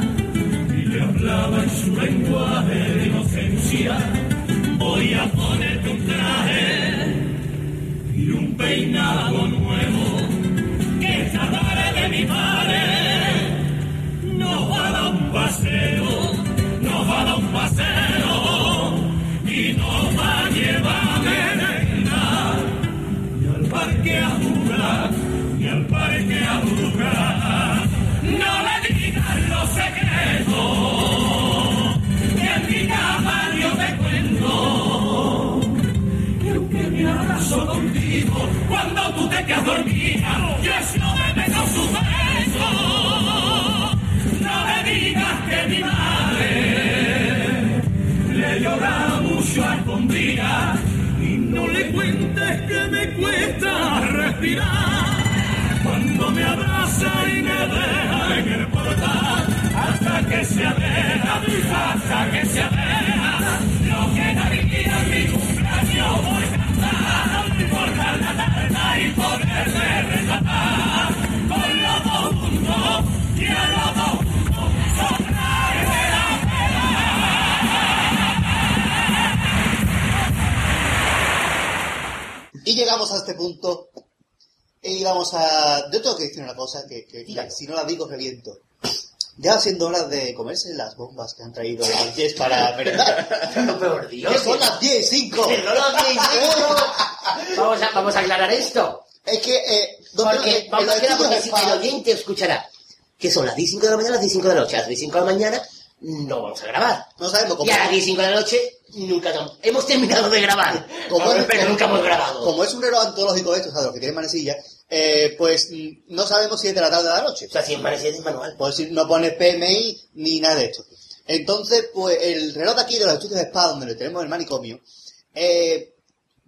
S7: y le hablaba en su lenguaje de inocencia. Voy a ponerte un traje y un peinado dormida, yo no me meto su beso. No le digas que mi madre le llora mucho a escondidas y no le cuentes que me cuesta respirar cuando me abraza y me deja en el portal hasta que se vea, hasta que se vea Y
S3: llegamos a este punto. Y vamos a. Yo tengo que decir una cosa que, que la- si no la digo, reviento. Ya siendo hora de comerse las bombas que han traído los Yes para merendar.
S2: Pero por Dios.
S3: Que son las 10 y 5.
S2: Que no las 10 y cinco. Vamos a, vamos a aclarar esto.
S3: Es que, eh, ¿dónde-
S2: porque,
S3: en
S2: vamos a porque si
S3: de
S2: el oyente escuchará que son las 10 y 5 de la mañana, las 10 y 5 de la noche. A las 10 y 5 de la mañana no vamos a grabar.
S3: No sabemos cómo.
S2: Y a las 10 y 5 de la noche nunca hemos terminado de grabar.
S3: Como es-
S2: pero nunca hemos grabado.
S3: Como es un reloj antológico esto, o sea, de los que tienen manecilla, eh, pues mm, no sabemos si es de la tarde o de la noche.
S2: O sea, si es manecilla es manual.
S3: Pues si no pone PMI ni nada de esto. Entonces, pues el reloj de aquí de los estudios de spa, donde le tenemos el manicomio, eh,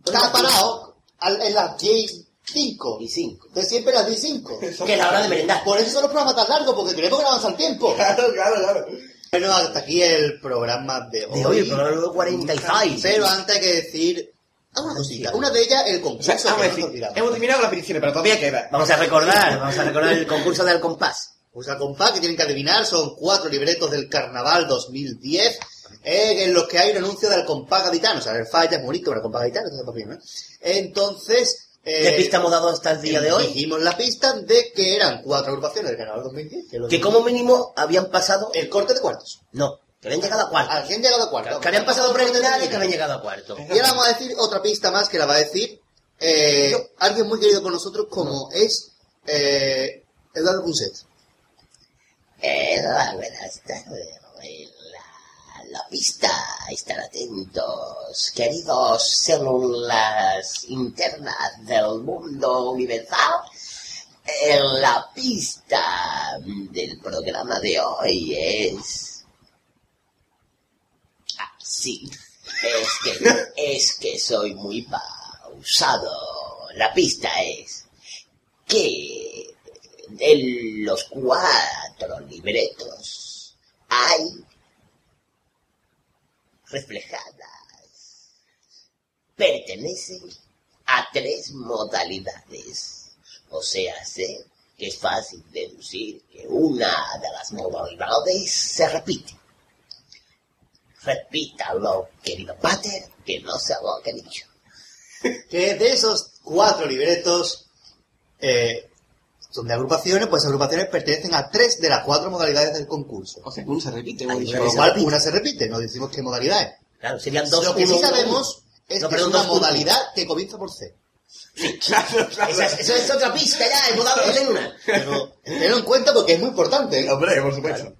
S3: está parado en las 10 y 5.
S2: Y 5.
S3: De siempre las 10 y 5.
S2: Que es la hora de merendar.
S3: Por eso son los programas tan largos, porque queremos que avance al tiempo.
S2: Claro, claro, claro.
S3: Bueno, hasta aquí el programa de hoy.
S2: De hoy, el programa número 46.
S3: Pero antes hay que decir una cosita. Una de ellas, el concurso.
S4: Vamos a
S3: que nos
S4: decir, hemos terminado las peticiones, pero todavía queda.
S2: Vamos a recordar, vamos a recordar el concurso del compás.
S3: Pues al compás que tienen que adivinar son cuatro libretos del Carnaval 2010 eh, en los que hay un anuncio del compás gaditano. O sea, el falla es bonito, pero el compás gaditano entonces, bien, ¿no? Entonces... eh,
S2: ¿Qué pista hemos dado hasta el día de hoy?
S3: Dijimos la pista de que eran cuatro agrupaciones del Carnaval 2010. Que,
S2: Que como mínimo habían pasado...
S3: El corte de cuartos.
S2: No, que habían llegado a cuarto.
S3: Alguien llegado a cuartos.
S2: Que habían pasado preliminares que habían llegado a cuarto.
S3: Y ahora vamos a decir otra pista más que la va a decir eh, alguien muy querido por nosotros como es eh, Eduardo Punset.
S2: Eh. La, pista, estar atentos, queridos células internas del mundo universal. Eh, la pista del programa de hoy es... Ah, sí. Es que, es que soy muy pausado. La pista es que en los cuatro libretos hay reflejadas. Pertenecen a tres modalidades. O sea, sé que es fácil deducir que una de las modalidades se repite. Repítalo, querido Pater, que no sé lo que dicho.
S3: Que de esos cuatro libretos eh, son de agrupaciones, pues agrupaciones pertenecen a tres de las cuatro modalidades del concurso.
S4: O sea, uno se repite.
S3: Con lo cual una se repite, no decimos qué modalidad.
S2: Claro, serían dos
S3: Lo que sí
S2: uno,
S3: sabemos es
S2: No,
S3: que es una modalidad que comienza por C.
S4: Claro, claro.
S2: Esa, es- esa es otra pista ya, hemos dado en una.
S3: Pero tenlo en cuenta porque es muy importante. ¿eh?
S4: Hombre, por supuesto.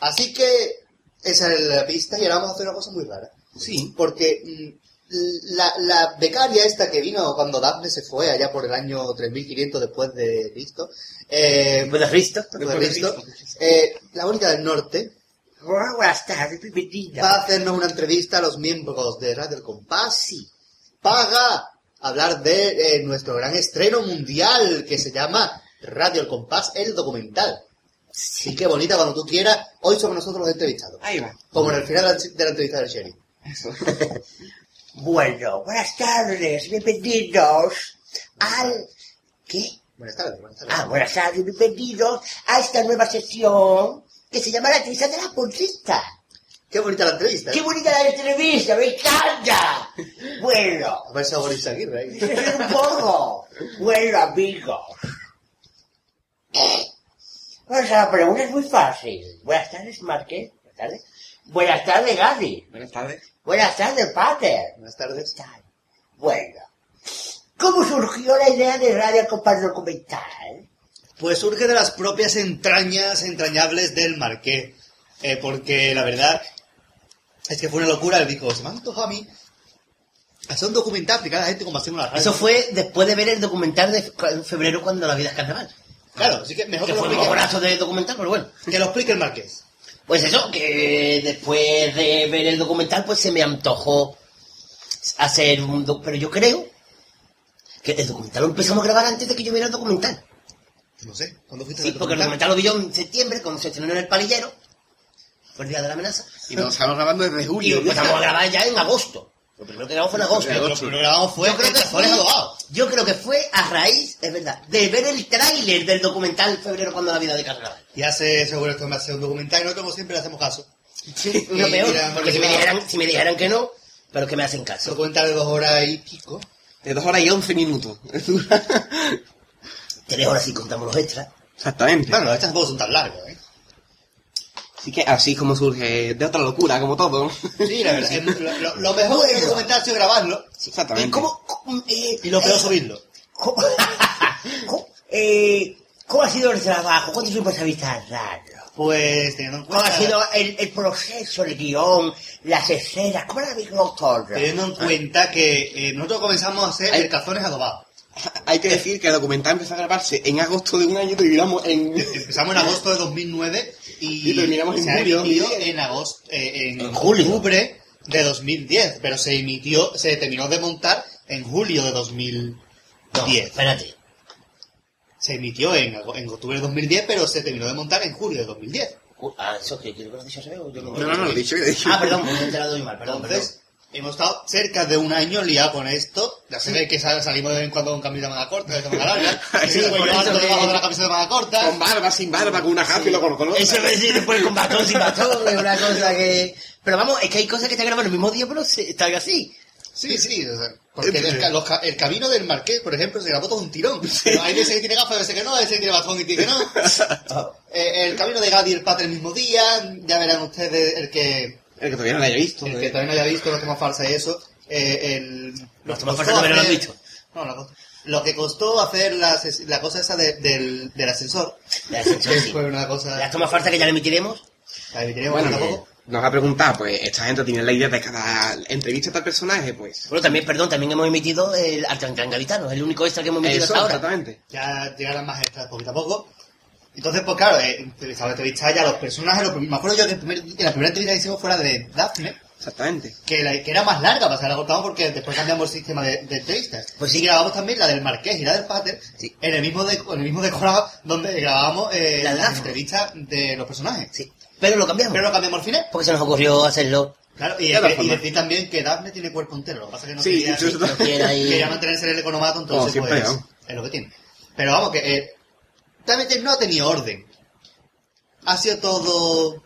S3: Así que esa es la pista y ahora vamos a hacer una cosa muy rara.
S4: Sí.
S3: Porque mm, la, la becaria esta que vino cuando Daphne se fue allá por el año 3500 después de Cristo, eh,
S2: Después de Cristo.
S3: después de Cristo, eh, la única del norte, va a hacernos una entrevista a los miembros de Radio El Compás y paga hablar de eh, nuestro gran estreno mundial que se llama Radio El Compás, el documental. Sí, qué bonita cuando tú quieras. Hoy somos nosotros los entrevistados.
S4: Ahí va.
S3: Como en el final de la, de la entrevista del Sherry.
S4: Eso.
S2: Bueno, buenas tardes, bienvenidos al... ¿Qué?
S3: Buenas tardes, buenas tardes.
S2: Ah, buenas tardes, bienvenidos a esta nueva sesión que se llama La Trisa de la Pulsista.
S3: Qué bonita la entrevista. ¿eh?
S2: ¡Qué bonita la entrevista! ¡Me encanta! Bueno,
S3: A si hago Boris Aguirre ahí.
S2: un poco. Bueno, amigos. Pues la pregunta es muy fácil. Buenas tardes, Marqués. Buenas tardes. Buenas tardes, Gaby.
S4: Buenas tardes.
S2: Buenas tardes, Pater.
S3: Buenas tardes.
S2: Bueno. ¿Cómo surgió la idea de Radio Compás Documental?
S3: Pues surge de las propias entrañas entrañables del Marqués. Eh, porque la verdad es que fue una locura. Él dijo, se me ha antojado a mí hacer un documental, explicar a la gente cómo hacemos la radio.
S2: Eso fue después de ver el documental de febrero cuando la vida es carnaval.
S3: Claro, así que mejor
S2: Que
S3: que, lo
S2: fue un
S3: explique,
S2: brazo de documental, pero bueno.
S3: que lo explique el Marqués.
S2: Pues eso, que después de ver el documental, pues se me antojó hacer un... doc- Pero yo creo que el documental lo empezamos a grabar antes de que yo viera el documental.
S3: No sé, ¿cuándo fuiste a
S2: Sí,
S3: ver el
S2: porque el documental lo vi yo en septiembre, cuando se estrenó en el palillero. Fue el día de la amenaza.
S4: Y nos estamos grabando desde
S2: Y
S4: julio.
S2: empezamos a grabar ya en agosto. Lo primero que grabamos fue en agosto.
S3: Lo primero que grabamos fue
S2: yo creo, que fue,
S3: Adobados.
S2: yo creo que fue a raíz, es verdad, de ver el tráiler del documental en febrero cuando la vida de carnaval.
S3: Y hace seguro que me hace un documental y nosotros como siempre le hacemos caso.
S2: Sí, lo
S3: Y
S2: peor, porque si me, dijeran, si me dijeran que no, pero que me hacen caso.
S3: Documental de dos horas y pico.
S4: De dos horas y once minutos.
S2: Tres horas si contamos los extras.
S4: Exactamente.
S3: Bueno, los extras tampoco son tan largos, ¿eh?
S4: Así que así como surge de otra locura, como todo.
S3: Sí, la verdad. es- Lo, lo- lo mejor del documental ha sido grabarlo
S4: Exactamente.
S2: ¿Y cómo, cómo, eh,
S3: y lo peor
S2: eh,
S3: subirlo.
S2: ¿Cómo, cómo- eh, ¿cómo ha sido el trabajo? ¿Cuánto tiempo habéis tardado?
S3: Pues teniendo en
S2: ¿Cómo
S3: cuenta,
S2: ha sido el, el proceso, el guion, las escenas? ¿Cómo lo habéis todo?
S3: teniendo en cuenta que eh, nosotros comenzamos a hacer el calzones adobados.
S4: Hay que decir que el documental empezó a grabarse en agosto de un año y terminamos en...
S3: Empezamos en agosto de 2009 y,
S4: Y terminamos en
S3: se
S4: julio de
S3: emitido
S4: 2010.
S3: en agosto, eh, en,
S2: En julio.
S3: octubre de 2010, pero se emitió, se terminó de montar en julio de 2010.
S2: No, espérate.
S3: Se emitió en, en octubre de 2010, pero se terminó de montar en julio de 2010.
S2: Uh, Ah, eso que creo que lo has dicho yo no
S4: No, no, no, lo he dicho, lo he dicho.
S2: Ah, perdón, me he enterado yo mal, perdón,
S3: Entonces, hemos estado cerca de un año liado con esto. Ya se ve que sal- salimos de vez en cuando con camisa de manga corta, de manga larga.
S2: Sí, por
S3: yo
S2: eso
S3: ando
S2: que-
S3: debajo de la camisa de manga corta.
S4: Con barba, sin barba, con una gafa y lo conozco.
S2: Eso me decir después con bastón, sin bastón, es una cosa que... Pero vamos, es que hay cosas que se graban el mismo día, pero se, están así.
S3: Sí, sí, o sea, porque el, ca- los ca- el camino del Marqués, por ejemplo, se grabó todo un tirón. Hay veces que tiene gafas, hay veces que no, hay veces que tiene bastón y tiene que no. Eh, el camino de Gadi y el Pater el mismo día, ya verán ustedes el que,
S4: El que todavía no lo haya visto.
S3: el que todavía no haya visto los temas falsas y eso. Eh, el,
S2: Los
S3: costó
S2: falsas no lo han visto.
S3: No, no, lo que costó hacer la, la cosa esa de- del, del ascensor.
S2: La ascensor, sí.
S3: fue una cosa...
S2: Las tomas falsas que ya le emitiremos.
S3: La emitiremos
S4: Bueno,
S3: poco a poco.
S4: nos va a preguntar, pues, esta gente tiene la idea de cada entrevista a tal personaje, pues...
S2: Bueno, también, perdón, también hemos emitido el Arcancán Gavitano, es el único extra que hemos emitido
S4: Eso,
S2: hasta ahora.
S4: exactamente.
S3: ya llegarán más extras poquito a poco. Entonces, pues claro, eh, empezaba ya los personajes. Los, me acuerdo yo que, el primer- que la primera entrevista que hicimos fuera de Daphne,
S4: Exactamente.
S3: que, la- que era más larga, para la cortamos porque después cambiamos el sistema de, de entrevistas. Pues sí, grabamos también la del Marqués y la del Pater
S2: Sí.
S3: en, el mismo de- en el mismo decorado donde grabábamos eh,
S2: La Daphne.
S3: entrevistas de los personajes.
S2: Sí. Pero lo cambiamos.
S3: Pero lo cambiamos al final.
S2: Porque se nos ocurrió hacerlo.
S3: Claro, y,
S4: Claro,
S3: y
S4: forma.
S3: decir también que Daphne tiene cuerpo entero, lo que pasa es que no
S4: Sí,
S3: quería,
S2: No
S3: quería mantenerse en el economato, entonces pues es lo que tiene. Pero vamos, que eh, realmente no ha tenido orden. Ha sido todo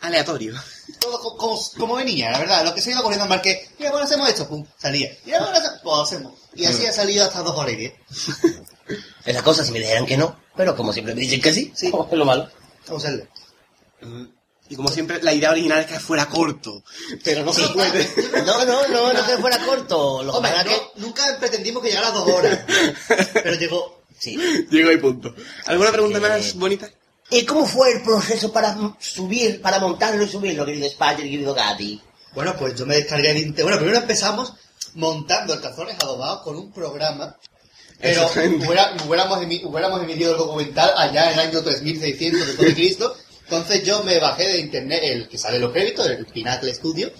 S4: Aleatorio.
S3: todo co- como, como venía, la verdad. Lo que se iba corriendo al marqués, mira, bueno, hacemos esto, pum, salía. Y ahora hacemos, pues hacemos. Y así ha salido hasta dos horas y diez.
S2: Es la cosa, si me dijeran que no. Pero como siempre me dicen que sí, sí. es lo malo.
S3: Vamos a hacerlo.
S4: Y como siempre, la idea original es que fuera corto. Pero no se puede.
S2: No, no, no, no que fuera corto. Lo que
S3: Hombre, no-
S2: es que...
S3: nunca pretendimos que llegara a dos horas. Pero llegó.
S2: Sí.
S4: Llegó el punto. ¿Alguna pregunta
S2: Eh,
S4: más bonita?
S2: ¿Y cómo fue el proceso para subir, para montarlo y subirlo, querido y querido Gatti?
S3: Bueno, pues yo me descargué el internet. Bueno, primero empezamos montando el calzones adobados con un programa. Pero hubiera- hubiéramos, emi- hubiéramos emitido el documental allá en el año 3600 después de Cristo. Entonces yo me bajé de internet el que sale los créditos, el Pinacle Studio,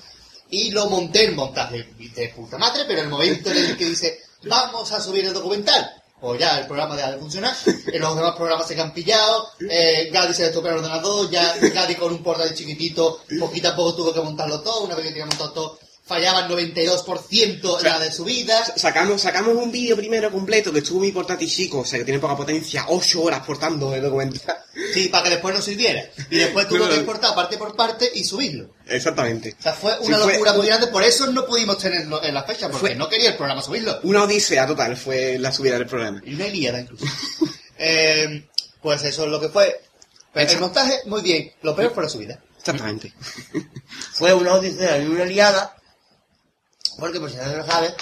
S3: y lo monté en montaje de puta madre, pero en el momento en el que dice, vamos a subir el documental, pues ya el programa deja de funcionar, eh, los demás programas se han pillado, eh, Gadi se tocó el ordenador, ya Gadi con un portátil chiquitito, poquito a poco tuvo que montarlo todo, una vez que tenía montado todo, fallaba el 92% la de subida,
S4: Sacamos, sacamos un vídeo primero completo que estuvo mi portátil chico, o sea que tiene poca potencia, 8 horas portando el documental.
S3: Sí, para que después no sirviera. Y después tuvo que exportar parte por parte y subirlo.
S4: Exactamente.
S3: O sea, fue
S4: Sí,
S3: una
S4: fue-
S3: locura muy grande, por eso no pudimos tenerlo en la fecha, porque
S4: Fue-
S3: no quería el programa subirlo.
S4: Una odisea total fue la subida del programa.
S3: Y una ilíada incluso. Eh, pues eso es lo que fue. Pero el montaje, muy bien. Lo peor fue la subida.
S4: Exactamente.
S2: Fue una odisea y una liada, porque por si nadie lo sabe,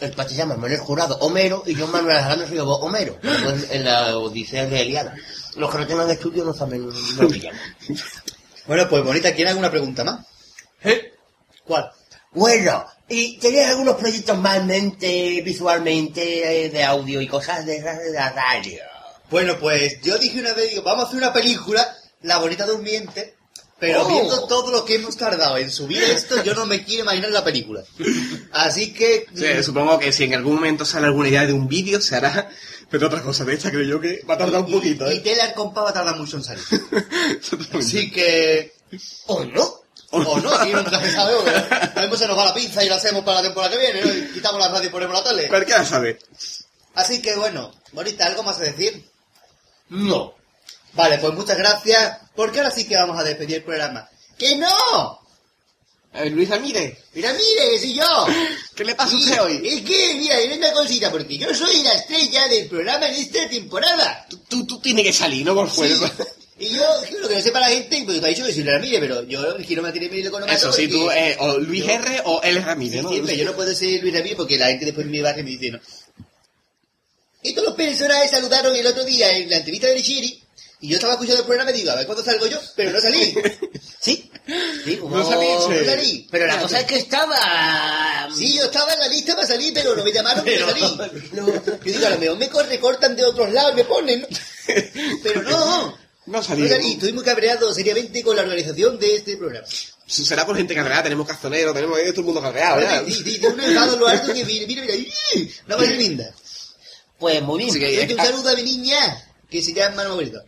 S2: el Pachi se llama Manuel Jurado Homero y yo Manuel Alejandro soy Homero. Pues en la odisea de liada. Los que no tengan estudio no saben, no lo pillan.
S3: Bueno, pues bonita, ¿quiere alguna pregunta más?
S2: ¿Eh?
S3: ¿Cuál?
S2: Bueno, ¿y tenías algunos proyectos más en mente, visualmente, eh, de audio y cosas de de la radio?
S3: Bueno, pues yo dije una vez, digo, vamos a hacer una película, La Bonita Durmiente, pero
S2: Oh.
S3: viendo todo lo que hemos tardado en subir esto, yo no me quiero imaginar la película. Así que...
S4: Sí, supongo que si en algún momento sale alguna idea de un vídeo, se hará. Pero otra cosa de esta creo yo que va a tardar un poquito,
S3: Y
S4: ¿eh?
S3: Al compa va a tardar mucho en salir. Así que...
S2: ¿O no?
S3: O no, aquí nunca se sabe. Lo mismo se nos va la pizza y lo hacemos para la temporada que viene, ¿no? Y quitamos la radio y ponemos la tele.
S4: Cualquiera sabe.
S3: Así que bueno, Bonita, ¿algo más a decir?
S2: No.
S3: Vale, pues muchas gracias, porque ahora sí que vamos a despedir el programa. ¡Que no!
S4: Eh, Luis Ramírez.
S3: Mira, mire, que soy yo.
S4: ¿Qué le pasa a usted hoy?
S3: Es que, mira, hay una cosita, porque yo soy la estrella del programa en esta temporada.
S4: Tú, tú tienes que salir, no por fuera.
S3: Y yo, lo que no sepa la gente, porque te ha dicho que soy la Ramírez, pero yo quiero mantener mi con
S4: Eso sí, tú, eh, o Luis R o L Ramírez, ¿no?
S3: Siempre, yo no puedo ser Luis Ramírez porque la gente después en mi barrio me dice, no. Estos los personajes saludaron el otro día en la entrevista de Chiri, y yo estaba escuchando el programa y digo, a ver cuándo salgo yo, pero no salí.
S2: ¿Sí? Sí, hubo-
S3: No salí, no salí.
S2: Pero la cosa es que estaba...
S3: Sí, yo estaba en la lista para salir, pero no me llamaron
S2: Pero-
S3: para salir. Yo digo, a lo mejor me cor- recortan de otros lados y me ponen, ¿no? Pero no,
S4: No salí.
S3: no salí. Estoy muy cabreado seriamente con la organización de este programa.
S4: Será por gente cabreada, tenemos cazonero, tenemos todo el mundo cabreado, ¿ya?
S3: Sí, sí, de un lo alto que mira, mira, mira, una cosa tremenda.
S2: Pues muy bien.
S4: Así que-
S3: Oye, un saludo a mi niña, que se llama, no me acuerdo.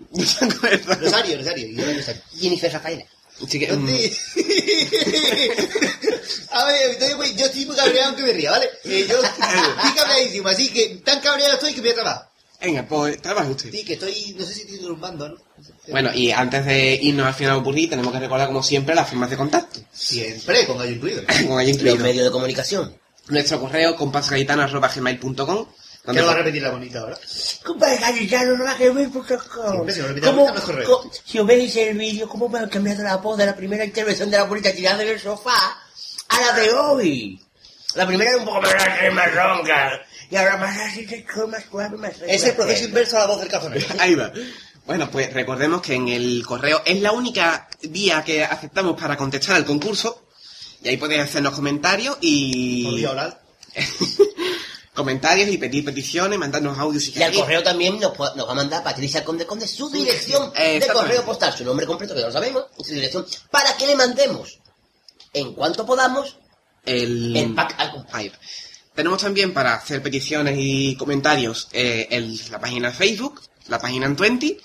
S3: Rosario, Rosario, yo era Rosario.
S2: Jennifer Rafaela.
S4: Así que, mm,
S3: a ver, entonces, pues, yo estoy muy cabreado aunque me ría, ¿vale? Eh, yo estoy cabreadísimo, así que tan cabreado estoy que voy a trabajar.
S4: venga, pues trabaje usted.
S3: Sí, que estoy, no sé si estoy derrumbando, ¿no?
S4: Bueno, y antes de irnos al final Burri, tenemos que recordar, como siempre, las formas de contacto.
S3: Siempre, con gallo incluido.
S4: Con
S2: Los
S4: incluido.
S2: medios de comunicación.
S4: Nuestro correo, compasgaitano.gmail.com
S3: Lo va a repetir la bonita ahora.
S2: Compadre Gallicano, no va a por
S3: me olvida
S2: ¿Cómo, si os veis el vídeo, ¿cómo me han cambiado la voz de la primera intervención de la bonita tirada en el sofá a la de hoy? La primera era un poco más, más ronca. Y ahora más así, más suave, más
S3: Es el proceso inverso a la voz del cazonero.
S4: Ahí va. Bueno, pues recordemos que en el correo es la única vía que aceptamos para contestar al concurso. Y ahí podéis hacernos comentarios y...
S3: Podría hablar.
S4: comentarios y pedir peticiones, mandarnos audios si
S2: Y al
S4: queréis.
S2: correo también nos, nos va a mandar Patricia Conde Conde su dirección de correo postal, su nombre completo, que ya lo sabemos, su dirección, para que le mandemos, en cuanto podamos,
S4: el,
S2: el pack al
S4: va. Tenemos también para hacer peticiones y comentarios eh, el- la página de Facebook, la página en Twenty,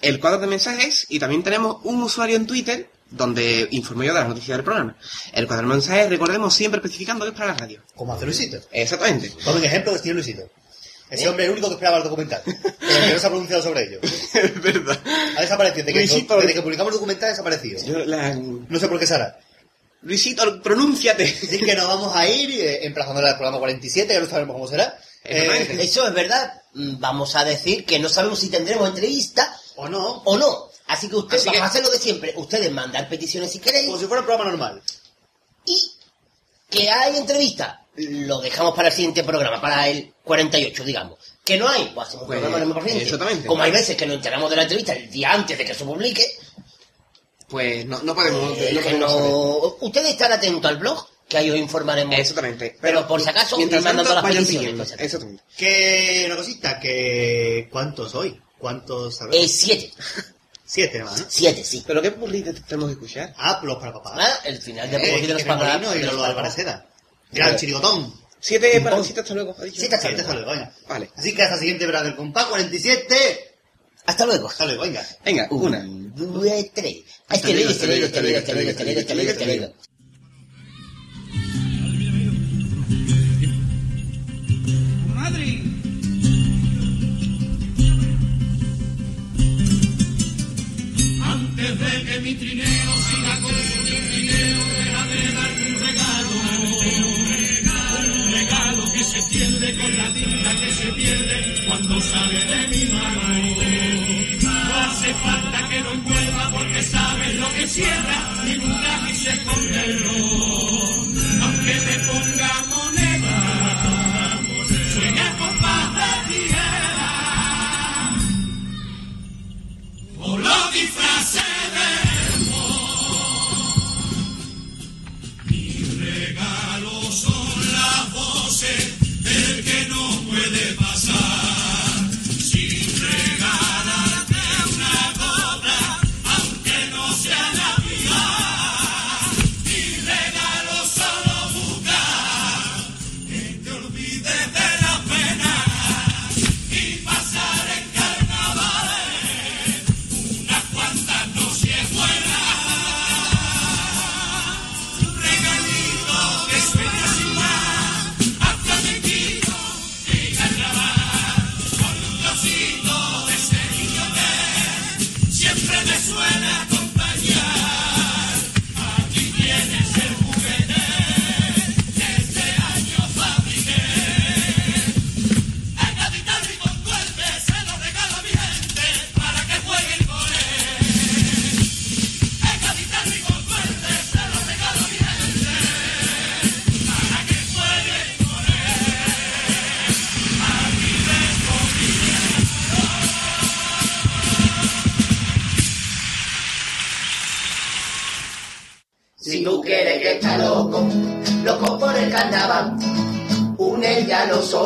S4: el cuadro de mensajes y también tenemos un usuario en Twitter donde informo yo de las noticias del programa. El cuadro de mensajes, recordemos siempre especificando que es para la radio.
S3: Como hace Luisito.
S4: Exactamente.
S3: Tomen ejemplo de estilo Luisito. Ese hombre es el único que esperaba el documental. Pero que no se ha pronunciado sobre ello.
S4: Es verdad.
S3: Ha desaparecido. Desde que, desde que publicamos el documental ha desaparecido.
S4: Yo la-
S3: No sé por qué será.
S4: Luisito, pronúnciate.
S3: Así que nos vamos a ir eh, emplazándole al programa 47, ya no sabemos cómo será. Eh,
S2: Eso es verdad. Mm, Vamos a decir que no sabemos si tendremos entrevista
S3: o no.
S2: o no. Así que ustedes, vamos
S3: que-
S2: a hacer lo de siempre. Ustedes mandan peticiones si queréis.
S3: como si fuera un programa normal.
S2: Y que hay entrevista, lo dejamos para el siguiente programa, para el 48, digamos. Que no hay, pues hacemos un
S4: Pues,
S2: programa normal para el
S4: exactamente.
S2: Como hay veces que nos enteramos de la entrevista el día antes de que se publique,
S4: Pues no, no podemos...
S2: eh,
S4: no
S2: que
S4: podemos saber.
S2: no... ustedes están atentos al blog, que ahí os informaremos.
S4: Exactamente.
S2: Pero por si acaso,
S4: mientras tanto,
S2: las
S4: vayan
S2: pues,
S4: Exactamente.
S3: Que una cosita, que... ¿Cuántos hoy? ¿Cuántos sabemos?
S2: Eh, siete.
S3: Siete, nada más, ¿no?
S2: Siete, sí.
S4: ¿Pero qué burrito tenemos que escuchar?
S3: Ah, los para papá.
S2: Ah, el final de
S3: Eh,
S2: de los Paganos.
S3: y los de Álvarez Seda. Gran chirigotón.
S4: Siete para siete hasta luego.
S3: Siete hasta luego, hasta luego, venga.
S4: Vale.
S3: Así que hasta el siguiente verano del compás 47.
S2: Hasta luego.
S3: Hasta luego, venga.
S4: Venga, una.
S2: Dos, tres.
S4: Hasta
S2: Este leído,
S4: luego,
S2: este leído, este
S4: hasta
S2: leído,
S4: luego,
S2: este leído, este leído,
S7: mi trineo, siga con su trineo, déjame darte un regalo. Un regalo que se pierde con la tinta que se pierde cuando sale de mi mano. No hace falta que lo envuelva porque sabes lo que cierra y nunca quise esconderlo. Aunque me ponga moneda, sueña con paz de tierra. O lo disfracemos.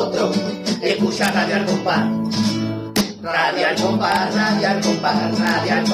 S1: Nosotros, escucha Radio al compás. Radio al compás, radio al compás, radio al.